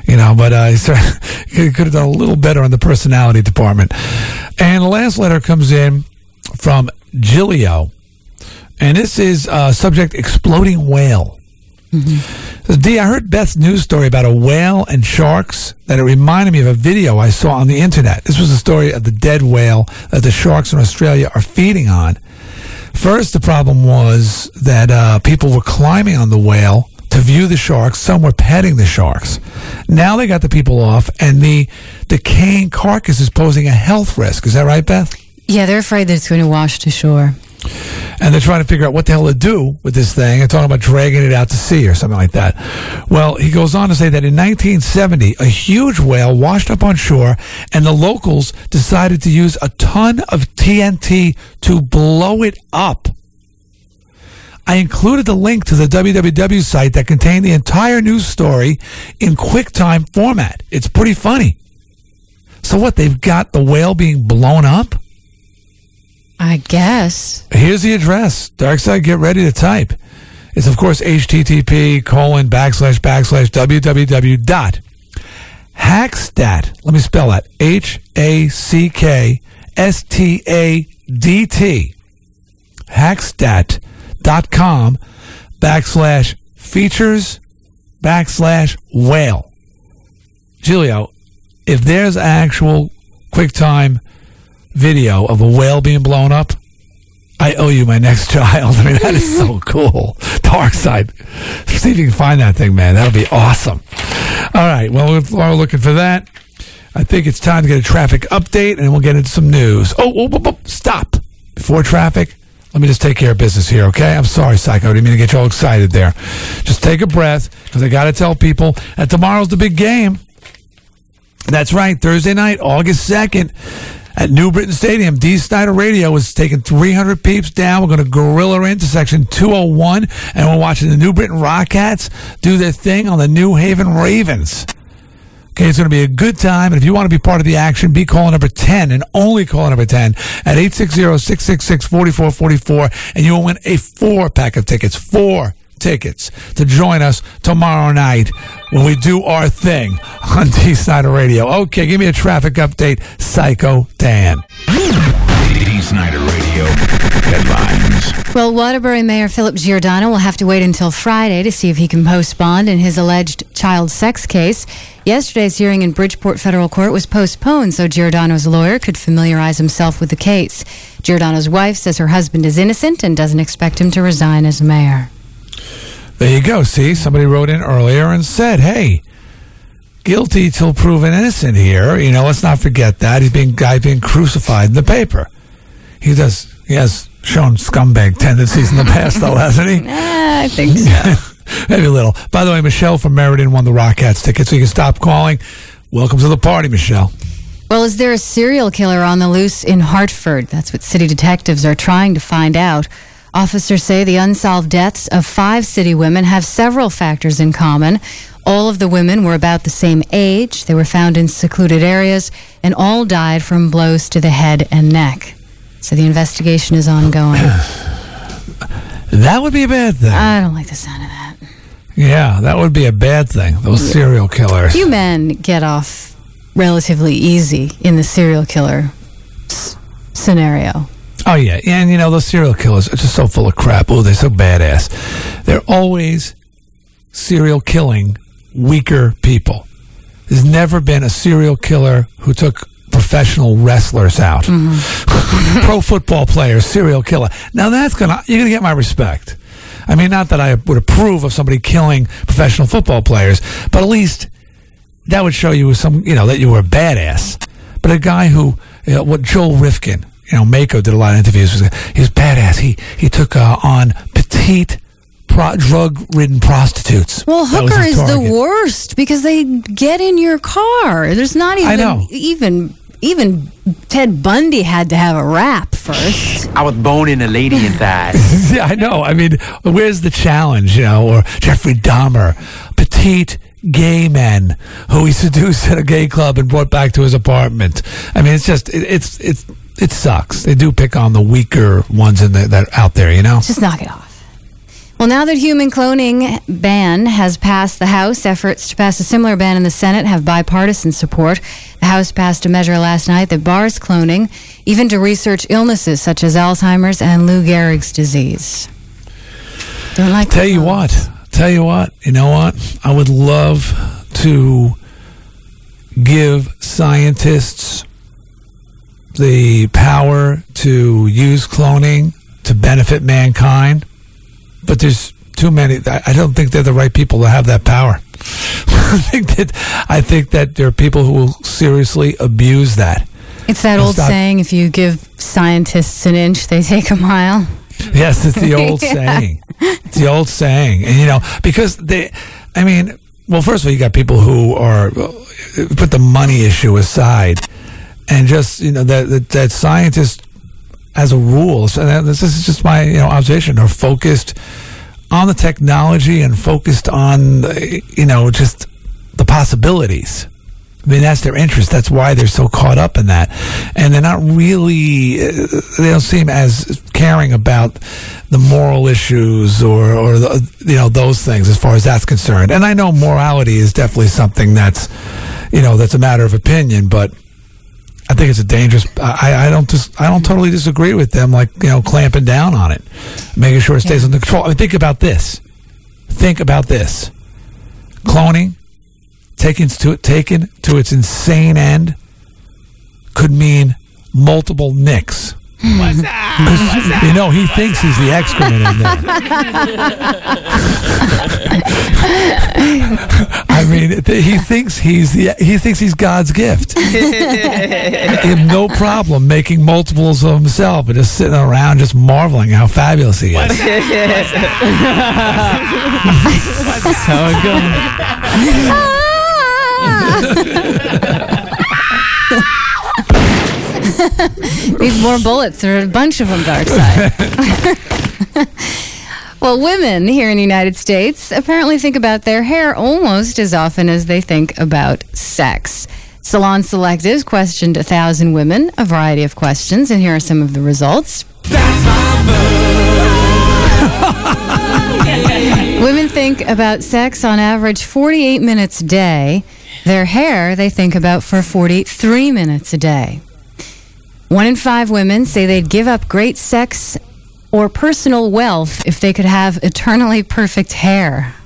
you know, but uh, he, [LAUGHS] could have done a little better on the personality department. And the last letter comes in from Gilio, and this is uh, subject exploding whale. Says, D, I heard Beth's news story about a whale and sharks that it reminded me of a video I saw on the internet. This was the story of the dead whale that the sharks in Australia are feeding on. First, the problem was that uh, people were climbing on the whale to view the sharks. Some were petting the sharks. Now they got the people off, and the decaying carcass is posing a health risk. Is that right, Beth? Yeah, they're afraid that it's going to wash to shore. And they're trying to figure out what the hell to do with this thing and talking about dragging it out to sea or something like that. Well, he goes on to say that in 1970, a huge whale washed up on shore, and the locals decided to use a ton of TNT to blow it up. I included the link to the www site that contained the entire news story in QuickTime format. It's pretty funny. So what? They've got the whale being blown up. I guess. Here's the address. Darkside, get ready to type. It's of course http colon backslash backslash www dot hackstadt. Let me spell that. H A C K S T A D T. Hackstadt dot com backslash features backslash whale. Julio, if there's actual QuickTime video of a whale being blown up, I owe you my next [LAUGHS] child. I mean, that is so [LAUGHS] cool. Darkside. See if you can find that thing, man. That'll be awesome. All right. Well, we're looking for that, I think it's time to get a traffic update and we'll get into some news. Oh, oh, oh, oh, stop. Before traffic, let me just take care of business here, okay? I'm sorry, Psycho. I didn't mean to get you all excited there. Just take a breath because I got to tell people that tomorrow's the big game. That's right. Thursday night, August 2nd, at New Britain Stadium. D. Snider Radio is taking 300 peeps down. We're going to gorilla into section 201, and we're watching the New Britain Rock Cats do their thing on the New Haven Ravens. Okay, it's going to be a good time. And if you want to be part of the action, be caller number 10 and only caller number 10 at 860-666-4444 and you will win a four pack of tickets. Four tickets to join us tomorrow night when we do our thing on D Snider Radio. Okay, give me a traffic update, Psycho Dan. D. Snider Radio headlines. Well, Waterbury Mayor Philip Giordano will have to wait until Friday to see if he can post bond in his alleged child sex case. Yesterday's hearing in Bridgeport Federal Court was postponed so Giordano's lawyer could familiarize himself with the case. Giordano's wife says her husband is innocent and doesn't expect him to resign as mayor. There you go. See, somebody wrote in earlier and said, "Hey, guilty till proven innocent." Here, you know, let's not forget that he's being guy being crucified in the paper. He does. He has shown scumbag tendencies in the past, though, hasn't he? [LAUGHS] I think so. [LAUGHS] Maybe a little. By the way, Michelle from Meriden won the Rock Cats ticket, so you can stop calling. Welcome to the party, Michelle. Well, is there a serial killer on the loose in Hartford? That's what city detectives are trying to find out. Officers say the unsolved deaths of five city women have several factors in common. All of the women were about the same age, they were found in secluded areas, and all died from blows to the head and neck. So the investigation is ongoing. [SIGHS] That would be a bad thing. I don't like the sound of that. Yeah, that would be a bad thing. Those serial killers. Few men get off relatively easy in the serial killer s- scenario. Oh yeah, and you know those serial killers are just so full of crap. Oh, they're so badass. They're always serial killing weaker people. There's never been a serial killer who took professional wrestlers out. Mm-hmm. [LAUGHS] Pro football player, serial killer. Now that's gonna you're gonna get my respect. I mean, not that I would approve of somebody killing professional football players, but at least that would show you some, you know, that you were a badass. But a guy who, you know, what Joel Rifkin, you know, Mako did a lot of interviews. He was badass. He he took uh, on petite, pro- drug-ridden prostitutes. Well, hooker is the worst because they get in your car. There's not even I know. even even Ted Bundy had to have a rap first. I was boning a lady in that. [LAUGHS] yeah, I know. I mean, where's the challenge, you know? Or Jeffrey Dahmer, petite gay men who he seduced at a gay club and brought back to his apartment. I mean, it's just it, it's it's it sucks. They do pick on the weaker ones in the, that out there, you know. Just knock it off. Well, now that human cloning ban has passed the House, efforts to pass a similar ban in the Senate have bipartisan support. The House passed a measure last night that bars cloning, even to research illnesses such as Alzheimer's and Lou Gehrig's disease. Don't like Tell you what, tell you what, you know what? I would love to give scientists the power to use cloning to benefit mankind, but there's too many. I don't think they're the right people to have that power. [LAUGHS] I think that I think that there are people who will seriously abuse that. It's that old not- saying if you give scientists an inch, they take a mile. Yes, it's the old [LAUGHS] Yeah. saying. It's [LAUGHS] the old saying, and you know because they, I mean, well, first of all, you got people who are uh, put the money issue aside, and just you know that that, that scientists, as a rule, so this is just my you know observation, are focused on the technology and focused on the, you know just the possibilities. I mean, that's their interest. That's why they're so caught up in that. And they're not really, uh, they don't seem as caring about the moral issues or, or the, you know, those things as far as that's concerned. And I know morality is definitely something that's, you know, that's a matter of opinion, but I think it's a dangerous. I, I don't just. I don't totally disagree with them. Like you know, clamping down on it, making sure it stays under control. I mean, think about this. Think about this. Cloning, taken to taken to its insane end, could mean multiple nicks. What's [LAUGHS] Because, You know, he thinks he's the excrement in there. I mean, th- he thinks he's the he thinks he's God's gift. [LAUGHS] he have no problem making multiples of himself and just sitting around just marveling how fabulous he is. how it [LAUGHS] Need more bullets or a bunch of them, Darkside. [LAUGHS] well, women here in the United States apparently think about their hair almost as often as they think about sex. Salon Selectives questioned a thousand women, a variety of questions, and here are some of the results. [LAUGHS] Women think about sex on average 48 minutes a day. Their hair, they think about for 43 minutes a day. One in five women say they'd give up great sex or personal wealth if they could have eternally perfect hair.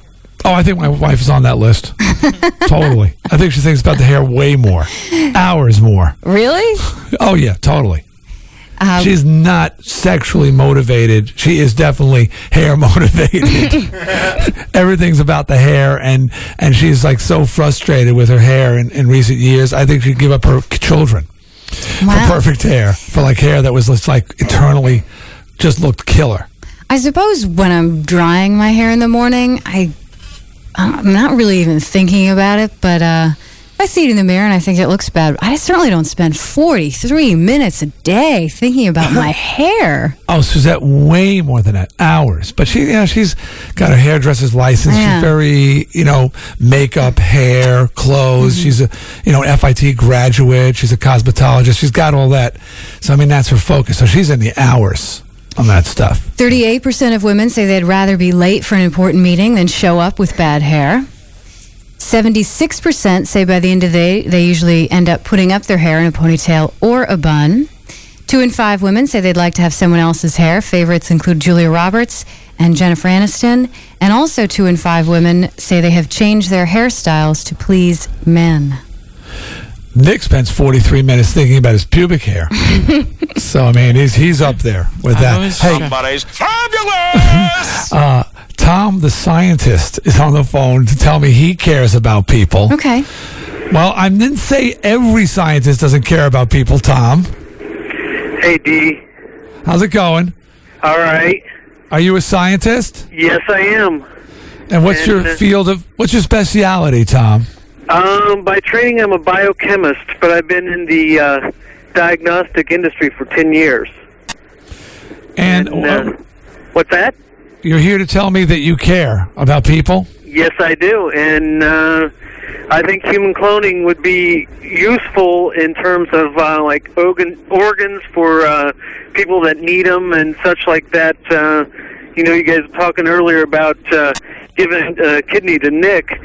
Oh, I think my wife is on that list. [LAUGHS] totally. I think she thinks about the hair way more, hours more. Really? Oh yeah, totally. Um, She's not sexually motivated. She is definitely hair motivated. [LAUGHS] Everything's about the hair, and and she's like so frustrated with her hair in, in recent years. I think she'd give up her children for perfect hair, for like hair that was just like eternally just looked killer. I suppose when I'm drying my hair in the morning, I I'm not really even thinking about it, but uh, I see it in the mirror and I think it looks bad, I certainly don't spend 43 minutes a day thinking about [LAUGHS] my hair. Oh, Suzette, way more than that, hours. But she, yeah, she's got her hairdresser's license. Yeah. She's very, you know, makeup, hair, clothes. Mm-hmm. She's a, you know, FIT graduate. She's a cosmetologist. She's got all that. So I mean, that's her focus. So she's in the hours on that stuff. 38% of women say they'd rather be late for an important meeting than show up with bad hair. 76% say by the end of the day, they usually end up putting up their hair in a ponytail or a bun. Two in five women say they'd like to have someone else's hair. Favorites include Julia Roberts and Jennifer Aniston. And also, two in five women say they have changed their hairstyles to please men. Nick spends 43 minutes thinking about his pubic hair. [LAUGHS] so, I mean, he's, he's up there with that. Hey, Somebody's [LAUGHS] fabulous! uh, Tom, the scientist, is on the phone to tell me he cares about people. Okay. Well, I didn't say every scientist doesn't care about people, Tom. Hey, D. How's it going? All right. Are you a scientist? Yes, I am. And what's your And, uh, field of, what's your specialty, Tom? Um, by training, I'm a biochemist, but I've been in the uh, diagnostic industry for 10 years. And, uh, what's that? You're here to tell me that you care about people? Yes, I do. And uh, I think human cloning would be useful in terms of uh, like organ, organs for uh, people that need them and such like that. Uh, you know, you guys were talking earlier about uh, giving a kidney to Nick.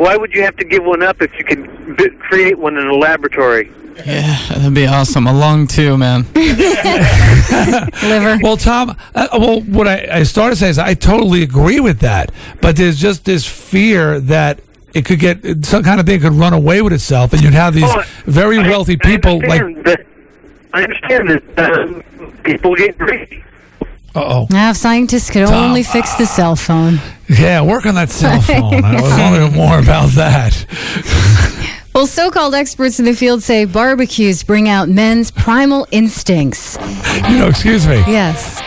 Why would you have to give one up if you could b- create one in a laboratory? Yeah, that'd be awesome. A lung too, man. [LAUGHS] Liver. Well, Tom, uh, well, what I, I started to say is I totally agree with that, but there's just this fear that it could get some kind of thing could run away with itself, and you'd have these Oh, very wealthy people like. understand that, I understand that um, people get greedy. Uh oh. Now, if scientists could Tom. only fix the cell phone. Yeah, work on that cell [LAUGHS] phone. I was wondering more about that. [LAUGHS] Well, so called experts in the field say barbecues bring out men's primal instincts. You know, excuse me. Yes.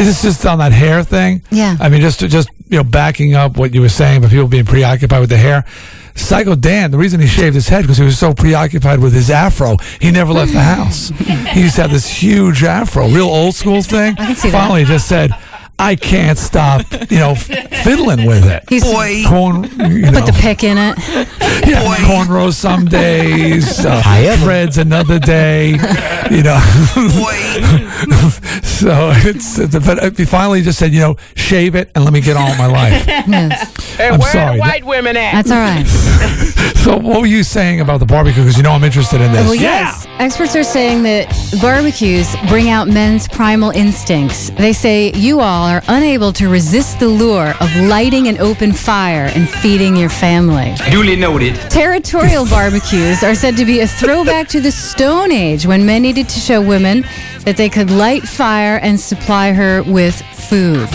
Is this just on that hair thing? Yeah. I mean, just just you know, backing up what you were saying, about people being preoccupied with the hair. Psycho Dan, the reason he shaved his head because he was so preoccupied with his afro, he never left the house. he used to have this huge afro, real old school thing. I can see. Finally, he just said, "I can't stop," you know, fiddling with it. He's corn, you know, put the pick in it. yeah, cornrows some days, uh, [LAUGHS] threads another day, you know. [LAUGHS] so it's, it's but he finally just said, you know, shave it and let me get on with my life. [LAUGHS] Hey, I'm where sorry. the white women at? That's all right. So what were you saying about the barbecue? Because you know I'm interested in this. Well, yes. Experts are saying that barbecues bring out men's primal instincts. They say you all are unable to resist the lure of lighting an open fire and feeding your family. Duly noted. Territorial [LAUGHS] barbecues are said to be a throwback to the Stone Age when men needed to show women that they could light fire and supply her with food.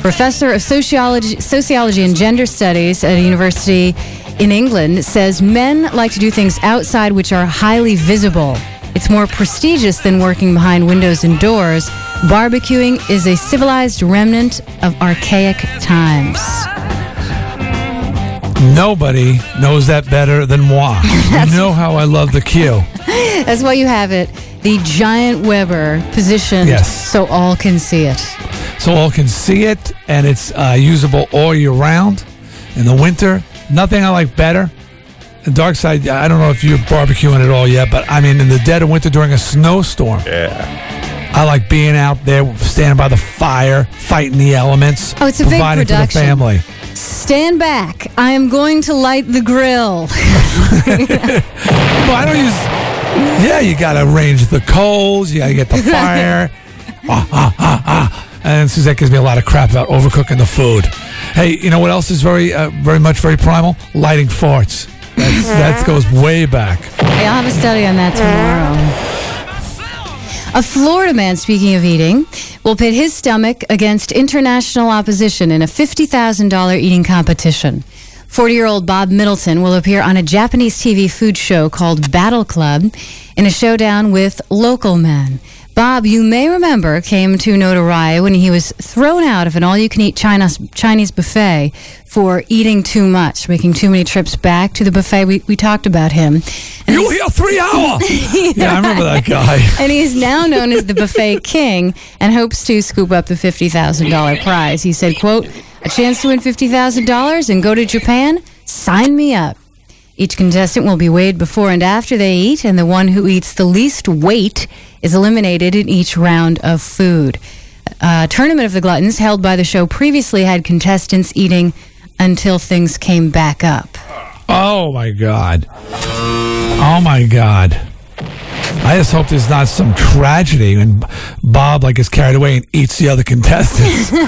Professor of sociology, sociology and gender studies at a university in England says men like to do things outside which are highly visible. It's more prestigious than working behind windows and doors. Barbecuing is a civilized remnant of archaic times. Nobody knows that better than moi. [LAUGHS] you know how I love the cue. That's why you have it. The giant Weber positioned Yes. so all can see it. So all can see it, and it's uh, usable all year round. In the winter, nothing I like better. The Darkside, I don't know if you're barbecuing at all yet, but I mean, in the dead of winter during a snowstorm. Yeah. I like being out there, standing by the fire, fighting the elements, Oh, it's a big providing for the production. family. Stand back. I am going to light the grill. [LAUGHS] Well, I don't use. Yeah, you got to arrange the coals. You got to get the fire. [LAUGHS] ah, ah, ah, ah. And Suzette gives me a lot of crap about overcooking the food. Hey, you know what else is very, uh, very much very primal? Lighting farts. That [LAUGHS] goes way back. Yeah, I'll have a study on that tomorrow. A Florida man, speaking of eating, will pit his stomach against international opposition in a $50,000 eating competition. 40 year old Bob Middleton will appear on a Japanese TV food show called Battle Club in a showdown with local men. Bob, you may remember, came to notoriety when he was thrown out of an all you can eat Chinese, Chinese buffet for eating too much, making too many trips back to the buffet. We, we talked about him. You were here three hours. [LAUGHS] yeah, I remember that guy. [LAUGHS] and he's now known as the buffet [LAUGHS] king and hopes to scoop up the $50,000 prize. He said, quote, a chance to win $50,000 and go to Japan? Sign me up. Each contestant will be weighed before and after they eat, and the one who eats the least weight is eliminated in each round of food. Uh, Tournament of the Gluttons, held by the show, previously had contestants eating until things came back up. Oh my god. Oh my god. I just hope there's not some tragedy and Bob like gets carried away and eats the other contestants. [LAUGHS] [LAUGHS] that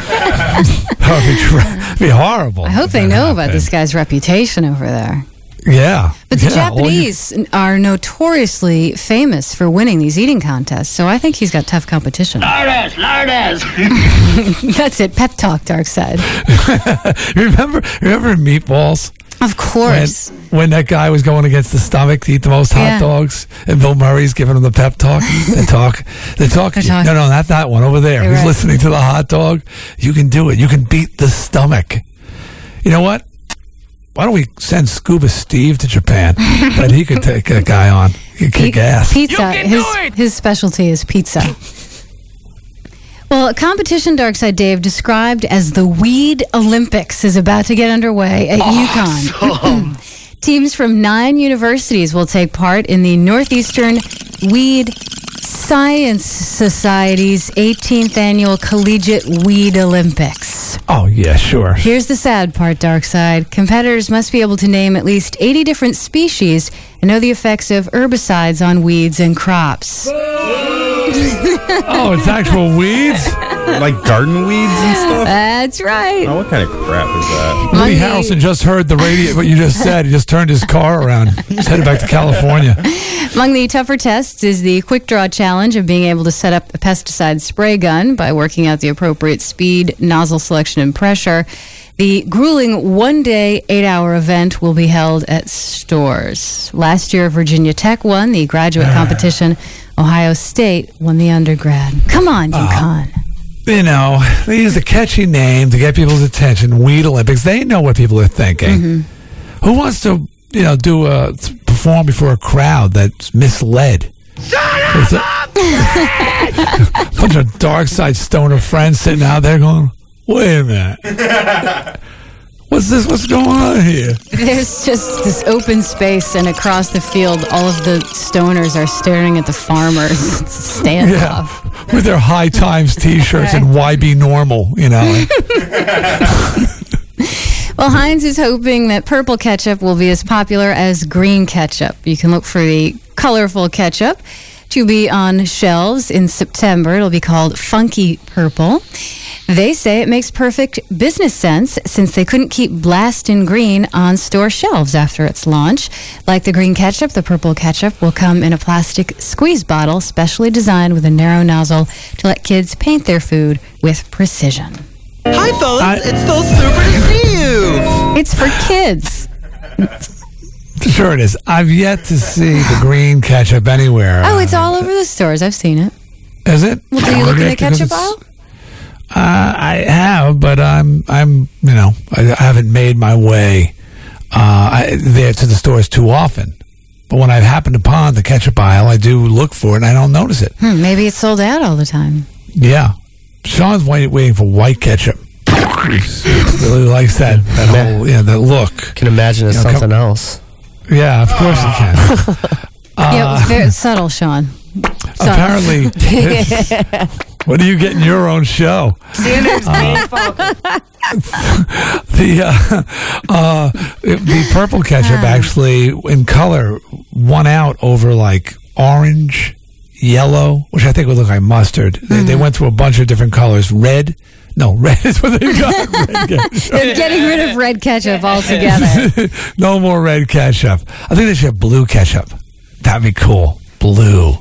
would be, tra- be horrible. I hope they know about this guy's reputation over there. Yeah. But the Yeah, all you- Japanese are notoriously famous for winning these eating contests, so I think he's got tough competition. [LAUGHS] Lardas, Lardas. [LAUGHS] That's it. Pep talk, Darkside. [LAUGHS] remember, remember Meatballs? Of course. When, when that guy was going against the stomach to eat the most hot Yeah. dogs, and Bill Murray's giving him the pep talk. They talk. They talk. They're No, no, not that one over there. You're He's right. listening to the hot dog. You can do it. You can beat the stomach. You know what? Why don't we send Scuba Steve to Japan? and he could take a guy on. He could kick ass. Pizza. His, his specialty is pizza. Well, a competition Darkside Dave described as the Weed Olympics is about to get underway at UConn. Teams from nine universities will take part in the Northeastern Weed Science Society's 18th annual Collegiate Weed Olympics. Oh yeah, sure. Here's the sad part, Darkside. Competitors must be able to name at least 80 different species and know the effects of herbicides on weeds and crops. Oh, it's actual weeds? [LAUGHS] like garden weeds and stuff? That's right. Oh, what kind of crap is that? Woody Harrelson just heard the radio, what you just said. He just turned his car around. He's headed back to California. [LAUGHS] Among the tougher tests is the quick draw challenge of being able to set up a pesticide spray gun by working out the appropriate speed, nozzle selection, and pressure. The grueling one day, eight hour event will be held at Storrs. Last year, Virginia Tech won the graduate [SIGHS] competition. Ohio State won the undergrad. Come on, UConn. Ah. You know, they use a catchy name to get people's attention. Weed Olympics. They know what people are thinking. Mm-hmm. Who wants to, you know, do a perform before a crowd that's misled? Shut up! A [LAUGHS] bunch of Darkside stoner friends sitting out there going, "Wait a minute, [LAUGHS] what's this? What's going on here?" There's just this open space, and across the field, all of the stoners are staring at the farmers. [LAUGHS] It's a standoff. with their high times T-shirts and why be normal, you know. [LAUGHS] Well, Heinz is hoping that purple ketchup will be as popular as green ketchup. You can look for the colorful ketchup to be on shelves in September. It'll be called Funky Purple. They say it makes perfect business sense since they couldn't keep Blastin' Green on store shelves after its launch. Like the green ketchup, the purple ketchup will come in a plastic squeeze bottle specially designed with a narrow nozzle to let kids paint their food with precision. Hi, fellas. it's so super to see you. It's for kids. [LAUGHS] Sure it is. I've yet to see the green ketchup anywhere. Oh, it's all over the stores. I've seen it. Is it? Well, do you look in the ketchup aisle? Uh, I have, but I'm, I'm, you know, I, I haven't made my way uh, I, there to the stores too often. But when I happen upon the ketchup aisle, I do look for it, and I don't notice it. Hmm, maybe it's sold out all the time. Yeah, Sean's waiting, waiting for white ketchup. [LAUGHS] He really likes that that whole yeah that look. Can imagine it's You know, something come- else. Yeah, of course you can. [LAUGHS] yeah, Uh, it's very subtle, Sean. Subtle. apparently, [LAUGHS] [LAUGHS] what do you get in your own show? the uh, uh, the purple ketchup actually in color won out over like orange, yellow, which I think would look like mustard. They, they went through a bunch of different colors. Red, no, red is what they got. [LAUGHS] They're getting rid of red ketchup altogether. [LAUGHS] no more red ketchup. I think they should have blue ketchup. That'd be cool. Blue.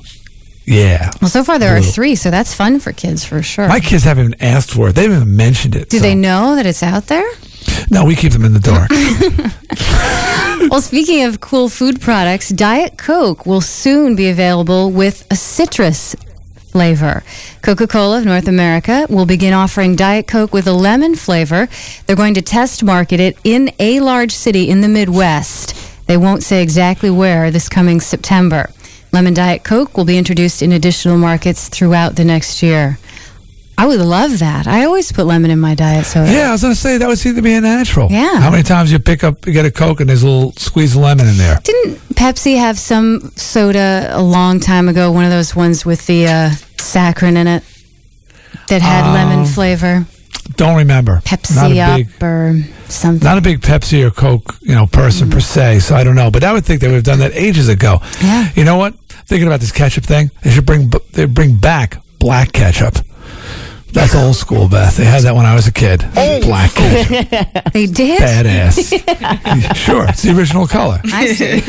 Yeah. well, so far there are three, so that's fun for kids for sure. My kids haven't even asked for it. They haven't even mentioned it. Do so- they know that it's out there? No, we keep them in the dark. [LAUGHS] well, speaking of cool food products, Diet Coke will soon be available with a citrus flavor. Coca Cola of North America will begin offering Diet Coke with a lemon flavor. They're going to test market it in a large city in the Midwest. They won't say exactly where this coming September. Lemon Diet Coke will be introduced in additional markets throughout the next year. I would love that. I always put lemon in my diet soda. yeah, I was going to say that would seem to be a natural. Yeah. How many times you pick up, you get a Coke and there's a little squeeze of lemon in there? Didn't Pepsi have some soda a long time ago? One of those ones with the uh, saccharin in it that had lemon Um, flavor. Don't remember. not Pepsi a big, up or something. not a big Pepsi or Coke, you know, person per se. So I don't know, but I would think they would have done that ages ago. Yeah. You know what? thinking about this ketchup thing. They should bring they bring back black ketchup. That's old school, Beth. They had that when I was a kid. Black. [LAUGHS] They did? Badass. [LAUGHS] sure, it's the original color. I see.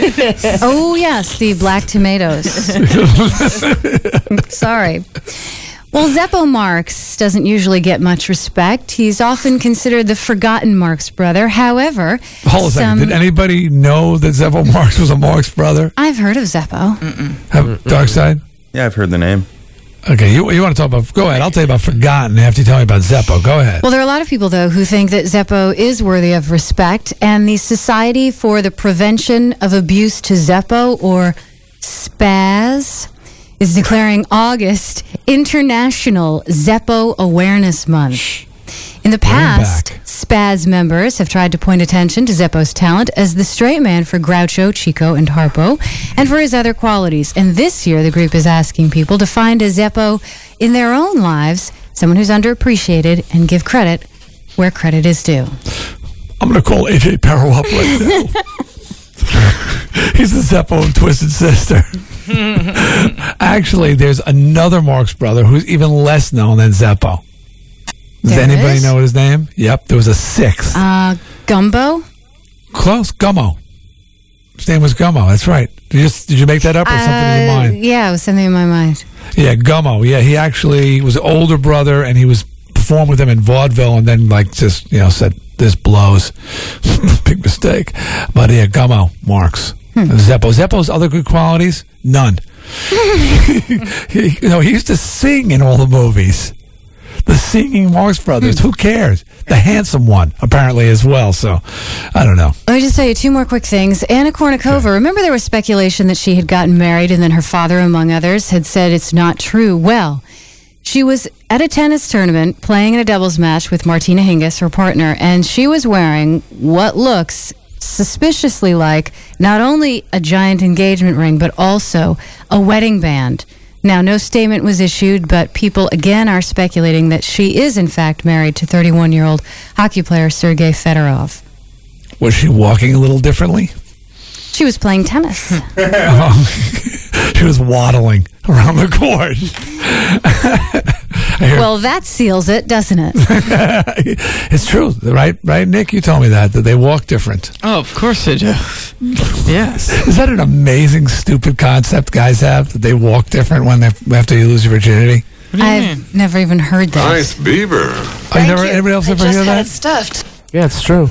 oh, yes, the black tomatoes. [LAUGHS] Sorry. Well, Zeppo Marx doesn't usually get much respect. He's often considered the forgotten Marx brother. However, Hold a second. Did anybody know that Zeppo Marx was a Marx brother? I've heard of Zeppo. Have, Darkside? Yeah, I've heard the name. Okay, you, you want to talk about? Go ahead. I'll tell you about Forgotten after you tell me about Zeppo. Go ahead. Well, there are a lot of people, though, who think that Zeppo is worthy of respect, and the Society for the Prevention of Abuse to Zeppo, or SPAZ, is declaring August International Zeppo Awareness Month. In the past, Spaz members have tried to point attention to Zeppo's talent as the straight man for Groucho, Chico, and Harpo, and for his other qualities. And this year, the group is asking people to find a Zeppo in their own lives, someone who's underappreciated, and give credit where credit is due. I'm going to call AJ Pero up right now. He's the Zeppo of Twisted Sister. [LAUGHS] Actually, there's another Marx brother who's even less known than Zeppo. Does There anybody is? know his name? Yep, there was a sixth. Uh, Gumbo? Close, Gummo. His name was Gummo. That's right. Did you, did you make that up or something in your Uh, mind? Yeah, it was something in my mind. Yeah, Gummo. Yeah, he actually was an older brother, and he was performed with him in vaudeville, and then like just you know said this blows, [LAUGHS] big mistake. But yeah, Gummo Marx, Zeppo. Zeppo's other good qualities, none. [LAUGHS] [LAUGHS] you know, he used to sing in all the movies. The singing Marx Brothers. Hmm. Who cares? The handsome one, apparently, as well. So, I don't know. Let me just tell you two more quick things. Anna Kournikova, remember there was speculation that she had gotten married and then her father, among others, had said it's not true. Well, she was at a tennis tournament playing in a doubles match with Martina Hingis, her partner, and she was wearing what looks suspiciously like not only a giant engagement ring, but also a wedding band. Now, no statement was issued, but people again are speculating that she is, in fact, married to 31 year old hockey player Sergei Fedorov. Was she walking a little differently? She was playing tennis. [LAUGHS] Oh, she was waddling around the court. [LAUGHS] Well, that seals it, doesn't it? [LAUGHS] it's true, right? Right, Nick? You told me that that they walk different. Oh, of course they do. yes. Is that an amazing, stupid concept guys have that they walk different when they after you lose your virginity? I've never even heard that. Nice beaver. Oh, you never, anybody else ever hear that? stuffed. Yeah, it's true.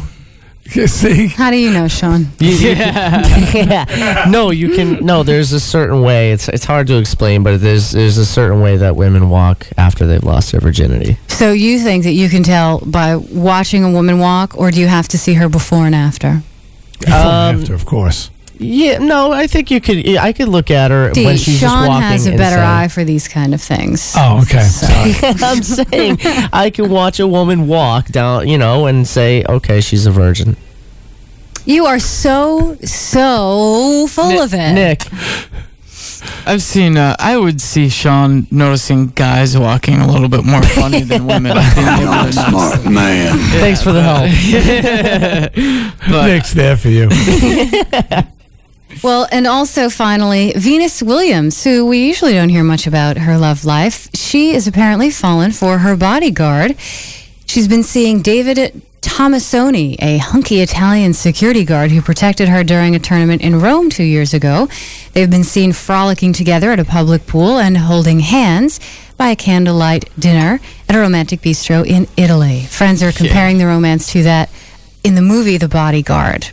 You [LAUGHS] see? How do you know, Sean? You- you can- yeah. [LAUGHS] No, you can. No, there's a certain way. It's it's hard to explain, but there's there's a certain way that women walk after they've lost their virginity. So you think that you can tell by watching a woman walk, or do you have to see her before and after? Before and um, after, of course. Yeah, no, I think you could. I could look at her D, when she's Sean just walking. has a better say- eye for these kind of things. Oh, okay. [LAUGHS] I'm saying I can watch a woman walk down, you know, and say, okay, she's a virgin. You are so so full of it, Nick. I've seen. Uh, I would see Sean noticing guys walking a little bit more funny than women. being able to Smart man. Thanks for the help. [LAUGHS] But- Nick's there for you. [LAUGHS] Well, and also finally, Venus Williams, who we usually don't hear much about her love life, she is apparently fallen for her bodyguard. She's been seeing David Tomasoni, a hunky Italian security guard who protected her during a tournament in Rome two years ago. They've been seen frolicking together at a public pool and holding hands by a candlelight dinner at a romantic bistro in Italy. Friends are comparing the romance to that in the movie The Bodyguard.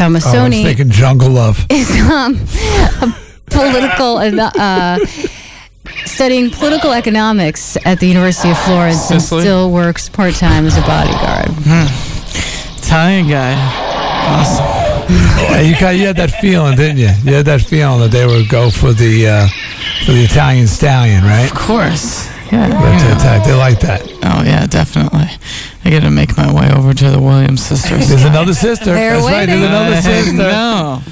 Oh, I was thinking Jungle Love. [LAUGHS] is um, a political uh, studying political economics at the University of Florence and still works part time as a bodyguard. Italian guy. Awesome. You, got, you had that feeling, didn't you? You had that feeling that they would go for the uh, for the Italian stallion, right? Of course. Yeah. But, uh, they like that. Oh yeah, definitely. I got to make my way over to the Williams sisters. There's another sister. They're That's right. There's another sister. know.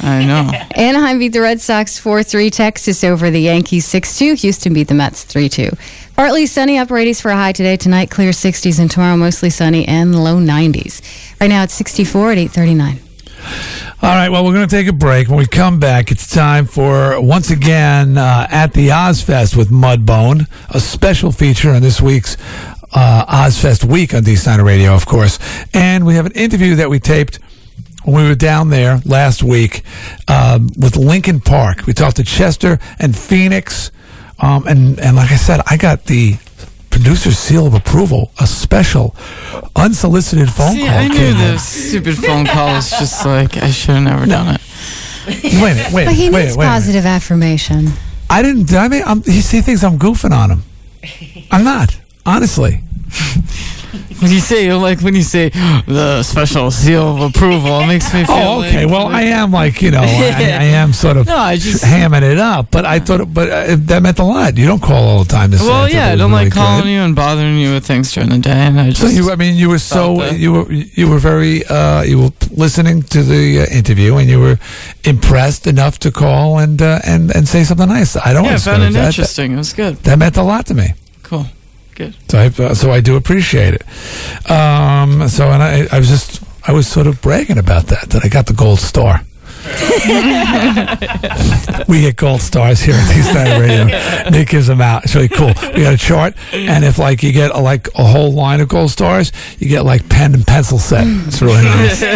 I know. [LAUGHS] Anaheim beat the Red Sox 4 3. Texas over the Yankees 6 2. Houston beat the Mets 3 2. Partly sunny, upper 80s for a high today. Tonight, clear 60s, and tomorrow, mostly sunny and low 90s. Right now, it's 64 at 839. All right, well, we're going to take a break. When we come back, it's time for, once again, uh, at the Ozzfest with Mudbone, a special feature on this week's uh, Ozzfest week on D Snider Radio, of course. And we have an interview that we taped when we were down there last week um, with Linkin Park. We talked to Chester and Phoenix. Um, and, and like I said, I got the producer's seal of approval, a special, unsolicited phone See, call. I knew the stupid phone call was just [LAUGHS] like I should have never done it. Wait a minute, wait, but he wait, needs wait a minute. positive affirmation. I didn't. I mean, I'm, he, he thinks I'm goofing on him. I'm not, honestly. When you say like when you say the special seal of approval, it makes me feel. Oh, okay. like- well, I am like you know, I, I [LAUGHS] am sort of No, I just- hamming it up, but I thought, but uh, that meant a lot. You don't call all the time to say. Well, yeah, I don't really like calling good. you and bothering you with things during the day, and I just. So you, I mean, you were so you were you were very uh, you were listening to the uh, interview, and you were impressed enough to call and uh, and and say something nice. I don't. yeah, I found it that, interesting. It was good. That meant a lot to me. Cool. Good. So I uh, so I do appreciate it. Um, so and I I was just I was sort of bragging about that that I got the gold star. [LAUGHS] we get gold stars here at East Side Radio. Nick gives them out. It's really cool. We got a chart, and if like you get a, like a whole line of gold stars, you get like pen and pencil set. It's really nice. [LAUGHS]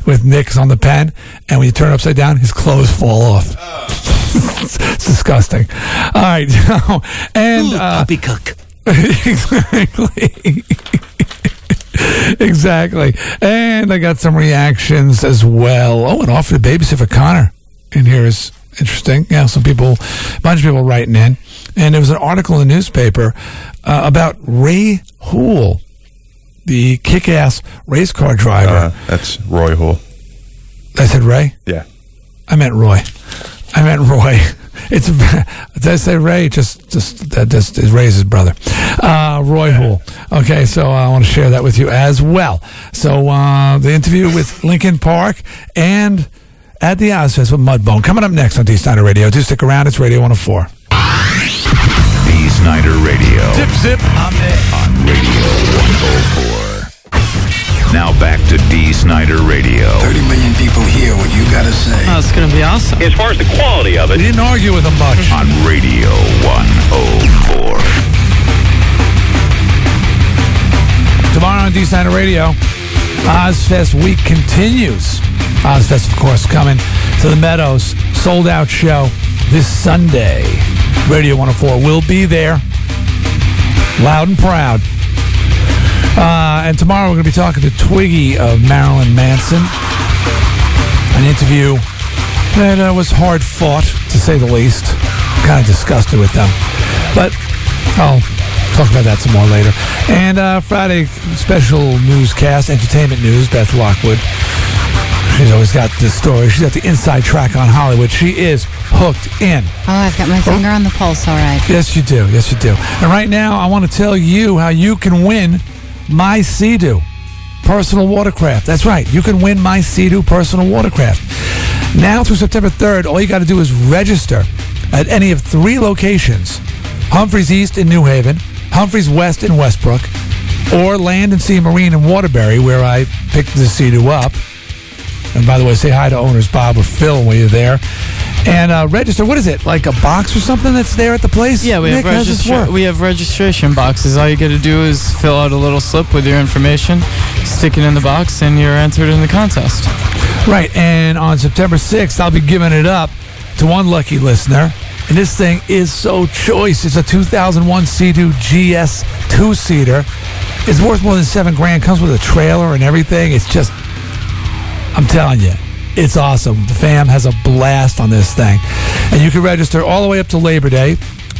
[LAUGHS] With Nick's on the pen, and when you turn it upside down, his clothes fall off. It's disgusting. All right, [LAUGHS] and uh, puppy cook. [LAUGHS] exactly. [LAUGHS] exactly. And I got some reactions as well. Oh, and offered to babysit for Connor in here is interesting. Yeah, some people, a bunch of people writing in. And there was an article in the newspaper uh, about Ray Hool, the kick ass race car driver. Uh, that's Roy Hool. I said Ray? Yeah. I meant Roy. I meant Roy. [LAUGHS] It's [LAUGHS] did I say Ray? Just just that just is Ray's his brother, uh, Roy Hool. Okay, so I want to share that with you as well. So uh, the interview with Linkin Park and at the Ozzfest with Mudbone coming up next on Dee Snider Radio. Do stick around. It's Radio 104. Dee Snider Radio. Zip zip. I'm there. On Radio 104. Now back to Dee Snider Radio. 30 million people hear what you gotta say. Oh, it's gonna be awesome. As far as the quality of it. We didn't argue with him much. On Radio 104. Tomorrow on Dee Snider Radio, Ozzfest week continues. Ozzfest, of course, coming to the Meadows. Sold out show this Sunday. Radio 104 will be there. Loud and proud. Uh, and tomorrow we're going to be talking to Twiggy of Marilyn Manson. An interview that uh, was hard fought, to say the least. Kind of disgusted with them. But I'll talk about that some more later. And uh, Friday special newscast, entertainment news, Beth Lockwood. She's always got the story. She's got the inside track on Hollywood. She is hooked in. Oh, I've got my finger on the pulse. All right. Yes, you do. Yes, you do. And right now, I want to tell you how you can win my Sea-Doo personal watercraft. That's right. You can win my Sea-Doo personal watercraft. Now through September 3rd, all you got to do is register at any of three locations Humphreys East in New Haven, Humphreys West in Westbrook, or Land and Sea Marine in Waterbury, where I picked the Sea-Doo up. And by the way, say hi to owners Bob or Phil when you're there. And uh, register. What is it? Like a box or something that's there at the place? Yeah, we Nick, have how's this registra- we have registration boxes. All you got to do is fill out a little slip with your information, stick it in the box, and you're entered in the contest. Right, and on September 6th, I'll be giving it up to one lucky listener. And this thing is so choice. It's a 2001 Sea-Doo GS two-seater. It's worth more than seven grand. Comes with a trailer and everything. It's just, I'm telling you, it's awesome. The fam has a blast on this thing. And you can register all the way up to Labor Day,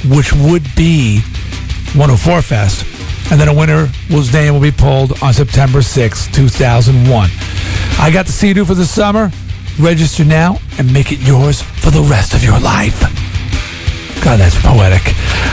which would be 104 Fest. And then a winner whose name will be pulled on September 6th, 2001. I got the Sea-Doo for the summer. Register now and make it yours for the rest of your life. God, that's poetic.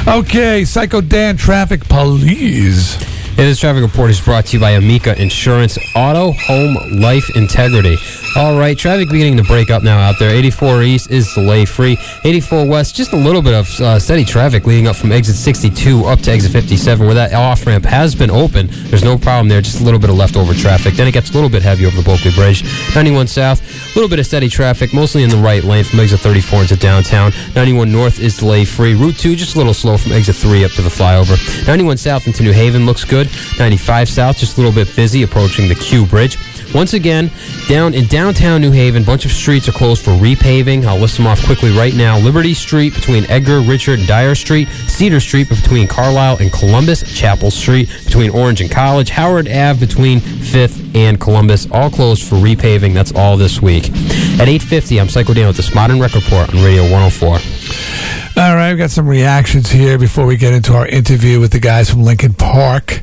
Okay, Psycho Dan, traffic police. Hey, this traffic report is brought to you by Amica Insurance Auto Home Life Integrity. All right, traffic beginning to break up now out there. 84 East is delay free. 84 West, just a little bit of uh, steady traffic leading up from exit 62 up to exit 57, where that off ramp has been open. There's no problem there, just a little bit of leftover traffic. Then it gets a little bit heavy over the Bulkeley Bridge. 91 South, a little bit of steady traffic, mostly in the right lane from exit 34 into downtown. 91 North is delay free. Route 2, just a little slow from exit 3 up to the flyover. 91 South into New Haven looks good. 95 South, just a little bit busy approaching the Q Bridge. Once again, down in downtown New Haven, a bunch of streets are closed for repaving. I'll list them off quickly right now. Liberty Street between Edgar, Richard, and Dyer Street. Cedar Street between Carlisle and Columbus. Chapel Street between Orange and College. Howard Ave between 5th and Columbus. All closed for repaving. That's all this week. At 8.50, I'm Psycho Dan with this Modern Rec Report on Radio 104. All right, we've got some reactions here before we get into our interview with the guys from Linkin Park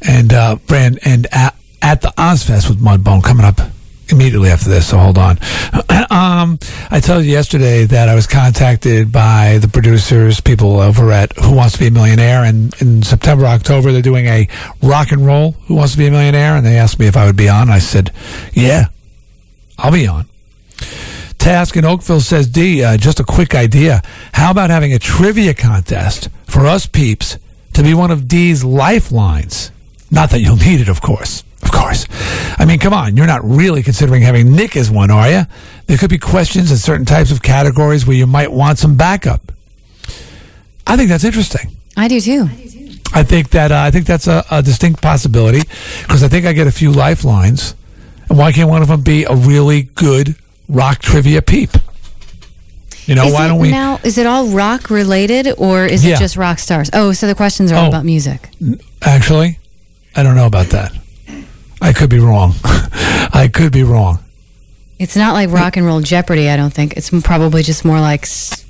and uh, Brand and at, at the Ozzfest with Mudbone coming up immediately after this. So hold on. [CLEARS THROAT] um, I told you yesterday that I was contacted by the producers, people over at Who Wants to Be a Millionaire, and in September, October, they're doing a rock and roll Who Wants to Be a Millionaire, and they asked me if I would be on. I said, "Yeah, I'll be on." Task in Oakville says, Dee, uh, just a quick idea. How about having a trivia contest for us peeps to be one of Dee's lifelines? Not that you'll need it, of course. Of course. I mean, come on. You're not really considering having Nick as one, are you? There could be questions in certain types of categories where you might want some backup. I think that's interesting. I do too. I think that uh, I think that's a, a distinct possibility because I think I get a few lifelines. And why can't one of them be a really good rock trivia peep? You know, is why don't we? now? Is it all rock related or is Yeah. it just rock stars? Oh, so the questions are all Oh. about music. Actually, I don't know about that. I could be wrong. [LAUGHS] I could be wrong. It's not like rock and roll Jeopardy. I don't think it's probably just more like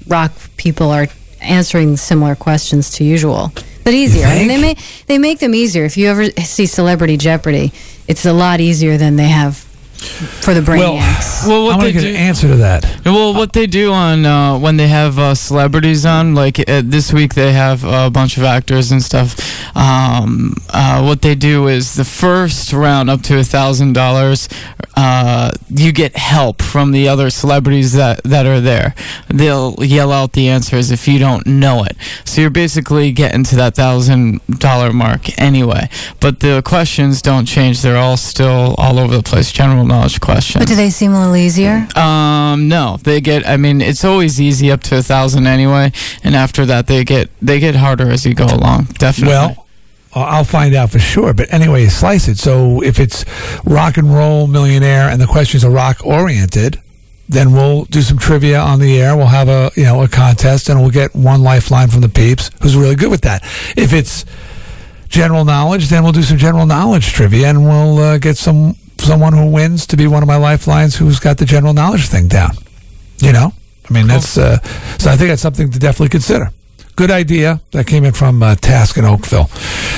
rock people are answering similar questions to usual, but easier. I mean, they make they make them easier. If you ever see Celebrity Jeopardy, it's a lot easier than they have for the brainiacs. Well, what I'm they gonna get do, an answer to that. Well, what they do on uh, when they have uh, celebrities on, like uh, this week they have a bunch of actors and stuff. Um, uh, what they do is the first round up to a thousand dollars, uh, you get help from the other celebrities that that are there. They'll yell out the answers if you don't know it. So you're basically getting to that thousand dollar mark anyway. But the questions don't change; they're all still all over the place. General knowledge questions. But do they seem a little easier? Um, no, they get. I mean, it's always easy up to a thousand anyway, and after that, they get they get harder as you go along. Definitely. Well, I'll find out for sure. But anyway, slice it. So if it's rock and roll millionaire and the questions are rock oriented, then we'll do some trivia on the air. We'll have a you know a contest, and we'll get one lifeline from the peeps who's really good with that. If it's general knowledge, then we'll do some general knowledge trivia, and we'll uh, get some someone who wins to be one of my lifelines who's got the general knowledge thing down. You know, I mean that's uh, so. I think that's something to definitely consider. Good idea that came in from uh, Task in Oakville,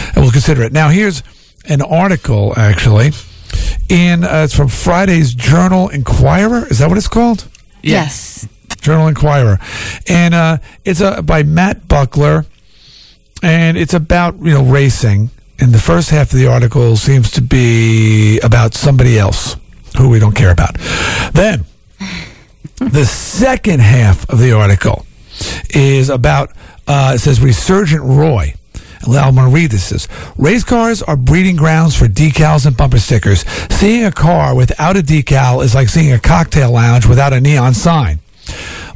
and we'll consider it. Now here's an article actually in uh, it's from Friday's Journal Inquirer. Is that what it's called? Yes. Journal Inquirer, and uh, it's uh, by Matt Buckler, and it's about you know racing. And the first half of the article seems to be about somebody else who we don't care about. Then the second half of the article is about uh, it says resurgent Roy. I'm going to read this. Says race cars are breeding grounds for decals and bumper stickers. Seeing a car without a decal is like seeing a cocktail lounge without a neon sign.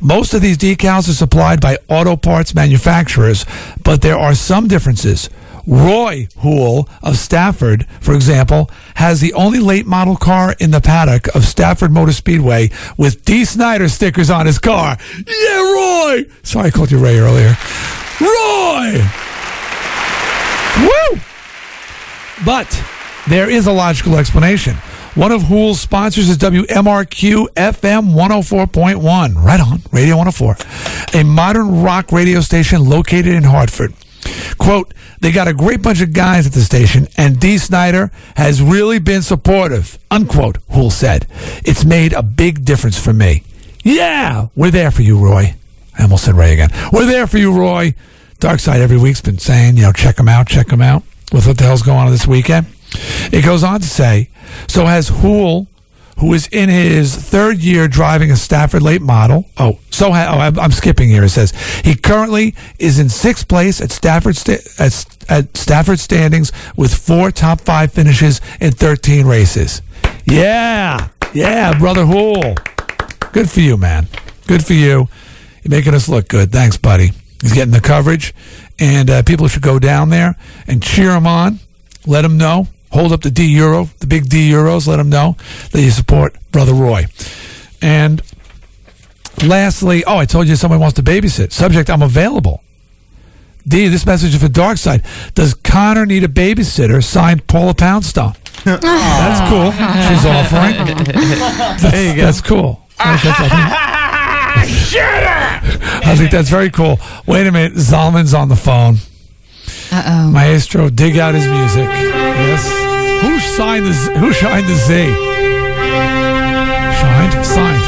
Most of these decals are supplied by auto parts manufacturers, but there are some differences. Roy Hool of Stafford, for example, has the only late model car in the paddock of Stafford Motor Speedway with Dee Snider stickers on his car. Yeah, Roy! Sorry, I called you Ray earlier. Roy! Woo! But there is a logical explanation. One of Hool's sponsors is WMRQ FM 104.1. Right on, Radio 104. A modern rock radio station located in Hartford. Quote, they got a great bunch of guys at the station, and Dee Snider has really been supportive. Unquote, Hool said. It's made a big difference for me. Yeah, we're there for you, Roy. I almost said Ray again. We're there for you, Roy. Darkside every week's been saying, you know, check them out, check them out. with what the hell's going on this weekend. It goes on to say, so has Hool, who is in his third year driving a Stafford late model. Oh, so ha- oh, I'm, I'm skipping here. It says he currently is in sixth place at Stafford sta- at, at Stafford standings with four top five finishes in 13 races. Yeah, yeah, brother Hool. Good for you, man. Good for you. You're making us look good. Thanks, buddy. He's getting the coverage, and uh, people should go down there and cheer him on. Let him know. Hold up the D Euro, the big D Euros. Let them know that you support Brother Roy. And lastly, oh, I told you someone wants to babysit. Subject: I'm available. Dee, this message is for Darkside. Does Connor need a babysitter? Signed Paula Poundstone. [LAUGHS] That's cool. She's offering. That's, [LAUGHS] There you go. That's cool. [LAUGHS] I think I think that's very cool. Wait a minute. Zalman's on the phone. Uh oh. Maestro, dig out his music. Yes. Who signed the Z- Who shined the Z? Shined? Signed.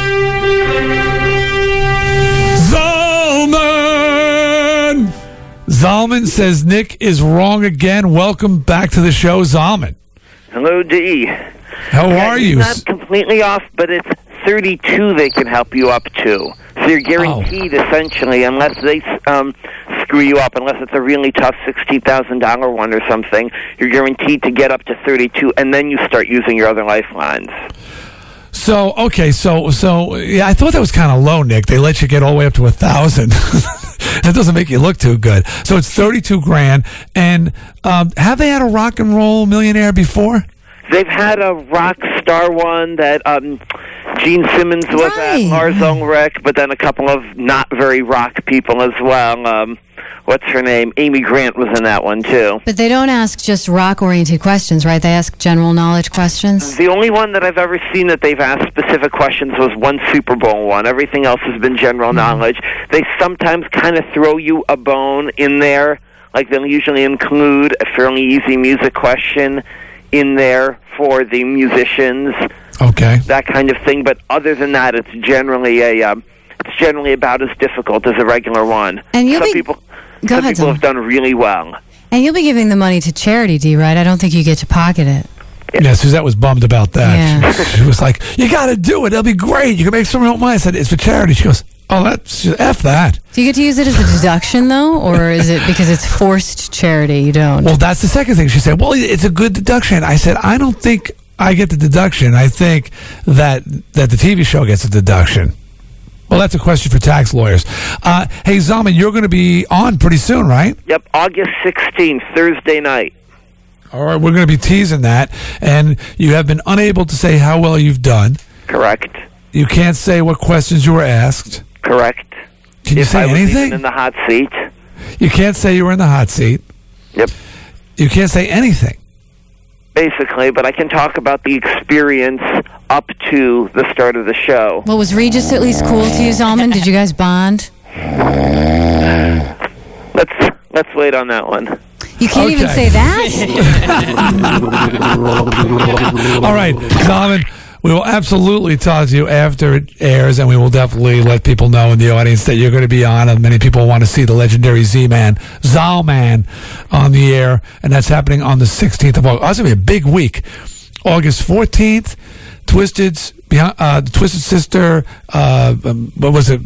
Zalman! Zalman says Nick is wrong again. Welcome back to the show, Zalman. Hello, Dee. How Yeah, are he's you? Not completely off, but it's 32 they can help you up to. So you're guaranteed, essentially, unless they um, screw you up, unless it's a really tough $60,000 one or something, you're guaranteed to get up to 32, and then you start using your other lifelines. So okay, so so yeah, I thought that was kind of low, Nick. They let you get all the way up to a thousand. [LAUGHS] that doesn't make you look too good. So it's thirty-two grand. And um, have they had a rock and roll millionaire before? They've had a rock star one that um, Gene Simmons was at, Lars Ulrich, but then a couple of not very rock people as well. Um, what's her name? Amy Grant was in that one too. But they don't ask just rock oriented questions, right? They ask general knowledge questions. The only one that I've ever seen that they've asked specific questions was one Super Bowl one. Everything else has been general knowledge. They sometimes kind of throw you a bone in there. Like they'll usually include a fairly easy music question in there for the musicians. Okay. That kind of thing. But other than that, it's generally a um, it's generally about as difficult as a regular one. And you'll some be- people Go some ahead, people Tom. have done really well. And you'll be giving the money to charity, Dee, right? I don't think you get to pocket it. Yeah, Suzette was bummed about that. She, [LAUGHS] she was like, "You got to do it. It'll be great. You can make some real money." I said, "It's for charity." She goes, "Oh, that's f that." Do you get to use it as a deduction, though? Or is it because it's forced charity? You don't? Well, that's the second thing. She said, "Well, it's a good deduction." I said, "I don't think I get the deduction. I think that that the TV show gets a deduction." Well, that's a question for tax lawyers. Uh, hey, Zalman, you're going to be on pretty soon, right? Yep, August 16th, Thursday night. All right, we're going to be teasing that, and you have been unable to say how well you've done. Correct. You can't say what questions you were asked. Correct. Can you if say anything? in the hot seat. You can't say you were in the hot seat. Yep. You can't say anything. Basically, but I can talk about the experience up to the start of the show. Well, was Regis at least cool to you, Zalman? Did you guys bond? Let's let's wait on that one. You can't even say that? [LAUGHS] All right, Zalman, we will absolutely talk to you after it airs, and we will definitely let people know in the audience that you're going to be on. And many people want to see the legendary Z-Man, Zalman, on the air, and that's happening on the 16th of August. That's oh, going to be a big week. August 14th, Twisted's behind, uh, the Twisted Sister. Uh, um, what was it?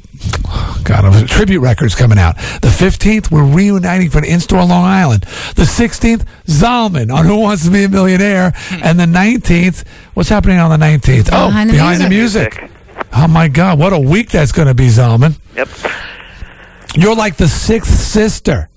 God, it was tribute records coming out. The 15th, we're reuniting for an in-store Long Island. The 16th, Zalman on Who Wants to Be a Millionaire, and the 19th, what's happening on the 19th? Oh, Behind the behind the music. Oh my God, what a week that's going to be, Zalman. Yep. You're like the sixth sister.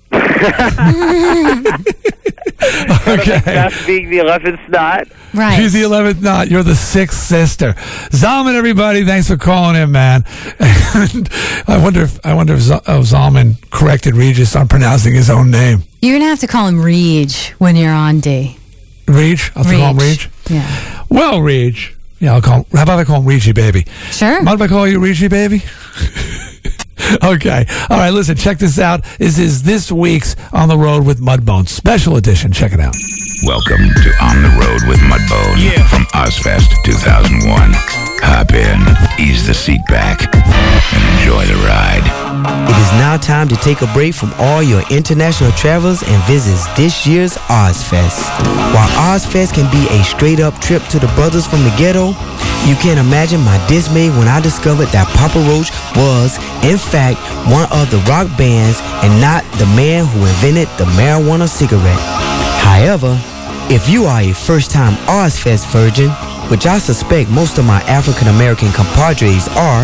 Okay. That's being the 11th knot. Right. She's the 11th knot. You're the sixth sister. Zalman, everybody, thanks for calling in, man. [LAUGHS] And I wonder if I wonder if Z- oh, Zalman corrected Regis on pronouncing his own name. You're going to have to call him Reg when you're on Dee. Reg? I'll have to call him Reg. Reg. Yeah. Well, Reg. Yeah, I'll call him. How about I call him Reggie, baby? Sure. Mind if I call you Reggie, baby? [LAUGHS] [LAUGHS] okay. All right, listen, check this out. This is this week's On the Road with Mudbone special edition. Check it out. Welcome to On the Road with Mudbone from Ozzfest 2001. Hop in, ease the seat back, and enjoy the ride. It is now time to take a break from all your international travels and visits this year's Ozzfest. While Ozzfest can be a straight up trip to the brothers from the ghetto, you can't imagine my dismay when I discovered that Papa Roach was, in fact, one of the rock bands and not the man who invented the marijuana cigarette. However, if you are a first time Ozzfest virgin, which I suspect most of my African American compadres are,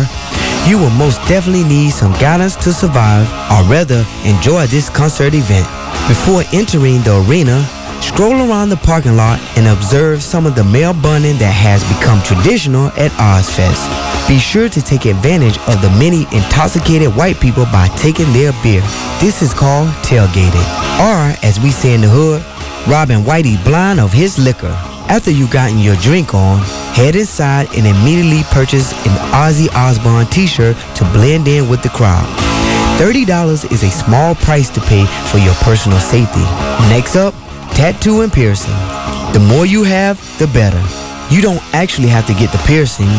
you will most definitely need some guidance to survive or rather enjoy this concert event. Before entering the arena, stroll around the parking lot and observe some of the male bunning that has become traditional at Ozzfest. Be sure to take advantage of the many intoxicated white people by taking their beer. This is called tailgating, or as we say in the hood, robbing Whitey blind of his liquor. After you gotten your drink on, head inside and immediately purchase an Ozzy Osbourne t-shirt to blend in with the crowd. $30 is a small price to pay for your personal safety. Next up, tattoo and piercing. The more you have, the better. You don't actually have to get the piercing.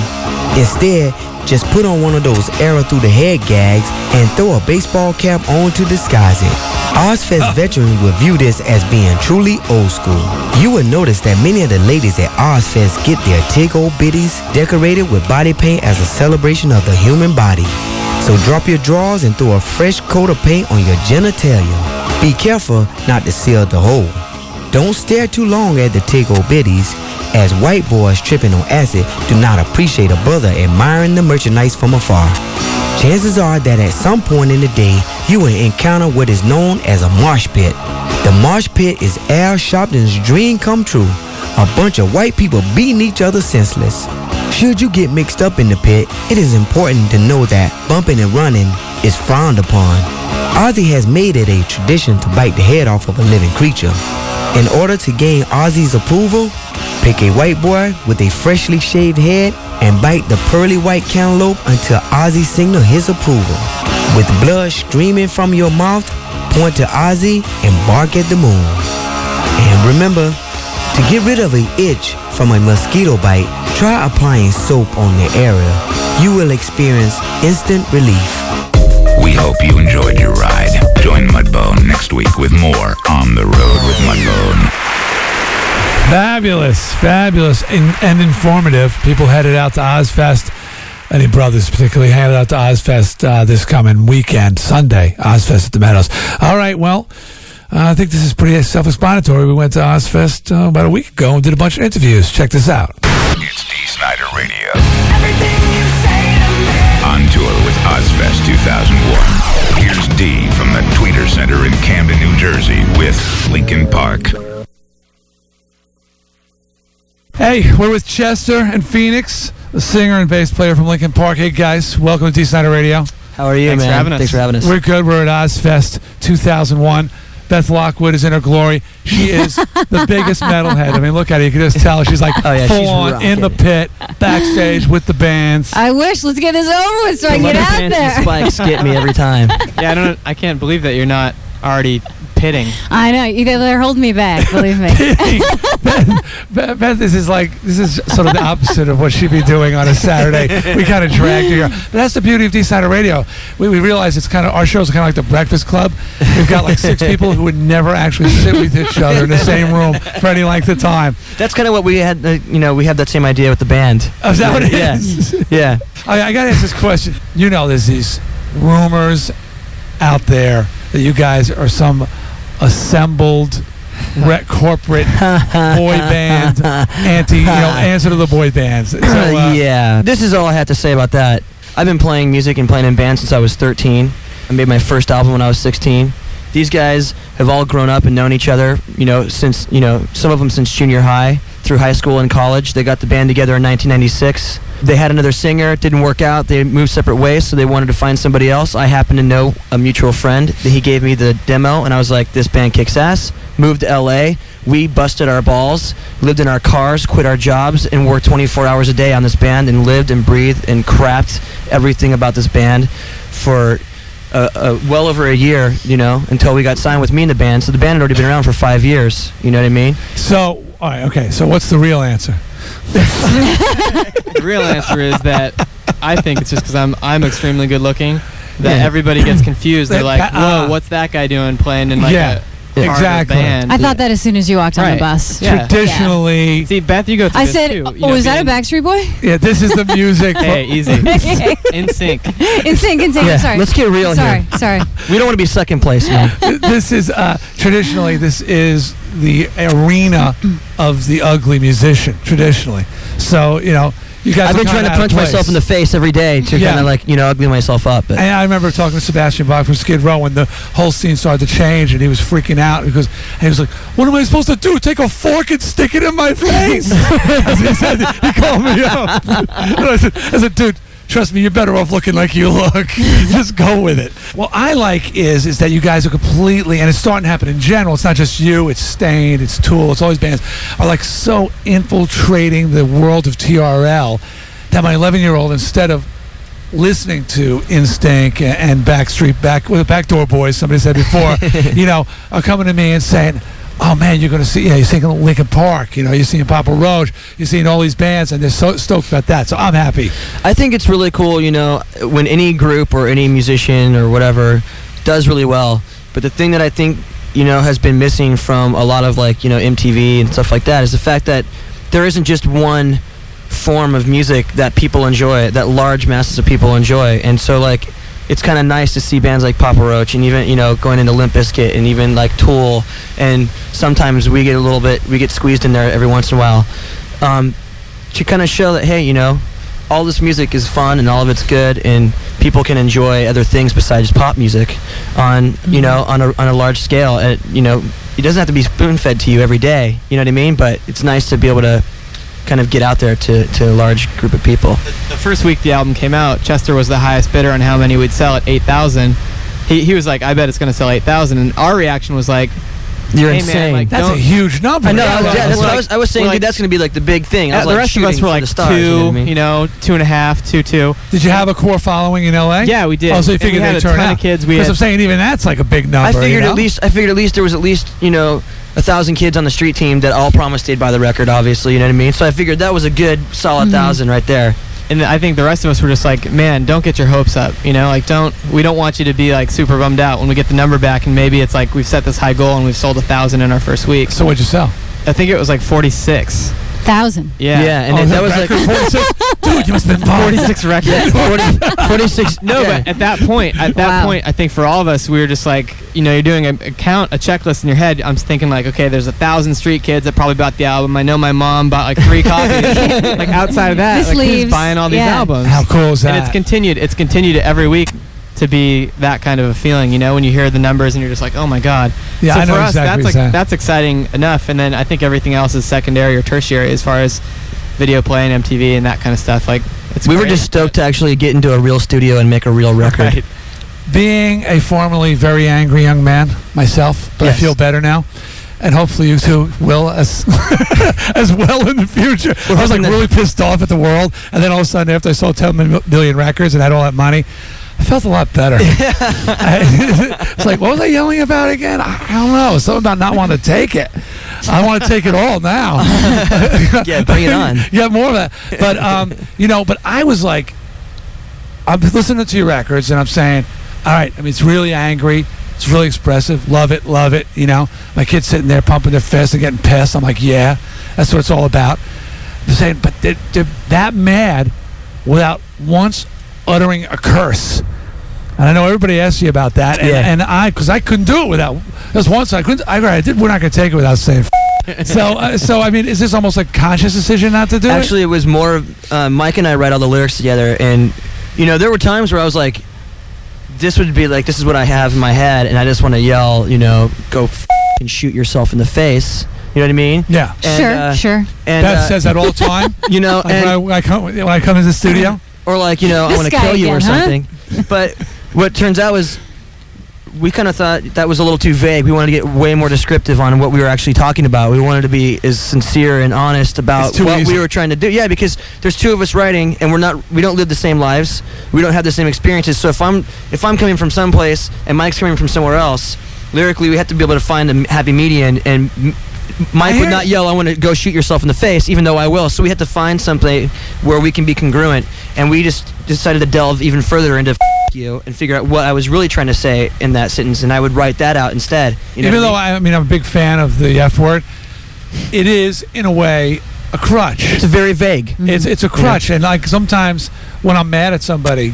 Instead, just put on one of those arrow through the head gags and throw a baseball cap on to disguise it. Ozzfest veterans will view this as being truly old school. You will notice that many of the ladies at Ozzfest get their tig old bitties decorated with body paint as a celebration of the human body. So drop your drawers and throw a fresh coat of paint on your genitalia. Be careful not to seal the hole. Don't stare too long at the tig old bitties, as white boys tripping on acid do not appreciate a brother admiring the merchandise from afar. Chances are that at some point in the day, you will encounter what is known as a mosh pit. The mosh pit is Al Sharpton's dream come true. A bunch of white people beating each other senseless. Should you get mixed up in the pit, it is important to know that bumping and running is frowned upon. Ozzy has made it a tradition to bite the head off of a living creature. In order to gain Ozzy's approval, pick a white boy with a freshly shaved head and bite the pearly white cantaloupe until Ozzy signal his approval. With blood streaming from your mouth, point to Ozzy and bark at the moon. And remember, to get rid of an itch from a mosquito bite, try applying soap on the area. You will experience instant relief. We hope you enjoyed your ride. Join Mudbone next week with more On the Road with Mudbone. Fabulous, fabulous, and, and informative. People headed out to Ozzfest. Any brothers particularly headed out to Ozzfest uh, this coming weekend, Sunday, Ozzfest at the Meadows. All right, well, uh, I think this is pretty self-explanatory. We went to Ozzfest uh, about a week ago and did a bunch of interviews. Check this out. It's Dee Snider Radio. Everything you say. On tour with Ozzfest 2001. Here's D from the Tweeter Center in Camden, New Jersey with Linkin Park. Hey, we're with Chester and Phoenix, the singer and bass player from Linkin Park. Hey, guys, welcome to Dee Snider Radio. How are you, Thanks man? for having us. Thanks for having us. We're good. We're at Ozzfest 2001. Beth Lockwood is in her glory. She is [LAUGHS] the biggest metalhead. I mean, look at her. You can just tell she's like Oh, yeah, full she's on in the pit, backstage with the bands. I wish. Let's get this over with so I can The get leather out pants there. and [LAUGHS] spikes get me every time. Yeah, I don't. I can't believe that you're not already pitting. I know. You they're holding me back. Believe me. [LAUGHS] [LAUGHS] Beth, Beth, this is like this is sort of the opposite of what she'd be doing on a Saturday. We kind of dragged her here, but that's the beauty of Dee Snider Radio. We, we realize it's kind of our shows are kind of like the Breakfast Club. We've got like six people who would never actually sit with each other in the same room for any length of time. That's kind of what we had. Uh, you know, we had that same idea with the band. Oh, is that what it yeah. is? Yeah. I, I got to ask this question. You know, there's these rumors out there that you guys are some assembled re- corporate boy band anti, you know, [LAUGHS] answer to the boy bands. So, uh, yeah. This is all I have to say about that. I've been playing music and playing in bands since I was 13. I made my first album when I was 16. These guys have all grown up and known each other, you know, since, you know, some of them since junior high, through high school and college. They got the band together in 1996. They had another singer, it didn't work out. They moved separate ways, so they wanted to find somebody else. I happened to know a mutual friend. He gave me the demo, and I was like, this band kicks ass. Moved to LA. We busted our balls, lived in our cars, quit our jobs, and worked 24 hours a day on this band, and lived and breathed and crapped everything about this band for uh, uh, well over a year, you know, until we got signed with me in the band. So the band had already been around for five years. You know what I mean? So, all right, okay. So, what's the real answer? the real answer is that I think it's just because I'm I'm extremely good looking, that Yeah. everybody gets confused. They're like, "Whoa, uh, what's that guy doing playing in like Yeah, a part of a exactly. band?" I thought that as soon as you walked on the Right. bus. Yeah. Traditionally, See, Beth, you go through I this said, too. "Oh, you know, is that a being- Backstreet Boy?" yeah, this is the music. [LAUGHS] Hey, easy. [LAUGHS] NSYNC. in sync, in sync. Yeah, I'm sorry. let's get real sorry, here. Sorry, sorry. We don't want to be second place, man. [LAUGHS] this is uh, traditionally this is the arena of the ugly musician. Traditionally, so you know you guys. I've been trying to punch myself in the face every day to Yeah. kind of like you know ugly myself up. But And I remember talking to Sebastian Bach from Skid Row when the whole scene started to change, and he was freaking out because he was like, "What am I supposed to do? Take a fork and stick it in my face?" [LAUGHS] As he said, he called me up, [LAUGHS] and I said, "I said, dude." Trust me, you're better off looking like you look. [LAUGHS] just go with it. What I like is is that you guys are completely, and it's starting to happen in general. It's not just you. It's Staind. It's Tool. It's all these bands are like so infiltrating the world of TRL that my 11 year old, instead of listening to Instinct and, and Backstreet Back with the Backdoor Boys, somebody said before, [LAUGHS] you know, are coming to me and saying, "Oh man, you're going to see, yeah, you're seeing Linkin Park, you know, you're seeing Papa Roach, you're seeing all these bands, and they're so stoked about that." So I'm happy. I think it's really cool, you know, when any group or any musician or whatever does really well. But the thing that I think, you know, has been missing from a lot of like, you know, MTV and stuff like that is the fact that there isn't just one form of music that people enjoy, that large masses of people enjoy. And so like it's kind of nice to see bands like Papa Roach and even, you know, going into Limp Bizkit and even like Tool. And sometimes we get a little bit we get squeezed in there every once in a while. Um, to kind of show that hey, you know, all this music is fun and all of it's good and people can enjoy other things besides pop music on you know on a, on a large scale. And you know it doesn't have to be spoon fed to you every day you know what i mean? But it's nice to be able to kind of get out there to, to a large group of people the first week the album came out, Chester was the highest bidder on how many we'd sell at 8,000. He, he was like, I bet it's going to sell 8,000. And our reaction was like, you're hey, insane Man, like, That's a huge number. i know Yeah, yeah, that's we're what I was, I was saying we're dude, that's going to be like the big thing I was the like, rest of us shooting were for like the stars, two, you know I mean? you know, two and a half, two, two. Did you have a core following in LA? Yeah, we did. Oh, so you figured had they a turn out. kids. We Because I'm saying even that's like a big number. I figured you know? at least I figured at least there was at least you know a thousand kids on the street team that all promised they'd buy the record. Obviously, you know what I mean. So I figured that was a good solid mm-hmm. thousand right there. and I think the rest of us were just like, man, don't get your hopes up. You know, like don't we don't want you to be like super bummed out when we get the number back and maybe it's like we've set this high goal and we've sold a thousand in our first week. So what'd you sell? I think it was like forty six. Thousand. Yeah. Yeah, and Oh, then that that was like 46? [LAUGHS] Dude, you must have been bummed. 46 [LAUGHS] records. Yeah, 40, 46. No, yeah. but at that point, at that Wow. point, I think for all of us, we were just like, you know, you're doing a, a count, a checklist in your head. I'm thinking like, okay, there's a thousand street kids that probably bought the album. I know my mom bought like three [LAUGHS] copies. like outside of that, This like who's leaves- buying all these yeah. albums? How cool is that? And it's continued. It's continued every week to be that kind of a feeling. You know, when you hear the numbers and you're just like, oh my god. Yeah, so I know us, exactly that's like that's exciting enough. And then I think everything else is secondary or tertiary as far as video play and MTV and that kind of stuff. Like it's we were just stoked to actually get into a real studio and make a real record. Right. being a formerly very angry young man myself, but Yes. I feel better now. And hopefully you two will as [LAUGHS] as well in the future. I was like really pissed off at the world, and then all of a sudden, after I sold 10 mil- million records and had all that money, I felt a lot better. [LAUGHS] [LAUGHS] I- it's like, what was I yelling about again? I I don't know. Something about not wanting to take it. I want to take it all now. [LAUGHS] Yeah, bring it on. yeah, more of that. But um, you know, but I was like, I'm listening to your records and I'm saying, all right. I mean, it's really angry. It's really expressive. Love it, love it. You know, my kids sitting there pumping their fists and getting pissed. I'm like, yeah, that's what it's all about. They're saying, but they're, they're that mad without once uttering a curse. And I know everybody asked you about that, and, Yeah. and I, because I couldn't do it without. There's once I couldn't. I, I did. We're not going to take it without saying. F- [LAUGHS] so, uh, so I mean, is this almost a conscious decision not to do it? Actually, it was more. Uh, Mike and I write all the lyrics together, and you know, there were times where I was like, "This would be like this is what I have in my head," and I just want to yell, you know, "Go f- and shoot yourself in the face." You know what I mean? Yeah. And, sure, uh, sure. And Beth uh, says that all the [LAUGHS] time. you know, Like and, when, I, when I come when I come into the studio. Or like you know, I want to kill you or again, huh? something. But what turns out was. We kind of thought that was a little too vague. We wanted to get way more descriptive on what we were actually talking about. We wanted to be as sincere and honest about what easy. we were trying to do. Yeah, because there's two of us writing, and we're not. We don't live the same lives. We don't have the same experiences. So if I'm if I'm coming from someplace and Mike's coming from somewhere else, lyrically we have to be able to find a m- happy median. And m- Mike I would not yell, "I want to go shoot yourself in the face," even though I will. So we had to find something where we can be congruent, and we just decided to delve even further into [LAUGHS] you and figure out what I was really trying to say in that sentence, and I would write that out instead. You know Even though I mean? I, mean I'm a big fan of the F word, it is in a way a crutch. It's very vague. It's it's a mm-hmm. crutch, and like sometimes when I'm mad at somebody,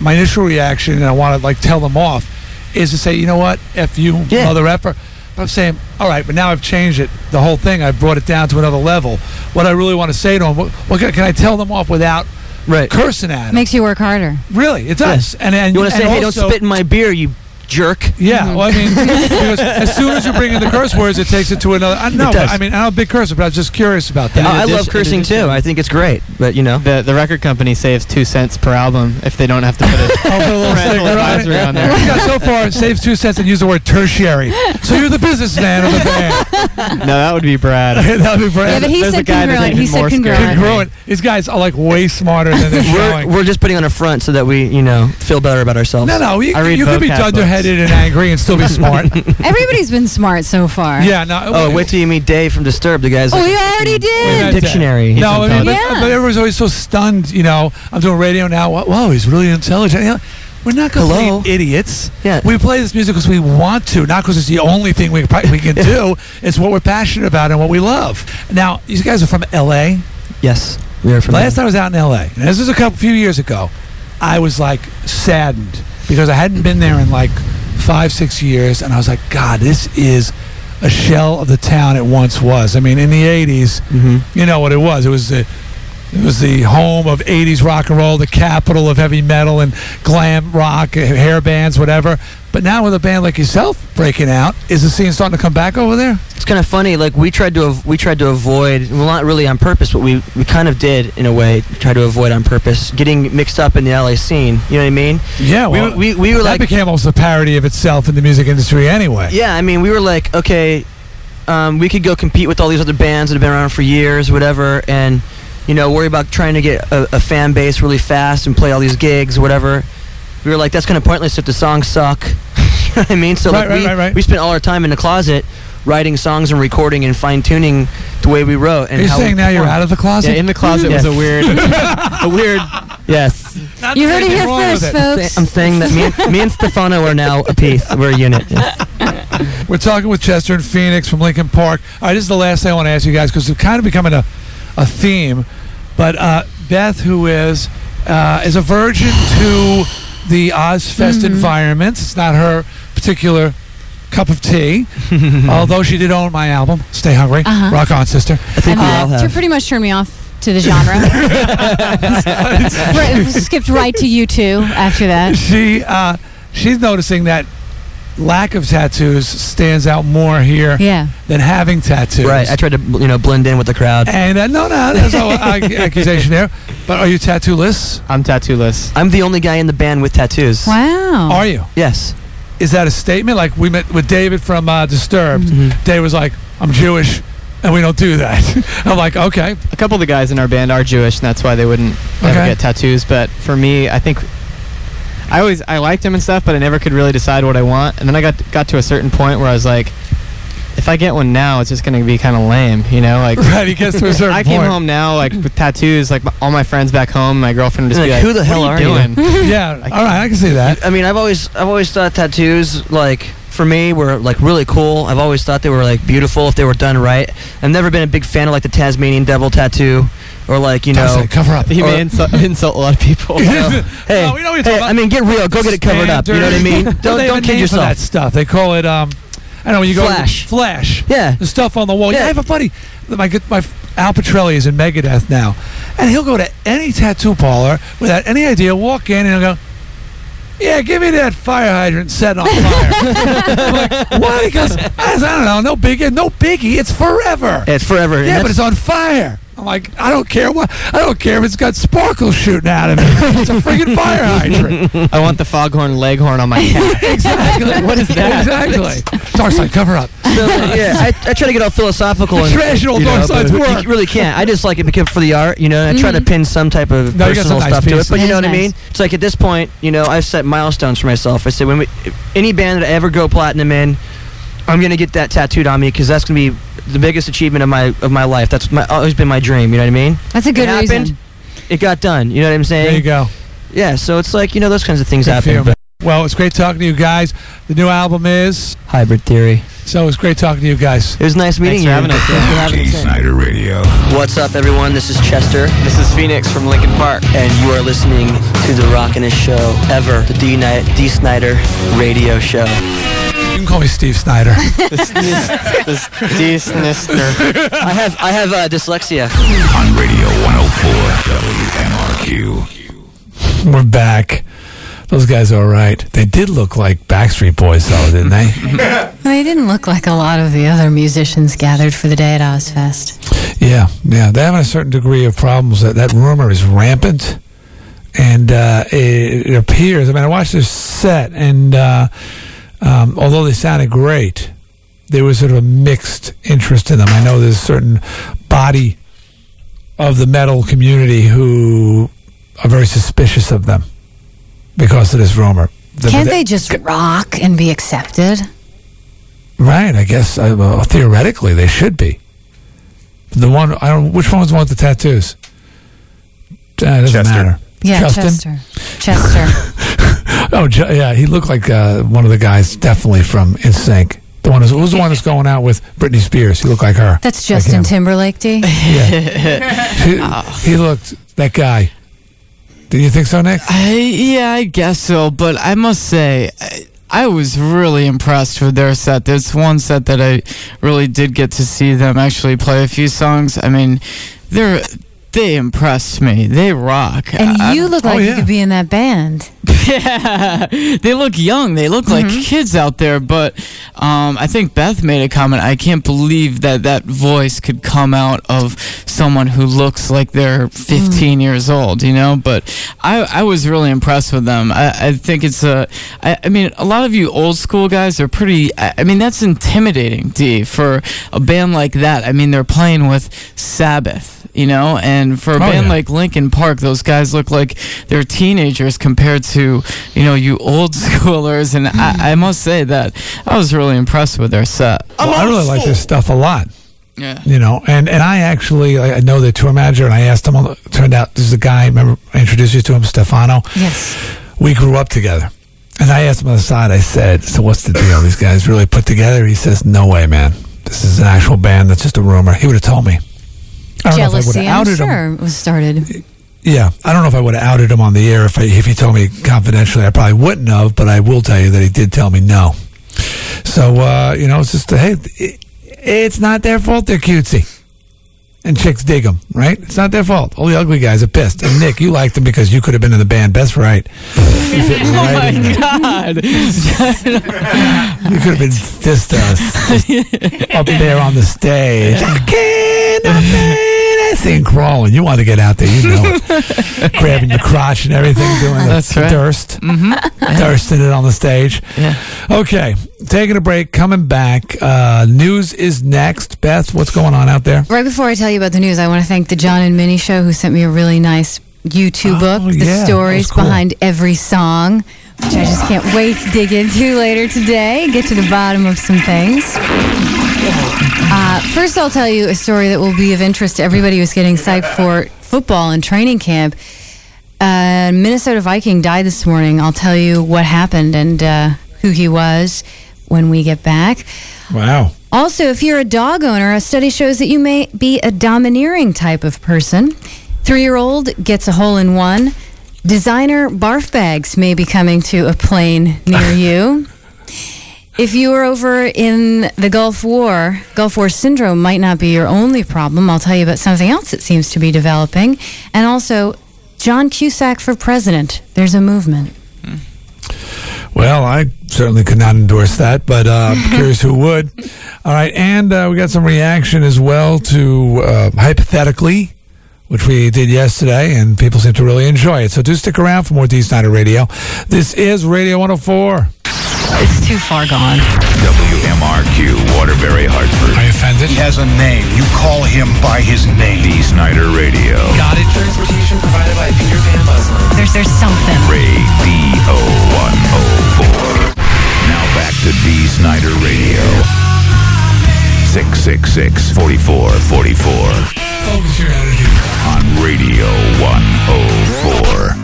my initial reaction, and I want to like tell them off, is to say, you know what, f you, mother effer. But I'm saying, all right, but now I've changed it, the whole thing. I've brought it down to another level. What I really want to say to them, what, what can, can I tell them off without right. cursing at them? Makes you work harder. Really, it does. And and you want to say, hey, also- don't spit in my beer, you jerk. Yeah, mm-hmm. well, I mean, [LAUGHS] because as soon as you bring in the curse words, it takes it to another. Uh, I, no, It does. I mean, I'm a big cursor, but I was just curious about that. I love cursing too. I think it's great, but you know, the the record company saves two cents per album if they don't have to put a [LAUGHS] oh, little parental sticker on it. advisory on there. We got so far saves two cents and use the word tertiary. So you're the businessman of the band. no, that would be Brad. [LAUGHS] that would be Brad. Yeah, but he There's said a guy that's congruent. even He said more scary. congruent. Congruent. These guys are like way smarter than they're we're, showing. we're just putting on a front so that we, you know, feel better about ourselves. No, no, you, I read you could be vocab books. dunderheaded and angry and still be smart. [LAUGHS] Everybody's been smart so far. yeah, no. Oh, wait till you meet Dave from Disturbed. The guy's Oh, like we already did. dictionary. He's No, I mean, but, Yeah. but everyone's always so stunned. You know, I'm doing radio now. Whoa, Whoa, he's really intelligent. You know, we're not complete Hello? idiots. Yeah. We play this music because we want to, not because it's the only thing we we can [LAUGHS] do. It's what we're passionate about and what we love. Now, these guys are from L.A. Yes, we are from Last time I was out in L.A. And this was a couple few years ago. I was like saddened because I hadn't been there in like five, six years, and I was like, God, this is a shell of the town it once was. I mean, in the '80s, Mm-hmm. you know what it was. It was the it was the home of '80s rock and roll, the capital of heavy metal and glam rock, hair bands, whatever. But now with a band like yourself breaking out, is the scene starting to come back over there? It's kind of funny. Like we tried to av- we tried to avoid well, not really on purpose, but we we kind of did in a way try to avoid on purpose getting mixed up in the LA scene. You know what I mean? Yeah, We well, were- we, we were that like became almost a parody of itself in the music industry anyway. Yeah, I mean, we were like, okay, um, we could go compete with all these other bands that have been around for years, whatever, and you know, worry about trying to get a, a fan base really fast and play all these gigs, whatever. We were like, that's kind of pointless if the songs suck. [LAUGHS] you know what I mean? So Right, like, right, we, right, right. we spent all our time in the closet writing songs and recording and fine tuning the way we wrote. And Are you how saying we now you're out of the closet? Yeah, in the closet Yes. was a weird, [LAUGHS] a weird. Yes. You heard it here first, it. folks. I'm saying that me and, [LAUGHS] me and Stefano are now a piece. We're a unit. Yeah. We're talking with Chester and Phoenix from Linkin Park. All right, this is the last thing I want to ask you guys because it's kind of becoming a, a theme. But uh, Beth, who is uh, is a virgin to the Ozzfest environment, it's not her particular cup of tea. [LAUGHS] although she did own my album, Stay Hungry. Uh-huh. Rock on, sister. I think we all Uh, to pretty much turn me off to the genre. [LAUGHS] Right, skipped right to you two after that. She uh, she's noticing that lack of tattoos stands out more here Yeah. than having tattoos. Right. I tried to, you know, blend in with the crowd. And uh, no, no, there's no [LAUGHS] accusation there. But are you tattooless? I'm tattooless. I'm the only guy in the band with tattoos. Wow. Are you? Yes. Is that a statement? Like we met with David from uh, Disturbed. Mm-hmm. Dave was like, "I'm Jewish, and we don't do that." [LAUGHS] I'm like, "Okay." A couple of the guys in our band are Jewish, and that's why they wouldn't ever get tattoos. But for me, I think I always I liked him and stuff, but I never could really decide what I want. And then I got got to a certain point where I was like, if I get one now, it's just gonna be kind of lame, you know? Like, [LAUGHS] Right, he gets to a [LAUGHS] certain I came point. home now like with tattoos, like all my friends back home, my girlfriend would just Like, be like, who the "What hell are are you you?" doing? [LAUGHS] yeah. All right, I can see that. I mean, I've always, I've always thought tattoos, like, for me, were like really cool. I've always thought they were like beautiful if they were done right. I've never been a big fan of like the Tasmanian devil tattoo, or like you know, cover up. [LAUGHS] He may insult, [LAUGHS] insult a lot of people. [LAUGHS] hey, No, we know what you're hey, I mean, get real. Go get it covered up. You know what I mean? Don't, don't kid for that yourself. stuff. They call it um, I know when you go Flash. flash. Yeah. the stuff on the wall. Yeah, Yeah. I have a buddy. My good- my Al Pitrelli is in Megadeth now, and he'll go to any tattoo parlor without any idea. Walk in and he'll go. Yeah, give me that fire hydrant set on fire. I'm like? He goes, I don't know, no biggie, no biggie. It's forever. It's forever. Yeah, but it's on fire. I'm like, I don't care what. I don't care if it's got sparkles shooting out of it. It's a friggin' fire [LAUGHS] hydrant. I want the foghorn leghorn on my [LAUGHS] cat. exactly. [LAUGHS] What is that? Exactly. Darkside, cover up. So, yeah, I, I try to get all philosophical and Traditional you know, Darkside's work. You really can't. I just like it because for the art, you know. I try to mm-hmm. pin some type of No, you got some personal nice stuff to it, pieces. but you know That what I mean. It's like at this point, you know, I've set milestones for myself. I said when we, any band that I ever go platinum in, I'm gonna get that tattooed on me because that's gonna be the biggest achievement of my of my life. That's my, always been my dream. You know what I mean? That's a good it happened. reason. It got done. You know what I'm saying? There you go. Yeah, so it's like you know those kinds of things Good happen. you, Well, it's great talking to you guys. The new album is Hybrid Theory. So it was great talking to you guys. It was nice meeting you. Thanks for having us in. Snider Radio. What's up, everyone? This is Chester. This is Phoenix from Linkin Park. And you are listening to the rockinest show ever, the D, Ni- Dee Snider radio show. You can call me Steve Snider. [LAUGHS] Dee Snider. I have I have uh, dyslexia. On Radio 104 WMRQ. We're back. Those guys are all right. They did look like Backstreet Boys, though, didn't they? [LAUGHS] They didn't look like a lot of the other musicians gathered for the day at Ozzfest. yeah, yeah. They have a certain degree of problems. That that rumor is rampant, and uh, it, it appears. I mean, I watched this set, and uh, um, although they sounded great, there was sort of a mixed interest in them. I know there's a certain body of the metal community who are very suspicious of them because of this rumor. The- Can't they just rock and be accepted? Right, I guess uh, well, theoretically they should be. The one I don't. Which one was the one with the tattoos? Uh, it doesn't Chester. matter. Yeah, Justin? Chester. Chester. [LAUGHS] Oh, Ju- yeah, he looked like uh, one of the guys, definitely from NSYNC. The one who's, who's the one that's going out with Britney Spears. He looked like her. That's Justin him. Timberlake, Dee. [LAUGHS] He, he looked that guy. Do you think so, Nick? I, yeah, I guess so. But I must say, I, I was really impressed with their set. There's one set that I really did get to see them actually play a few songs. I mean, they're they impressed me. They rock. And I- you look like you could be in that band. [LAUGHS] yeah, they look young. They look like kids out there. But um, I think Beth made a comment. I can't believe that that voice could come out of someone who looks like they're 15 years old. You know. But I, I was really impressed with them. I, I think it's a. I, I mean, a lot of you old school guys are pretty. I, I mean, that's intimidating, Dee, for a band like that. I mean, they're playing with Sabbath. You know, and for a Oh, band yeah. like Linkin Park, those guys look like they're teenagers compared to, you know, you old [LAUGHS] schoolers. And I, I must say that I was really impressed with their set. Well, I really like this stuff a lot. Yeah. You know, and, and I actually I I know the tour manager, and I asked him. It turned out this is a guy. Remember, I introduced you to him, Stefano. Yes. We grew up together, and I asked him on the side. I said, "So what's the deal? These guys really put together?" He says, "No way, man. This is an actual band. That's just a rumor." He would have told me. I don't know if I would have I'm outed him. sure, was started. Yeah, I don't know if I would have outed him on the air if I, if he told me confidentially. I probably wouldn't have, but I will tell you that he did tell me no. So uh, you know, it's just hey, it, it's not their fault. They're cutesy, and chicks dig them, right? It's not their fault. All the ugly guys are pissed. And Nick, you liked them because you could have been in the band. That's right. [LAUGHS] Oh right in my. God. You could have been this [LAUGHS] us up there on the stage. I can't, I can't. I seen crawling. You want to get out there, you know it. [LAUGHS] Grabbing your crotch and everything, doing the, That's the right. durst. Mhm. Dursting [LAUGHS] it on the stage. Yeah. Okay, taking a break, coming back. Uh, news is next. Beth, what's going on out there? Right before I tell you about the news, I want to thank the John and Minnie Show who sent me a really nice U2 book, Oh, the yeah, that was stories cool. behind every song, which I just can't wait to dig into later today, get to the bottom of some things. Uh, first, I'll tell you a story that will be of interest to everybody who's getting psyched for football and training camp. Uh, Minnesota Viking died this morning. I'll tell you what happened and uh, who he was when we get back. Wow. Also, if you're a dog owner, a study shows that you may be a domineering type of person. Three year old gets a hole in one. Designer barf bags may be coming to a plane near [LAUGHS] you. If you were over in the Gulf War, Gulf War syndrome might not be your only problem. I'll tell you about something else that seems to be developing. And also, John Cusack for president. There's a movement. Well, I certainly could not endorse that, but uh, I'm [LAUGHS] curious who would. All right, and uh, we got some reaction as well to uh, hypothetically, which we did yesterday, and people seem to really enjoy it. So do stick around for more Dee Snider Radio. This is Radio 104. It's too far gone. WMRQ, Waterbury, Hartford. Are you offended? He has a name. You call him by his name. Dee Snider Radio. Got it. transportation provided by Peter Pan Bus Line. There's there's something. Ray D-O-104. Now back to Dee Snider Radio. 666-4444. Focus your energy. On Radio 104.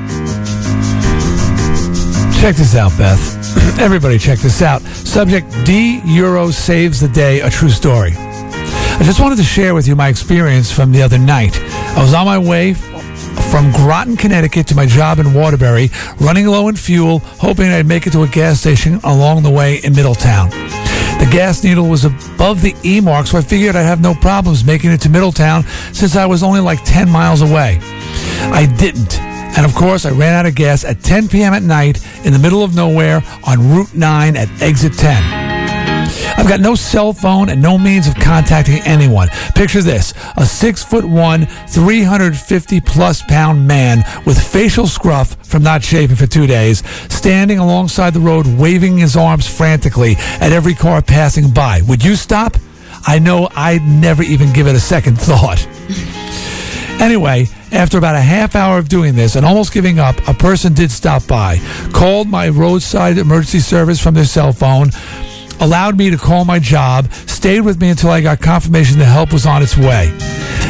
Check this out, Beth. [CLEARS THROAT] Everybody, check this out. Subject D Euro saves the day. A true story. I just wanted to share with you my experience from the other night. I was on my way from Groton, Connecticut to my job in Waterbury, running low in fuel, hoping I'd make it to a gas station along the way in Middletown. The gas needle was above the E mark, so I figured I'd have no problems making it to Middletown since I was only like 10 miles away. I didn't. And of course, I ran out of gas at 10 p.m. at night in the middle of nowhere on Route 9 at exit 10. I've got no cell phone and no means of contacting anyone. Picture this a six foot one, 350 plus pound man with facial scruff from not shaving for two days, standing alongside the road, waving his arms frantically at every car passing by. Would you stop? I know I'd never even give it a second [LAUGHS] thought. Anyway, after about a half hour of doing this and almost giving up, a person did stop by, called my roadside emergency service from their cell phone, allowed me to call my job, stayed with me until I got confirmation the help was on its way.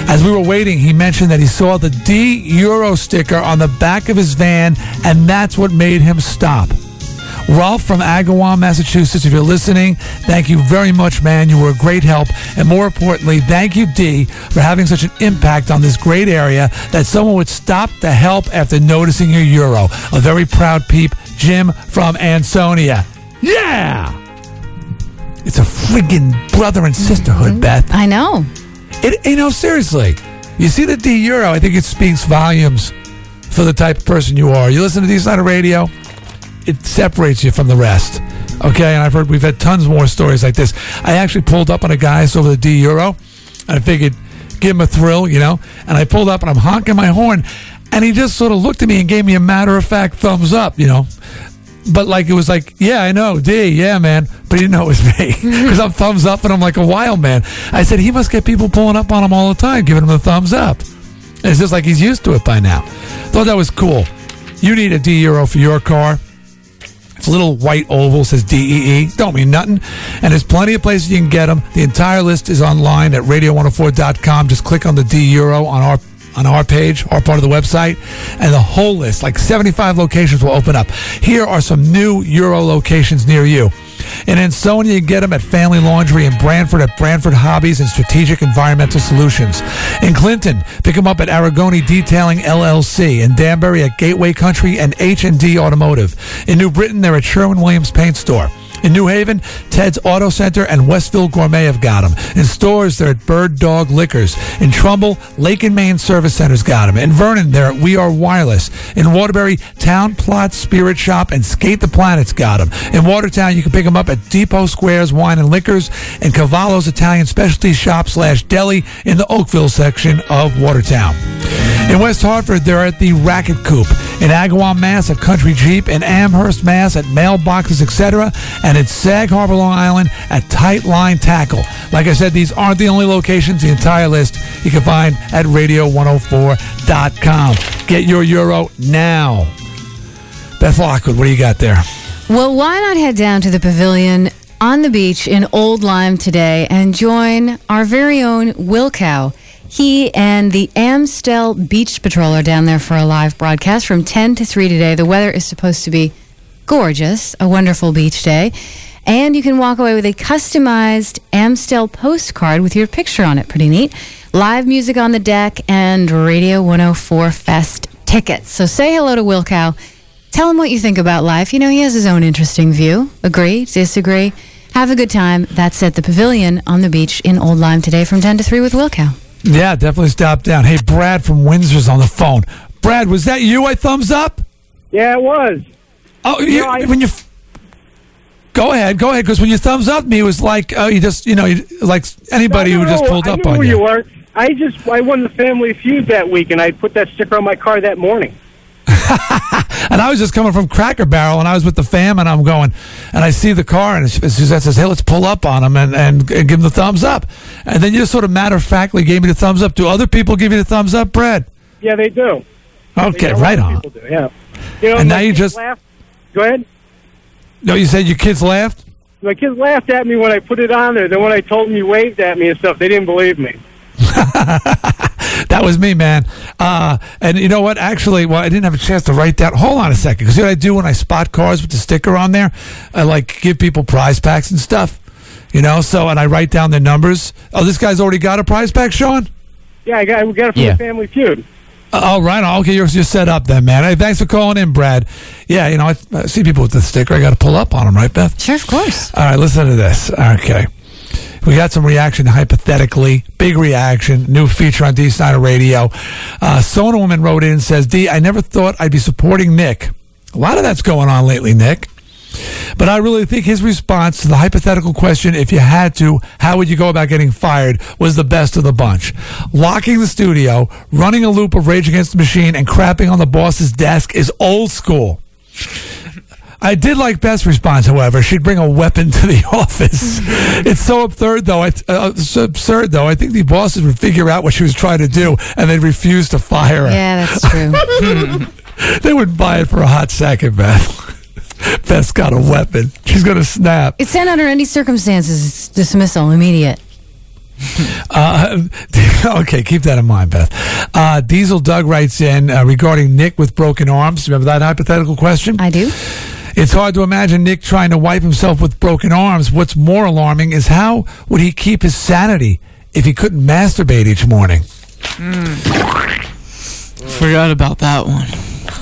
As we were waiting, he mentioned that he saw the D Euro sticker on the back of his van, and that's what made him stop. Ralph from Agawam, Massachusetts, if you're listening, thank you very much, man. You were a great help. And more importantly, thank you, D, for having such an impact on this great area that someone would stop to help after noticing your Euro. A very proud peep, Jim from Ansonia. Yeah! It's a friggin' brother and sisterhood, mm-hmm. Beth. I know. It, you know, seriously. You see the D Euro, I think it speaks volumes for the type of person you are. You listen to D-Side Radio, it separates you from the rest. Okay, and I've heard we've had tons more stories like this. I actually pulled up on a guy over the D Euro, and I figured give him a thrill, you know. And I pulled up and I'm honking my horn, and he just sort of looked at me and gave me a matter of fact thumbs up, you know. But like it was like, yeah, I know, D, yeah, man. But he didn't know it was me [LAUGHS] because I'm thumbs up and I'm like a wild man. I said he must get people pulling up on him all the time, giving him the thumbs up. And it's just like he's used to it by now. Thought that was cool. You need a D Euro for your car. It's a little white oval, says DEE. Don't mean nothing. And there's plenty of places you can get them. The entire list is online at radio104.com. Just click on the D Euro on our on our page, our part of the website, and the whole list, like 75 locations, will open up. Here are some new Euro locations near you. In Ansonia, you get them at Family Laundry. In Branford, at Branford Hobbies and Strategic Environmental Solutions. In Clinton, pick them up at Aragoni Detailing LLC. In Danbury, at Gateway Country and H&D Automotive. In New Britain, they're at Sherwin-Williams Paint Store. In New Haven, Ted's Auto Center and Westville Gourmet have got them. In Storrs, they're at Bird Dog Liquors. In Trumbull, Lake and Main Service Center's got them. In Vernon, they're at We Are Wireless. In Waterbury, Town Plot Spirit Shop and Skate the Planet's got them. In Watertown, you can pick them up at Depot Squares Wine and Liquors and Cavallo's Italian Specialty Shop slash Deli in the Oakville section of Watertown. In West Hartford, they're at the Racket Coop. In Agawam, Mass, at Country Jeep. In Amherst, Mass, at Mailboxes, etc. And in Sag Harbor, Long Island, at Tight Line Tackle. Like I said, these aren't the only locations. The entire list you can find at radio104.com. Get your Euro now. Beth Lockwood, what do you got there? Well, why not head down to the pavilion on the beach in Old Lyme today and join our very own Wilcow? He and the Amstel Beach Patrol are down there for a live broadcast from 10 to 3 today. The weather is supposed to be gorgeous, a wonderful beach day. And you can walk away with a customized Amstel postcard with your picture on it. Pretty neat. Live music on the deck and Radio 104 Fest tickets. So say hello to Wilcow. Tell him what you think about life. You know, he has his own interesting view. Agree, disagree. Have a good time. That's at the Pavilion on the beach in Old Lyme today from 10 to 3 with Wilcow. Yeah, definitely stop down. Hey, Brad from Windsor's on the phone. Brad, was that you I thumbs up? Yeah, it was. Oh, you, when you. Go ahead, go ahead, because when you thumbs up me, it was like, oh, you just, you know, you, like anybody No, who just no, pulled I up on who you. you were. I just I won the Family Feud that week, and I put that sticker on my car that morning. [LAUGHS] And I was just coming from Cracker Barrel, and I was with the fam, and I'm going, and I see the car, and Suzette says, "Hey, let's pull up on him and, and, and give him the thumbs up." And then you just sort of matter of factly gave me the thumbs up. Do other people give you the thumbs up, Brad? Yeah, they do. Okay, They- right on. people do, yeah. You know, And now you just- laughed. Go ahead. No, you said your kids laughed. My kids laughed at me when I put it on there. Then when I told them you waved at me and stuff, they didn't believe me. [LAUGHS] That was me, man. Uh, and you know what? Actually, well, I didn't have a chance to write that. Hold on a second, because what I do when I spot cars with the sticker on there, I like give people prize packs and stuff. You know, so and I write down their numbers. Oh, this guy's already got a prize pack, Sean. Yeah, I got, we got it from Yeah. the Family Feud. Uh, All right, okay, you're, you're set up then, man. Hey, thanks for calling in, Brad. Yeah, you know, I, I see people with the sticker. I got to pull up on them, right, Beth? Sure, of course. All right, listen to this. Okay. We got some reaction hypothetically. Big reaction. New feature on Dee Snider Radio. Uh, Sona Woman wrote in and says, D, I never thought I'd be supporting Nick. A lot of that's going on lately, Nick. But I really think his response to the hypothetical question, if you had to, how would you go about getting fired, was the best of the bunch. Locking the studio, running a loop of Rage Against the Machine, and crapping on the boss's desk is old school. I did like Beth's response, however. She'd bring a weapon to the [LAUGHS] office. it's so absurd, though. It's uh, so absurd, though. I think the bosses would figure out what she was trying to do, and they'd refuse to fire her. Yeah, that's true. [LAUGHS] they wouldn't buy it for a hot second, Beth. Beth's got a weapon. She's going to snap. It's sent under any circumstances. It's dismissal immediate. [LAUGHS] Uh, [LAUGHS] okay, keep that in mind, Beth. Uh, Diesel Doug writes in uh, regarding Nick with broken arms. Remember that hypothetical question? I do. It's hard to imagine Nick trying to wipe himself with broken arms. What's more alarming is how would he keep his sanity if he couldn't masturbate each morning? Forgot about that one.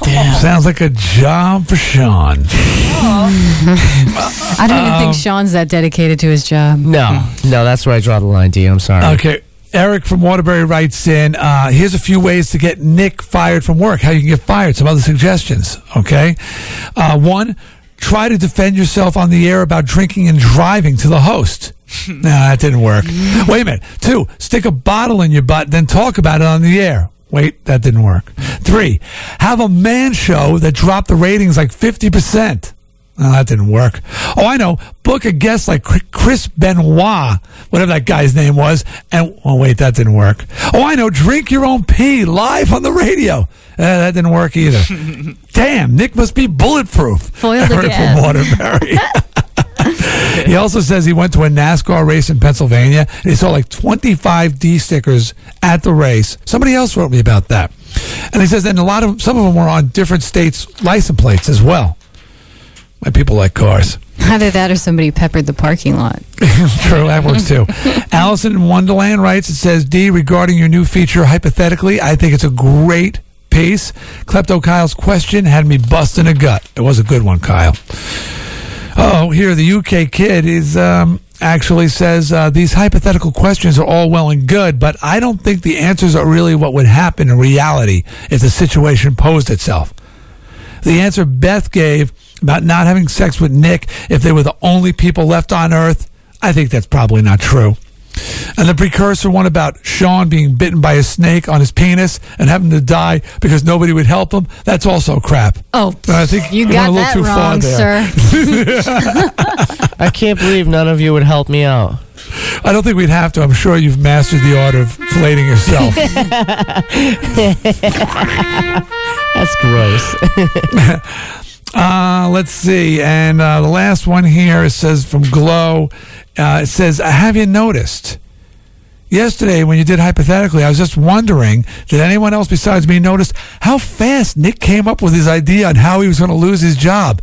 Damn. Sounds like a job for Sean. [LAUGHS] I don't even Um, think Sean's that dedicated to his job. No, no, that's where I draw the line, D. I'm sorry. Okay. Eric from Waterbury writes in, uh, here's a few ways to get Nick fired from work, how you can get fired, some other suggestions. Okay. Uh, one, try to defend yourself on the air about drinking and driving to the host. [LAUGHS] nah, that didn't work. Wait a minute. Two, stick a bottle in your butt, then talk about it on the air. Wait, that didn't work. Three, have a man show that dropped the ratings like 50%. Oh, that didn't work. Oh, I know. Book a guest like Chris Benoit, whatever that guy's name was. And, oh, wait, that didn't work. Oh, I know. Drink your own pee live on the radio. Uh, that didn't work either. [LAUGHS] Damn, Nick must be bulletproof. Foiled [LAUGHS] Eric again. from Waterbury. [LAUGHS] [LAUGHS] he also says he went to a NASCAR race in Pennsylvania and he saw like 25 D stickers at the race. Somebody else wrote me about that. And he says, and a lot of some of them were on different states' license plates as well. My people like cars. Either that or somebody peppered the parking lot. [LAUGHS] True, that works too. [LAUGHS] Allison in Wonderland writes, it says, D, regarding your new feature, hypothetically, I think it's a great piece. Klepto Kyle's question had me busting a gut. It was a good one, Kyle. Oh, here, the UK kid is um, actually says uh, these hypothetical questions are all well and good, but I don't think the answers are really what would happen in reality if the situation posed itself. The answer Beth gave about not having sex with Nick if they were the only people left on Earth, I think that's probably not true. And the precursor one about Sean being bitten by a snake on his penis and having to die because nobody would help him, that's also crap. Oh, I think you we got went a little that too far wrong, there. sir. [LAUGHS] I can't believe none of you would help me out. I don't think we'd have to. I'm sure you've mastered the art of filleting yourself. [LAUGHS] [LAUGHS] That's gross. Uh, let's see. And uh, the last one here says from Glow. Uh, it says, Have you noticed? Yesterday, when you did hypothetically, I was just wondering did anyone else besides me notice how fast Nick came up with his idea on how he was going to lose his job?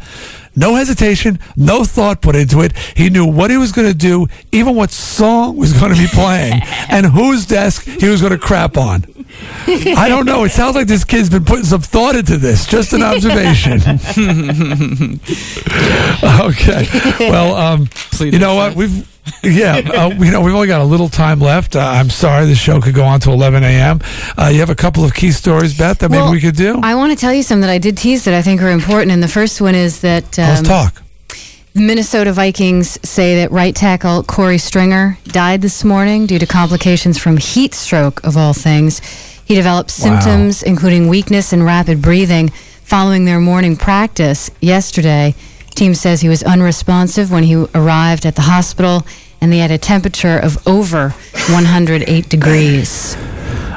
No hesitation, no thought put into it. He knew what he was going to do, even what song was going to be playing, [LAUGHS] and whose desk he was going to crap on. I don't know. It sounds like this kid's been putting some thought into this. Just an observation. [LAUGHS] okay. Well, um, you know what? We've yeah, uh, you know we've only got a little time left. Uh, I'm sorry, the show could go on to 11 a.m. Uh, you have a couple of key stories, Beth, that maybe we could do. I want to tell you some that I did tease that I think are important. And the first one is that um, Let's talk. the Minnesota Vikings say that right tackle Korey Stringer died this morning due to complications from heat stroke, of all things. He developed Wow. symptoms, including weakness and rapid breathing, following their morning practice yesterday. Team says he was unresponsive when he arrived at the hospital, and they had a temperature of over 108 degrees.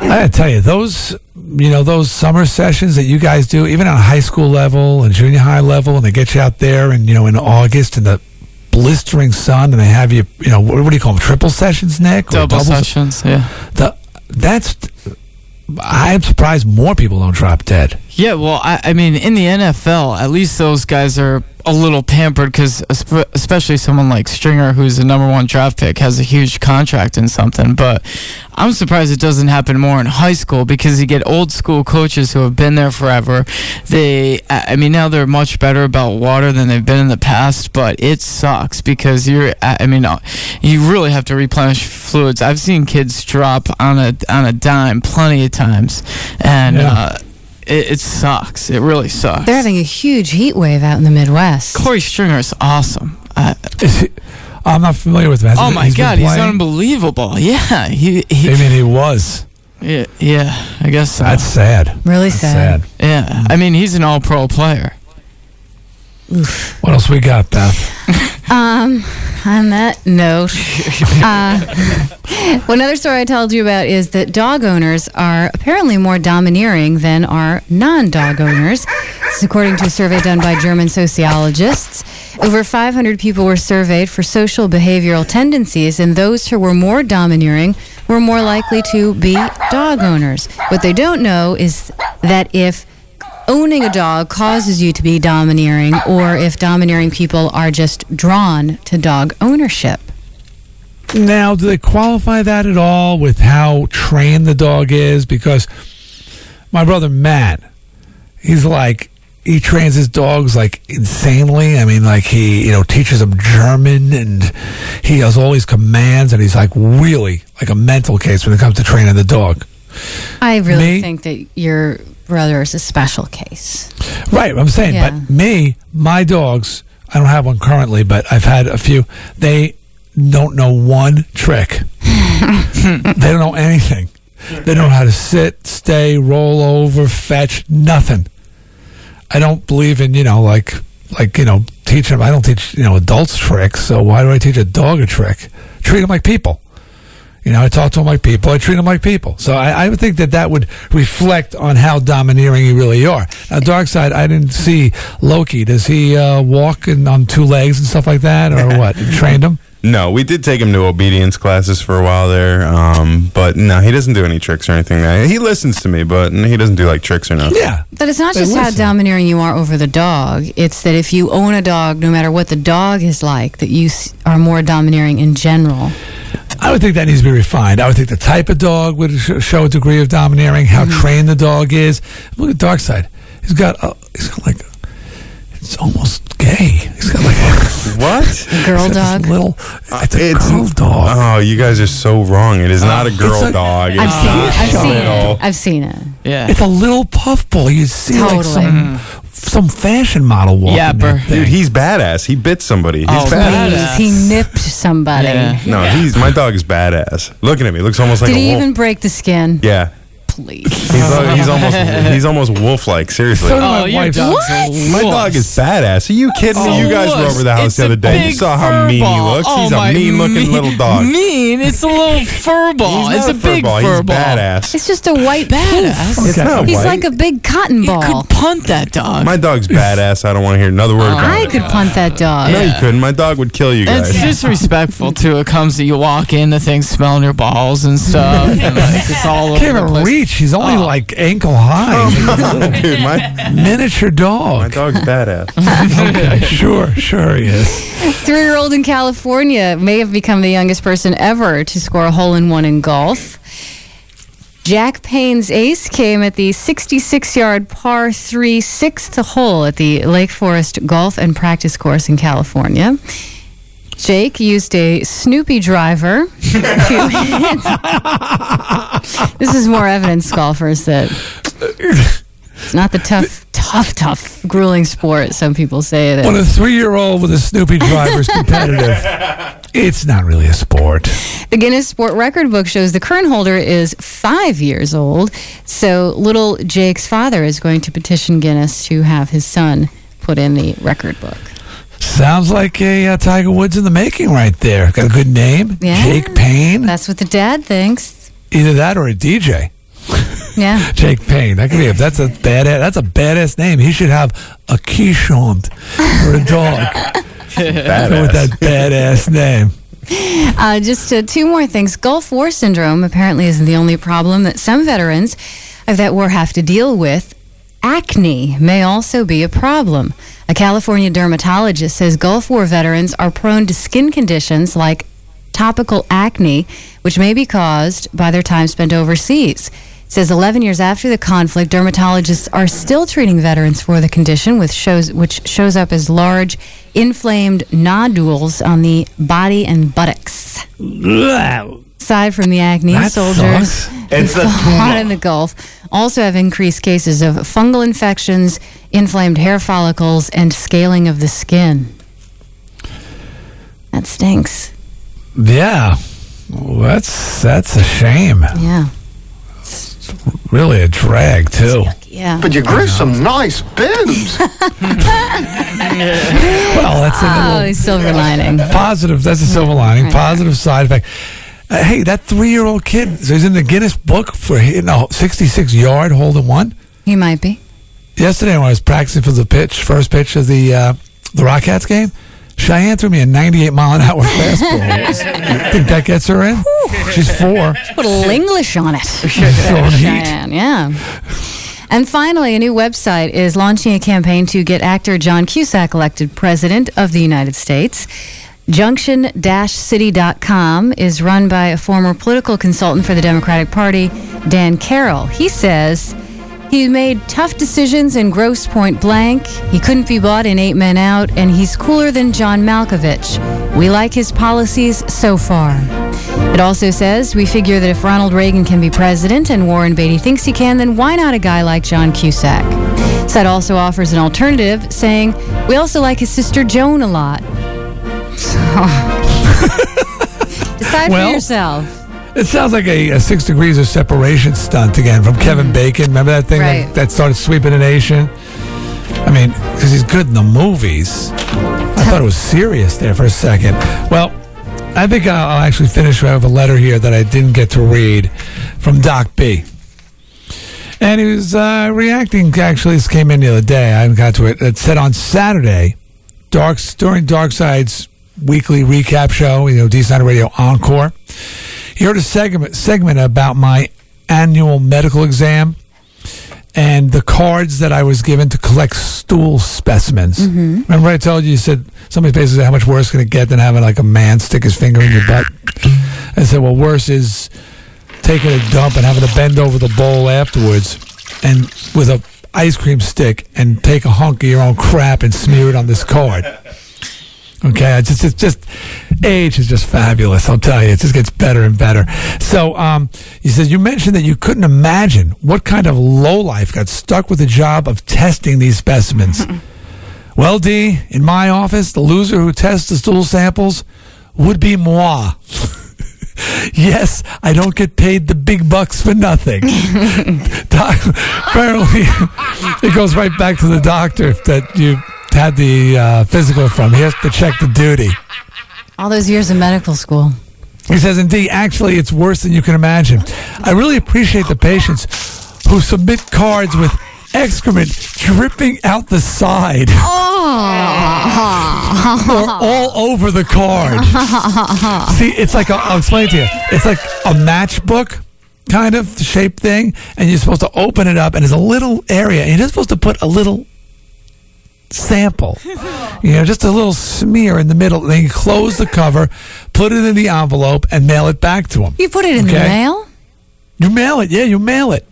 I gotta tell you, those you know those summer sessions that you guys do, even on a high school level and junior high level, and they get you out there, and you know in August in the blistering sun, and they have you, you know, what, what do you call them, triple sessions, Nick? Double doubles? sessions, yeah. The, that's I am surprised more people don't drop dead. Yeah, well, I, I mean, in the NFL, at least those guys are a little pampered because, especially someone like Stringer, who's the number one draft pick, has a huge contract and something. But I'm surprised it doesn't happen more in high school because you get old school coaches who have been there forever. They, I mean, now they're much better about water than they've been in the past, but it sucks because you're, I mean, uh, you really have to replenish fluids. I've seen kids drop on a on a dime plenty of times, and. Yeah. Uh, it, it sucks. It really sucks. They're having a huge heat wave out in the Midwest. Korey Stringer is awesome. Uh, I, I'm not familiar with him. Has oh my he's god, he's unbelievable. Yeah, he. he I mean, he was. yeah, yeah, I guess so. That's sad. Really That's sad. sad. yeah, I mean, he's an all-pro player. What else we got, Beth? Um, on that note, [LAUGHS] uh, one other story I told you about is that dog owners are apparently more domineering than are non-dog owners. This is according to a survey done by German sociologists. Over 500 people were surveyed for social behavioral tendencies, and those who were more domineering were more likely to be dog owners. What they don't know is that if owning a dog causes you to be domineering or if domineering people are just drawn to dog ownership. Now, do they qualify that at all with how trained the dog is? Because my brother Matt, he's like he trains his dogs like insanely. I mean, like he you know teaches them German and he has all these commands, and he's like really like a mental case when it comes to training the dog. I really Me? think that your brother is a special case. Right, I'm saying, Yeah. but me, my dogs, I don't have one currently, but I've had a few. They don't know one trick. [LAUGHS] they don't know anything. They don't know how to sit, stay, roll over, fetch, nothing. I don't believe in, you know, like like, you know, teaching them. I don't teach, you know, adults tricks, so why do I teach a dog a trick? Treat them like people. You know, I talk to them like people. I treat them like people. So I, I would think that that would reflect on how domineering you really are. Now, Darkside, I didn't see Loki. Does he uh, walk in, on two legs and stuff like that, or what? You [LAUGHS] trained him? No, we did take him to obedience classes for a while there, um, but no, he doesn't do any tricks or anything. He listens to me, but he doesn't do like tricks or nothing. Yeah. But it's not They just how domineering you are over the dog. It's that if you own a dog, no matter what the dog is like, that you are more domineering in general. I would think that needs to be refined. I would think the type of dog would sh- show a degree of domineering, how mm-hmm. trained the dog is. Look at Darkside. He's got, uh, he's got like, it's almost gay. He's got like a [LAUGHS] What? Girl dog. little, uh, it's a It's girl dog. Oh, you guys are so wrong. It is not a uh, girl It's a- dog. It's I've seen not it. I've seen it. I've seen it. Yeah. It's a little puffball. You see like Totally. some some fashion model walking. Yapper. that thing. Dude, he's badass. He bit somebody. He's Oh, badass. badass. Please, he nipped somebody. Yeah. No, he's my dog is badass. Looking at me, looks almost like Did a he wolf. even break the skin? yeah, Please. he's, al- he's almost he's almost wolf-like. Seriously. So did my Oh, your wife. dog's a My dog is badass. Are you kidding me? Oh, you guys were over the house It's the other day. You saw how fur mean he ball. looks. Oh, He's a mean-looking mean- little dog. Mean? It's a little fur ball. He's it's not a big ball. fur He's ball. badass. It's just a white Badass. poof. It's not He's white. like a big cotton ball. You ball. could punt that dog. My dog's badass. I don't want to hear another word about I it. could punt that dog. No, you couldn't. My dog would kill you guys. It's disrespectful too. It comes that you walk in, the thing's smelling your balls and stuff, and like it's all [LAUGHS] over Can't the place. Reach. He's only Oh. like ankle high. Oh, dude, my, [LAUGHS] Miniature dog. my dog. dog's badass. [LAUGHS] okay, sure, sure he is. Three-year-old in California may have become the youngest person ever to score a hole-in-one in golf. Jack Payne's ace came at the 66-yard par 3 sixth hole at the Lake Forest Golf and Practice Course in California. Jake used a Snoopy driver. [LAUGHS] this is more evidence, golfers, that it's not the tough, tough, tough, grueling sport some people say it is. When a three-year-old with a Snoopy driver is [LAUGHS] competitive, it's not really a sport. The Guinness Sport Record Book shows the current holder is five years old. So little Jake's father is going to petition Guinness to have his son put in the record book. Sounds like a uh, Tiger Woods in the making right there. Got a good name, Yeah. Jake Payne. That's what the dad thinks. Either that or a DJ. Yeah. [LAUGHS] Jake Payne. That could be. A, that's a badass. That's a badass name. He should have a Keyshawn for a dog. Go [LAUGHS] with that badass name. Uh, just uh, two more things. Gulf War syndrome apparently isn't the only problem that some veterans of that war have to deal with. Acne may also be a problem. A California dermatologist says Gulf War veterans are prone to skin conditions like tropical acne, which may be caused by their time spent overseas. It says 11 years after the conflict, dermatologists are still treating veterans for the condition, with shows, which shows up as large, inflamed nodules on the body and buttocks. Aside from the acne, That soldiers sucks. who It's a fought in the Gulf also have increased cases of fungal infections, inflamed hair follicles, and scaling of the skin. That stinks. Yeah. Well, that's that's a shame. Yeah. It's Really a drag too. Yeah. But you grew some nice boobs. [LAUGHS] Well, that's a Oh, little silver lining. positive. That's a silver lining. Right. Positive side effect. Uh, hey, that three-year-old kid is in the Guinness Book for hitting a 66-yard hole in one. He might be. Yesterday, when I was practicing for the pitch, first pitch of the uh, the Rock Cats game, Cheyenne threw me a 98 mile an hour [LAUGHS] fastball. I think that gets her in? She's four. Put a little English on it. [LAUGHS] Cheyenne, yeah. And finally, a new website is launching a campaign to get actor John Cusack elected president of the United States. Junction-city.com is run by a former political consultant for the Democratic Party, Dan Carroll. He says he made tough decisions in Grosse Pointe Blank. He couldn't be bought in Eight Men Out, and he's cooler than John Malkovich. We like his policies so far. It also says we figure that if Ronald Reagan can be president and Warren Beatty thinks he can, then why not a guy like John Cusack? Site also offers an alternative, saying we also like his sister Joan a lot. [LAUGHS] [LAUGHS] Decide Well, for yourself. It sounds like a, a six degrees of separation stunt again from Kevin Bacon. Remember that thing that, Right. that started sweeping the nation? I mean, because he's good in the movies. I thought it was serious there for a second. Well, I think I'll, actually finish with a letter here that I didn't get to read from Doc B. And he was uh, reacting. Actually, this came in the other day. I haven't got to it. It said on Saturday, Dark's during Darkside's weekly recap show, you know, D Radio Encore. He heard a segment segment about my annual medical exam and the cards that I was given to collect stool specimens. Mm-hmm. Remember, I told you, you said somebody basically said how much worse can it get than having like a man stick his finger in your butt? I said, well, worse is taking a dump and having to bend over the bowl afterwards and with a ice cream stick and take a hunk of your own crap and smear it on this card. Okay, it's just, it's just age is just fabulous. I'll tell you, it just gets better and better. So, um, he says you mentioned that you couldn't imagine what kind of lowlife got stuck with the job of testing these specimens. [LAUGHS] well, D, in my office, the loser who tests the stool samples would be moi. [LAUGHS] yes, I don't get paid the big bucks for nothing. [LAUGHS] Doc, apparently, it goes right back to the doctor that you had the uh, physical from. He has to check the duty. All those years of medical school. He says, indeed, actually, it's worse than you can imagine. I really appreciate the patients who submit cards with excrement dripping out the side or all over the card. [LAUGHS] See, it's like, a, I'll explain it to you. It's like a matchbook kind of shape thing, and you're supposed to open it up, and there's a little area, and you're supposed to put a little sample, you know, just a little smear in the middle. Then you close the cover, put it in the envelope, and mail it back to them. You put it in the mail? You mail it, yeah, you mail it,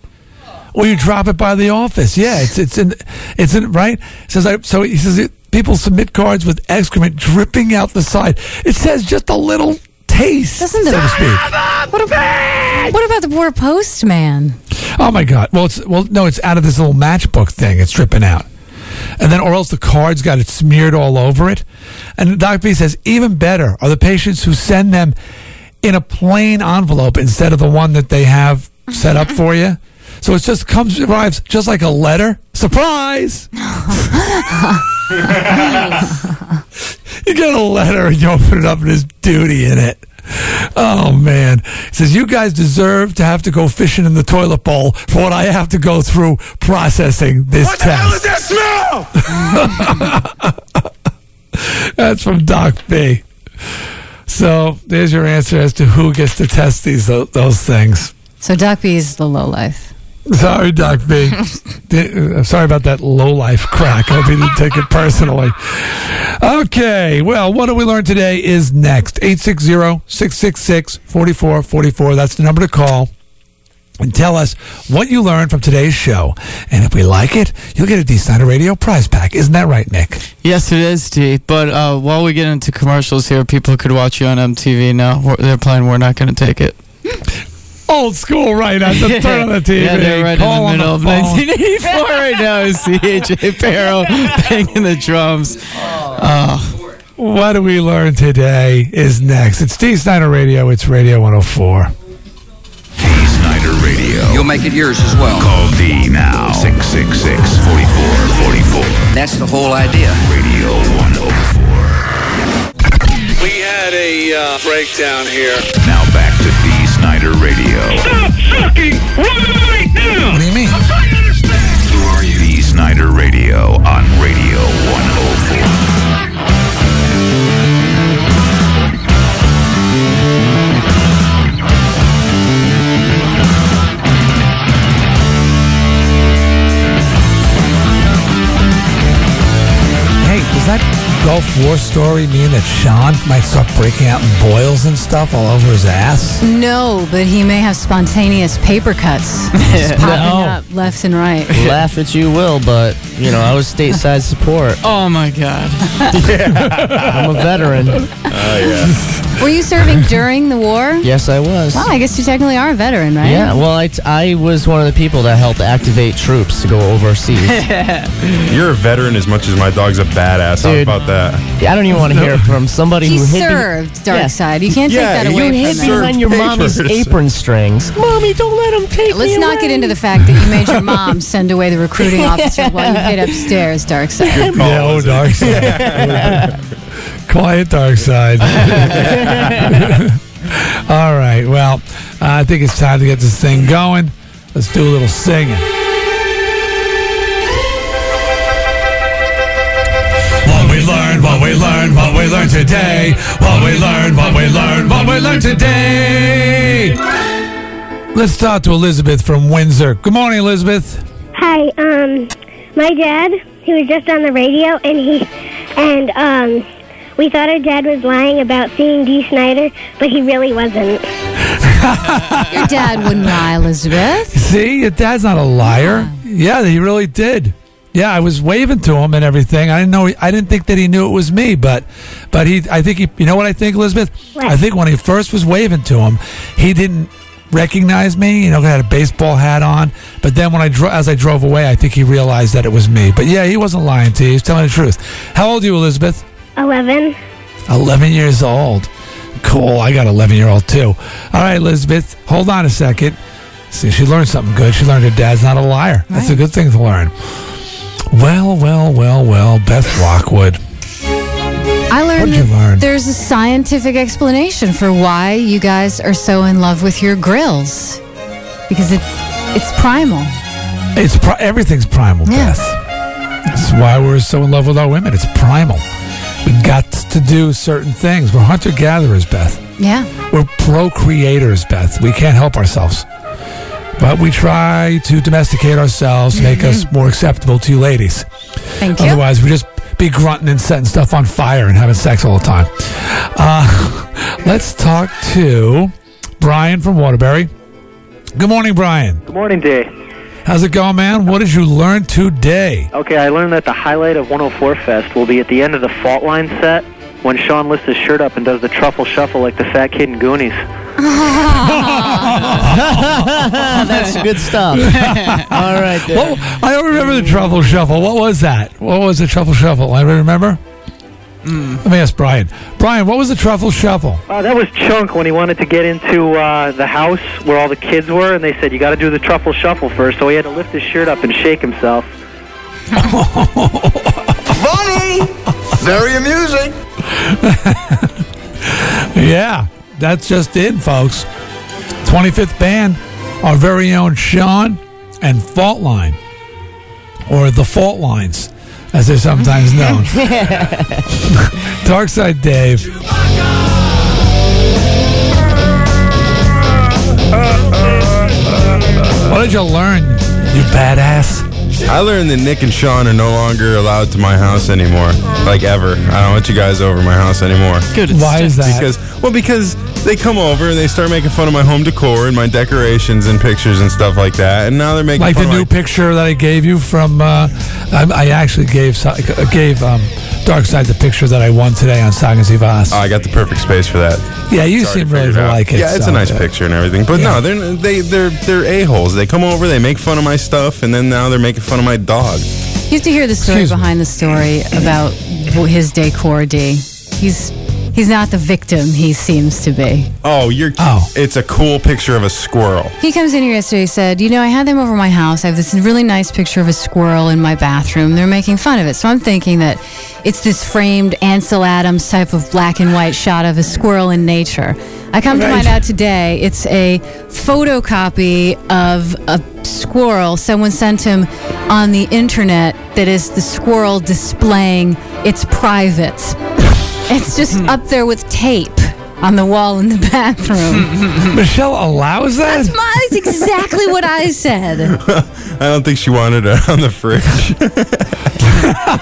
or you drop it by the office. Yeah, it's it's in it's in right. It says I, so. He says it, people submit cards with excrement dripping out the side. It says just a little taste, Doesn't so the- to speak. What about, what about the poor postman? Oh my God! Well, it's well, no, it's out of this little matchbook thing. It's dripping out, and then or else the cards got it smeared all over it. And Doc B says even better are the patients who send them in a plain envelope instead of the one that they have set up for you. [LAUGHS] So it just comes arrives just like a letter. Surprise! [LAUGHS] [LAUGHS] you get a letter and you open it up and there's duty in it. Oh man. He says you guys deserve to have to go fishing in the toilet bowl for what I have to go through processing this What the test. hell is that smell? [LAUGHS] That's from Doc B. So there's your answer as to who gets to test these those things. So Doc B is the low life. Sorry, Doc B. [LAUGHS] Uh, Sorry about that low life crack. I hope you didn't take it personally. Okay, well, what do we learn today is next. 860-666-4444. That's the number to call. And tell us what you learned from today's show. And if we like it, you'll get a Dee Snider Radio prize pack. Isn't that right, Nick? Yes, it is, D. But uh, while we get into commercials here, people could watch you on MTV now. They're playing We're Not Going to Take It. [LAUGHS] Old school, right? now. the turn on the TV. [LAUGHS] Yeah, they're right Call in the on middle of 1984 right now. Is AJ Pero [LAUGHS] banging the drums. Oh. What do we learn today is next. It's Dee Snider Radio. It's Radio 104. Snider Radio. You'll make it yours as well. Call D now. 666-4444. That's the whole idea. Radio 104. We had a uh, breakdown here. Now back to Dee Snider Radio. Stop sucking right now! What do you mean? Who are you? Dee Snider Radio on Radio 104. Hey, does that Gulf War story mean that Sean might start breaking out in boils and stuff all over his ass? No, but he may have spontaneous paper cuts [LAUGHS] just popping up left and right. Laugh at you will, but you know I was stateside support. [LAUGHS] Oh my God. [LAUGHS] I'm a veteran. Oh yeah. Were you serving during the war? Yes, I was. Well, I guess you technically are a veteran, right? Yeah, well, I, t- I was one of the people that helped activate troops to go overseas. You're a veteran as much as my dog's a badass. How Dude. about that? I don't even want to hear [LAUGHS] it from somebody He who hid. be- served Dark Yeah. Side. You can't Yeah, take that you away You from hid him. behind your mommy's papers. apron strings. Mommy, don't let him take me. Let's me not away. get into the fact that you made your mom send away the recruiting [LAUGHS] officer while you hid upstairs, Darkside. Good call. yeah, oh, Darkside. [LAUGHS] Quiet Darkside. All right. Well, I think it's time to get this thing going. Let's do a little singing. We learned, what we learned, what we learned today. What we learned, what we learned, what we learned today. Let's talk to Elizabeth from Windsor. Good morning, Elizabeth. Hi, um, my dad, he was just on the radio, and he, and, um, we thought our dad was lying about seeing Dee Snider, but he really wasn't. Your dad wouldn't lie, Elizabeth. [LAUGHS] See, your dad's not a liar. Yeah, he really did. Yeah, I was waving to him and everything. I didn't know. I didn't think that he knew it was me, but, but he. I think he. You know what I think, Elizabeth? What? I think when he first was waving to him, he didn't recognize me. You know, I had a baseball hat on. But then when I dro- as I drove away, I think he realized that it was me. But yeah, he wasn't lying to you. He was telling the truth. How old are you, Elizabeth? 11. 11 years old. Cool. I got 11 year old too. All right, Elizabeth, hold on a second. See, she learned something good. She learned her dad's not a liar. That's a good thing to learn. Well, well, well, well, Beth Lockwood. I learned learn? there's a scientific explanation for why you guys are so in love with your grills. Because it, it's primal. It's pri- everything's primal, Yeah. Beth. That's why we're so in love with our women. It's primal. We got to do certain things. We're hunter gatherers, Beth. Yeah. We're procreators, Beth. We can't help ourselves. But we try to domesticate ourselves to make us more acceptable to you ladies. Thank you. Otherwise, we just be grunting and setting stuff on fire and having sex all the time. Uh, [LAUGHS] let's talk to Brian from Waterbury. Good morning, Brian. Good morning, Dee. How's it going, man? What did you learn today? Okay, I learned that the highlight of 104 Fest will be at the end of the Fault Line set when Sean lifts his shirt up and does the truffle shuffle like the fat kid in Goonies. [LAUGHS] That's good stuff. [LAUGHS] All right. There. Well, I don't remember the truffle shuffle. What was that? What was the truffle shuffle? I remember. Let me ask Brian. Brian, what was the truffle shuffle? Uh, that was Chunk when he wanted to get into uh, the house where all the kids were, and they said, you got to do the truffle shuffle first, so he had to lift his shirt up and shake himself. [LAUGHS] Funny! Very amusing. [LAUGHS] yeah, that's just it, folks. 25th band, our very own Sean and Fault Line, or the Fault Lines, as they're sometimes [LAUGHS] known. [LAUGHS] Darkside Dave. What did you learn, you badass? I learned that Nick and Sean are no longer allowed to my house anymore, like ever. I don't want you guys over my house anymore. Good. Why is that? Because well, because they come over and they start making fun of my home decor and my decorations and pictures and stuff like that, and now they're making like fun the of new my- picture that I gave you from. Uh, I, I actually gave gave um, Darkside the picture that I won today on Sagen Zie Vas. Oh, I got the perfect space for that. yeah, you It's already seem really to like it. Yeah, it's so, a nice uh, picture and everything. But Yeah. no, they're they they're they're a holes. They come over, they make fun of my stuff, and then now they're making fun of my dog. You have to hear the story Excuse me. behind the story about his decor D. He's he's not the victim he seems to be. Oh, you're. Oh. It's a cool picture of a squirrel. He comes in here yesterday. He said, "You know, I had them over my house. I have this really nice picture of a squirrel in my bathroom. They're making fun of it. So I'm thinking that it's this framed Ansel Adams type of black and white shot of a squirrel in nature. I come to Right. find out today it's a photocopy of a squirrel someone sent him on the internet that is the squirrel displaying its privates. It's just hmm. up there with tape on the wall in the bathroom. [LAUGHS] Michelle allows that. That's, my, that's exactly what I said. [LAUGHS] I don't think she wanted it on the fridge. [LAUGHS]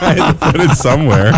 I had to put it somewhere.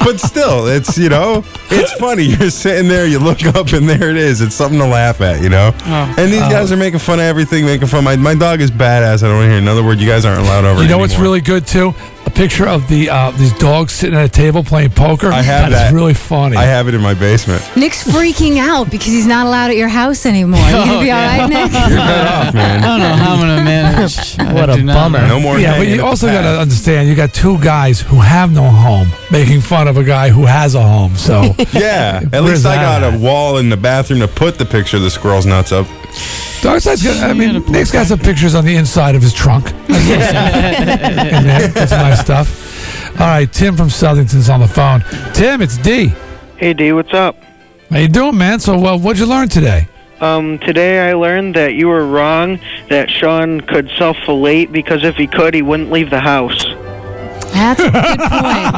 But still, it's you know, it's funny. You're sitting there, you look up, and there it is. It's something to laugh at, you know. Oh. And these uh, guys are making fun of everything, making fun. My my dog is badass. I don't want to hear another word. You guys aren't allowed over. You it know what's really good too? A picture of the uh, these dogs sitting at a table playing poker. I have That's that. really funny. I have it in my basement. Nick's freaking out because he's not allowed at your house anymore. [LAUGHS] You gonna Oh, be yeah. all right, Nick? You're cut off, I don't know how I'm gonna manage. [LAUGHS] What a bummer. No more. yeah, but hanging you at also got to pad. understand you got two guys who have no home making fun of a guy who has a home. So [LAUGHS] Yeah, at Where's least I that got at? a wall in the bathroom to put the picture of the squirrel's nuts up. Darkside's got. I mean, Nick's got some pictures on the inside of his trunk. That's [LAUGHS] [LAUGHS] in there. That's my stuff. All right, Tim from Southington's on the phone. Tim, it's D. Hey, D, what's up? How you doing, man? So, uh, what'd you learn today? Um, today I learned that you were wrong, that Sean could self-fillet because if he could, he wouldn't leave the house. That's a good [LAUGHS] point.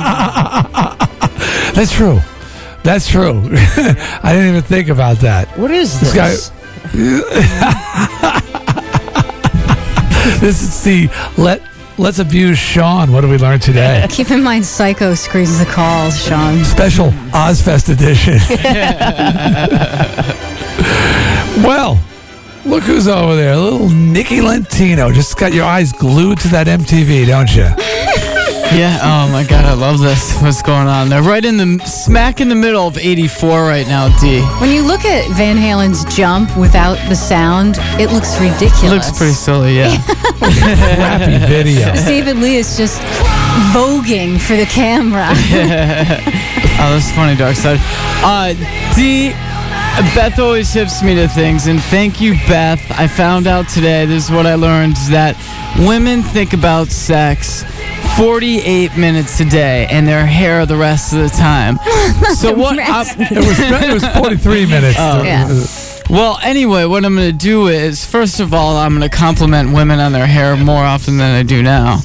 That's true. That's true. I didn't even think about that. What is This this? guy. [LAUGHS] this is the let let's abuse Sean. What do we learn today? [LAUGHS] Keep in mind, Psycho screens the calls, Sean. Special Ozzfest edition. [LAUGHS] well, look who's over there. Little Nikki Lentino. Just got your eyes glued to that MTV, don't you? Yeah. Oh my God, I love this. What's going on? They're right in the smack in the middle of 84 right now. D. When you look at Van Halen's jump without the sound, it looks ridiculous. Looks pretty silly. Yeah. [LAUGHS] Crappy video. David Lee is just voguing for the camera. [LAUGHS] oh, that's funny, Darkside. Uh, D. Beth always hips me to things, and thank you, Beth. I found out today. This is what I learned: is that women think about sex 48 minutes a day, and their hair the rest of the time. [LAUGHS] So what? I'm- It was it was 43 minutes. Oh. Yeah. Well, anyway, what I'm going to do is, first of all, I'm going to compliment women on their hair more often than I do now.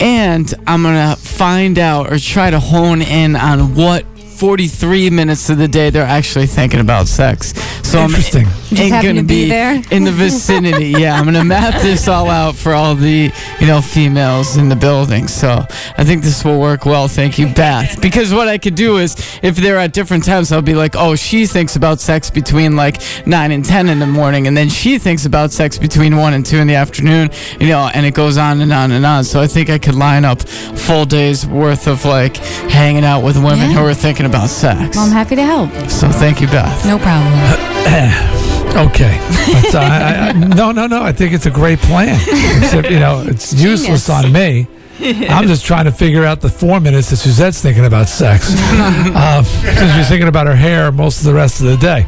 And I'm going to find out or try to hone in on what 43 minutes of the day they're actually thinking about sex. So Interesting. I'm Just ain't gonna to be there? in the vicinity. [LAUGHS] yeah, I'm gonna map this all out for all the you know females in the building. So I think this will work well. Thank you, Beth. Because what I could do is if they're at different times, I'll be like, oh, she thinks about sex between like nine and ten in the morning, and then she thinks about sex between one and two in the afternoon. You know, and it goes on and on and on. So I think I could line up full days worth of like hanging out with women Yeah. who are thinking about sex. Well, I'm happy to help. So thank you, Beth. No problem. [CLEARS THROAT] Okay. But, uh, I, I, no, no, no. I think it's a great plan. Except, you know, it's [LAUGHS] useless on me. I'm just trying to figure out the four minutes that Suzette's thinking about sex. [LAUGHS] uh, because she's thinking about her hair most of the rest of the day.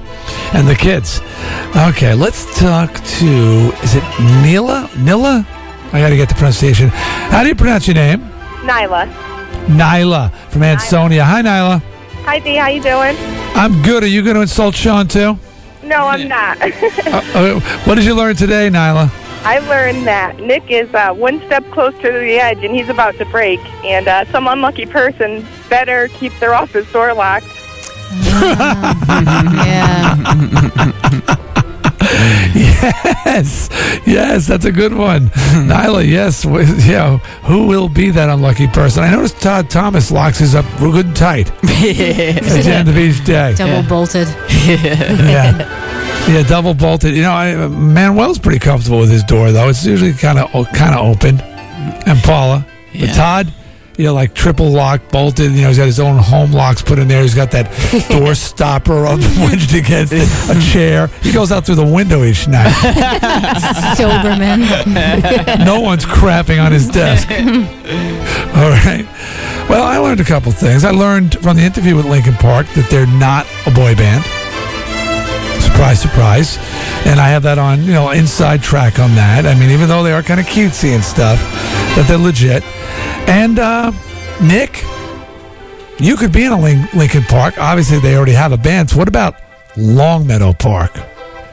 And the kids. Okay, let's talk to, is it Nila? Nila? I got to get the pronunciation. How do you pronounce your name? Nyla. Nyla from Ansonia. Hi, Nyla. Hi, Dee. How you doing? I'm good. Are you going to insult Sean, too? No, I'm not. Uh, uh, what did you learn today, Nyla? I learned that Nick is uh, one step closer to the edge, and he's about to break. And uh, some unlucky person better keep their office door locked. [LAUGHS] yeah. [LAUGHS] [LAUGHS] yes, yes, that's a good one. [LAUGHS] Nyla, yes, w- yeah. Who will be that unlucky person? I noticed Todd Thomas locks his up real good and tight [LAUGHS] at the end of each day. Double bolted. yeah. Yeah, double bolted. You know, I, Manuel's pretty comfortable with his door though. It's usually kind of kind of open. And Paula, but Todd, you know, like triple lock, bolted. You know, he's got his own home locks put in there. He's got that [LAUGHS] door stopper up [LAUGHS] wedged against it, a chair. He goes out through the window each night. [LAUGHS] Doberman. no one's crapping on his desk. All right. Well, I learned a couple things. I learned from the interview with Linkin Park that they're not a boy band. Surprise, surprise. And I have that on, you know, inside track on that. I mean, even though they are kind of cutesy and stuff, that they're legit. And uh, Nick, you could be in a Lin- Linkin Park. Obviously, they already have a band. So what about Longmeadow Park?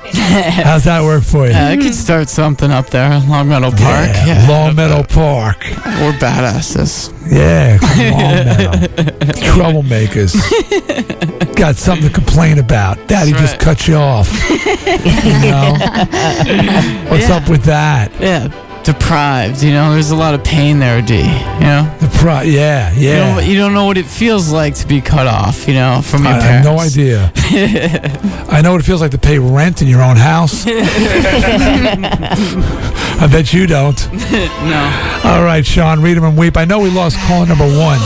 [LAUGHS] How's that work for you? Yeah, I could start something up there, Long Meadow Park. Yeah, Longmeadow Park. We're badasses. Yeah, Longmeadow. [LAUGHS] Troublemakers. [LAUGHS] Got something to complain about. Daddy just right. cut you off. [LAUGHS] You know? What's Yeah. up with that? Yeah, deprived. You know, there's a lot of pain there, D. You know. The pro- yeah, You yeah. don't, you don't know what it feels like to be cut off. You know, from your I have parents. no idea. [LAUGHS] I know what it feels like to pay rent in your own house. [LAUGHS] I bet you don't. no. All right, Sean, read them and weep. I know we lost caller number one.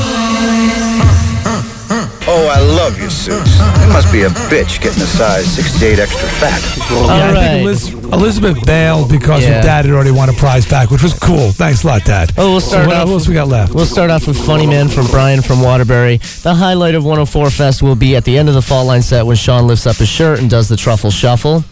Oh, I love your suits. It must be a bitch getting a size 68 extra fat. Yeah, I think Eliz- Elizabeth bailed because Yeah. her dad had already won a prize back, which was cool. Thanks a lot, Dad. Oh, we'll start So start what off. else we got left? We'll start off with Funny Man from Brian from Waterbury. The highlight of 104 Fest will be at the end of the Fall Line set when Sean lifts up his shirt and does the truffle shuffle.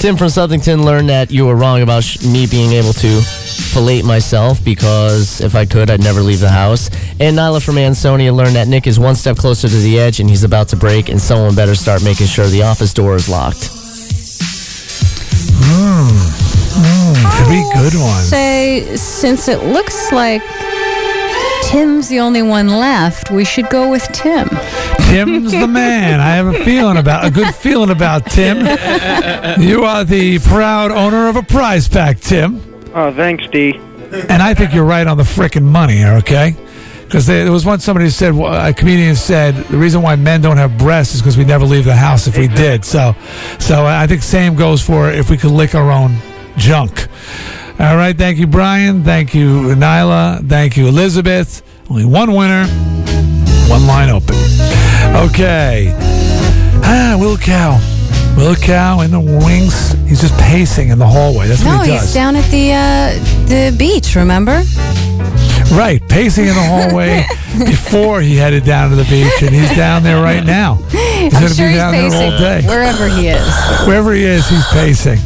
Tim from Southington learned that you were wrong about sh- me being able to fillet myself because if I could, I'd never leave the house. And Nyla from Ansonia learned that Nick is one step closer to the edge and he's about to break, and someone better start making sure the office door is locked. Hmm. Hmm. Could be good ones. Say, since it looks like Tim's the only one left, we should go with Tim. Tim's the man. I have a feeling about a good feeling about Tim. You are the proud owner of a prize pack, Tim. Oh, thanks, D. And I think you're right on the frickin' money here, okay? Because there was once somebody who said, well, a comedian said, the reason why men don't have breasts is because we never leave the house if we did. So, so I think same goes for if we could lick our own junk. All right, thank you, Brian. Thank you, Nyla. Thank you, Elizabeth. Only one winner, one line open. Okay. Ah, Will Cow. Will Cow in the wings. He's just pacing in the hallway. That's no, what he he's does. down at the uh, the beach. Remember? Right, pacing in the hallway [LAUGHS] before he headed down to the beach, and he's down there right now. He's I'm going to sure be he's down pacing there all day. wherever he is. Wherever he is, he's pacing.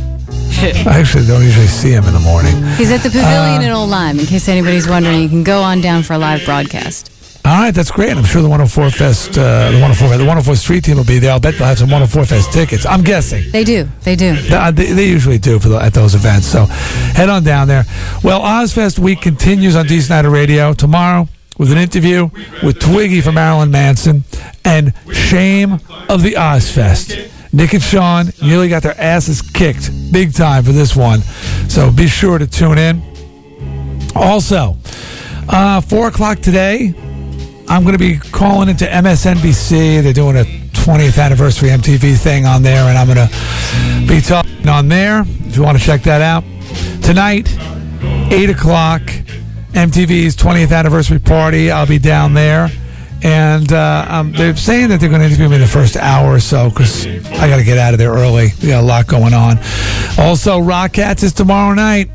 [LAUGHS] I actually don't usually see him in the morning. He's at the pavilion Uh, in Old Lyme. In case anybody's wondering, you can go on down for a live broadcast. All right, that's great. I'm sure the 104 Fest, uh, the 104, the 104 Street Team will be there. I'll bet they'll have some 104 Fest tickets. I'm guessing. They do. They do. Th- uh, They, they usually do for the, at those events. So head on down there. Well, Ozzfest week continues on D. Snider Radio tomorrow with an interview with Twiggy from Marilyn Manson and Shame of the Ozzfest. Nick and Sean nearly got their asses kicked big time for this one. So be sure to tune in. Also, uh, 4 o'clock today, I'm going to be calling into MSNBC. They're doing a 20th anniversary MTV thing on there, and I'm going to be talking on there. If you want to check that out tonight, eight o'clock, MTV's 20th anniversary party. I'll be down there, and uh, um, they're saying that they're going to interview me in the first hour or so because I got to get out of there early. We got a lot going on. Also, Rock Cats is tomorrow night.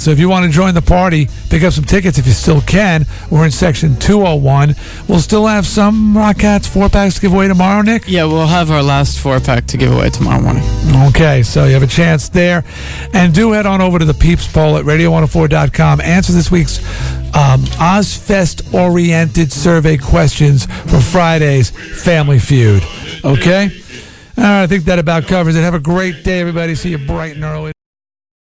So if you want to join the party, pick up some tickets if you still can. We're in section 201. We'll still have some Rock Cats four packs to give away tomorrow, Nick. Yeah, we'll have our last four pack to give away tomorrow morning. Okay, so you have a chance there. And do head on over to the Peeps poll at radio104.com. Answer this week's um, Ozzfest oriented survey questions for Friday's Family Feud. Okay? All right, I think that about covers it. Have a great day, everybody. See you bright and early.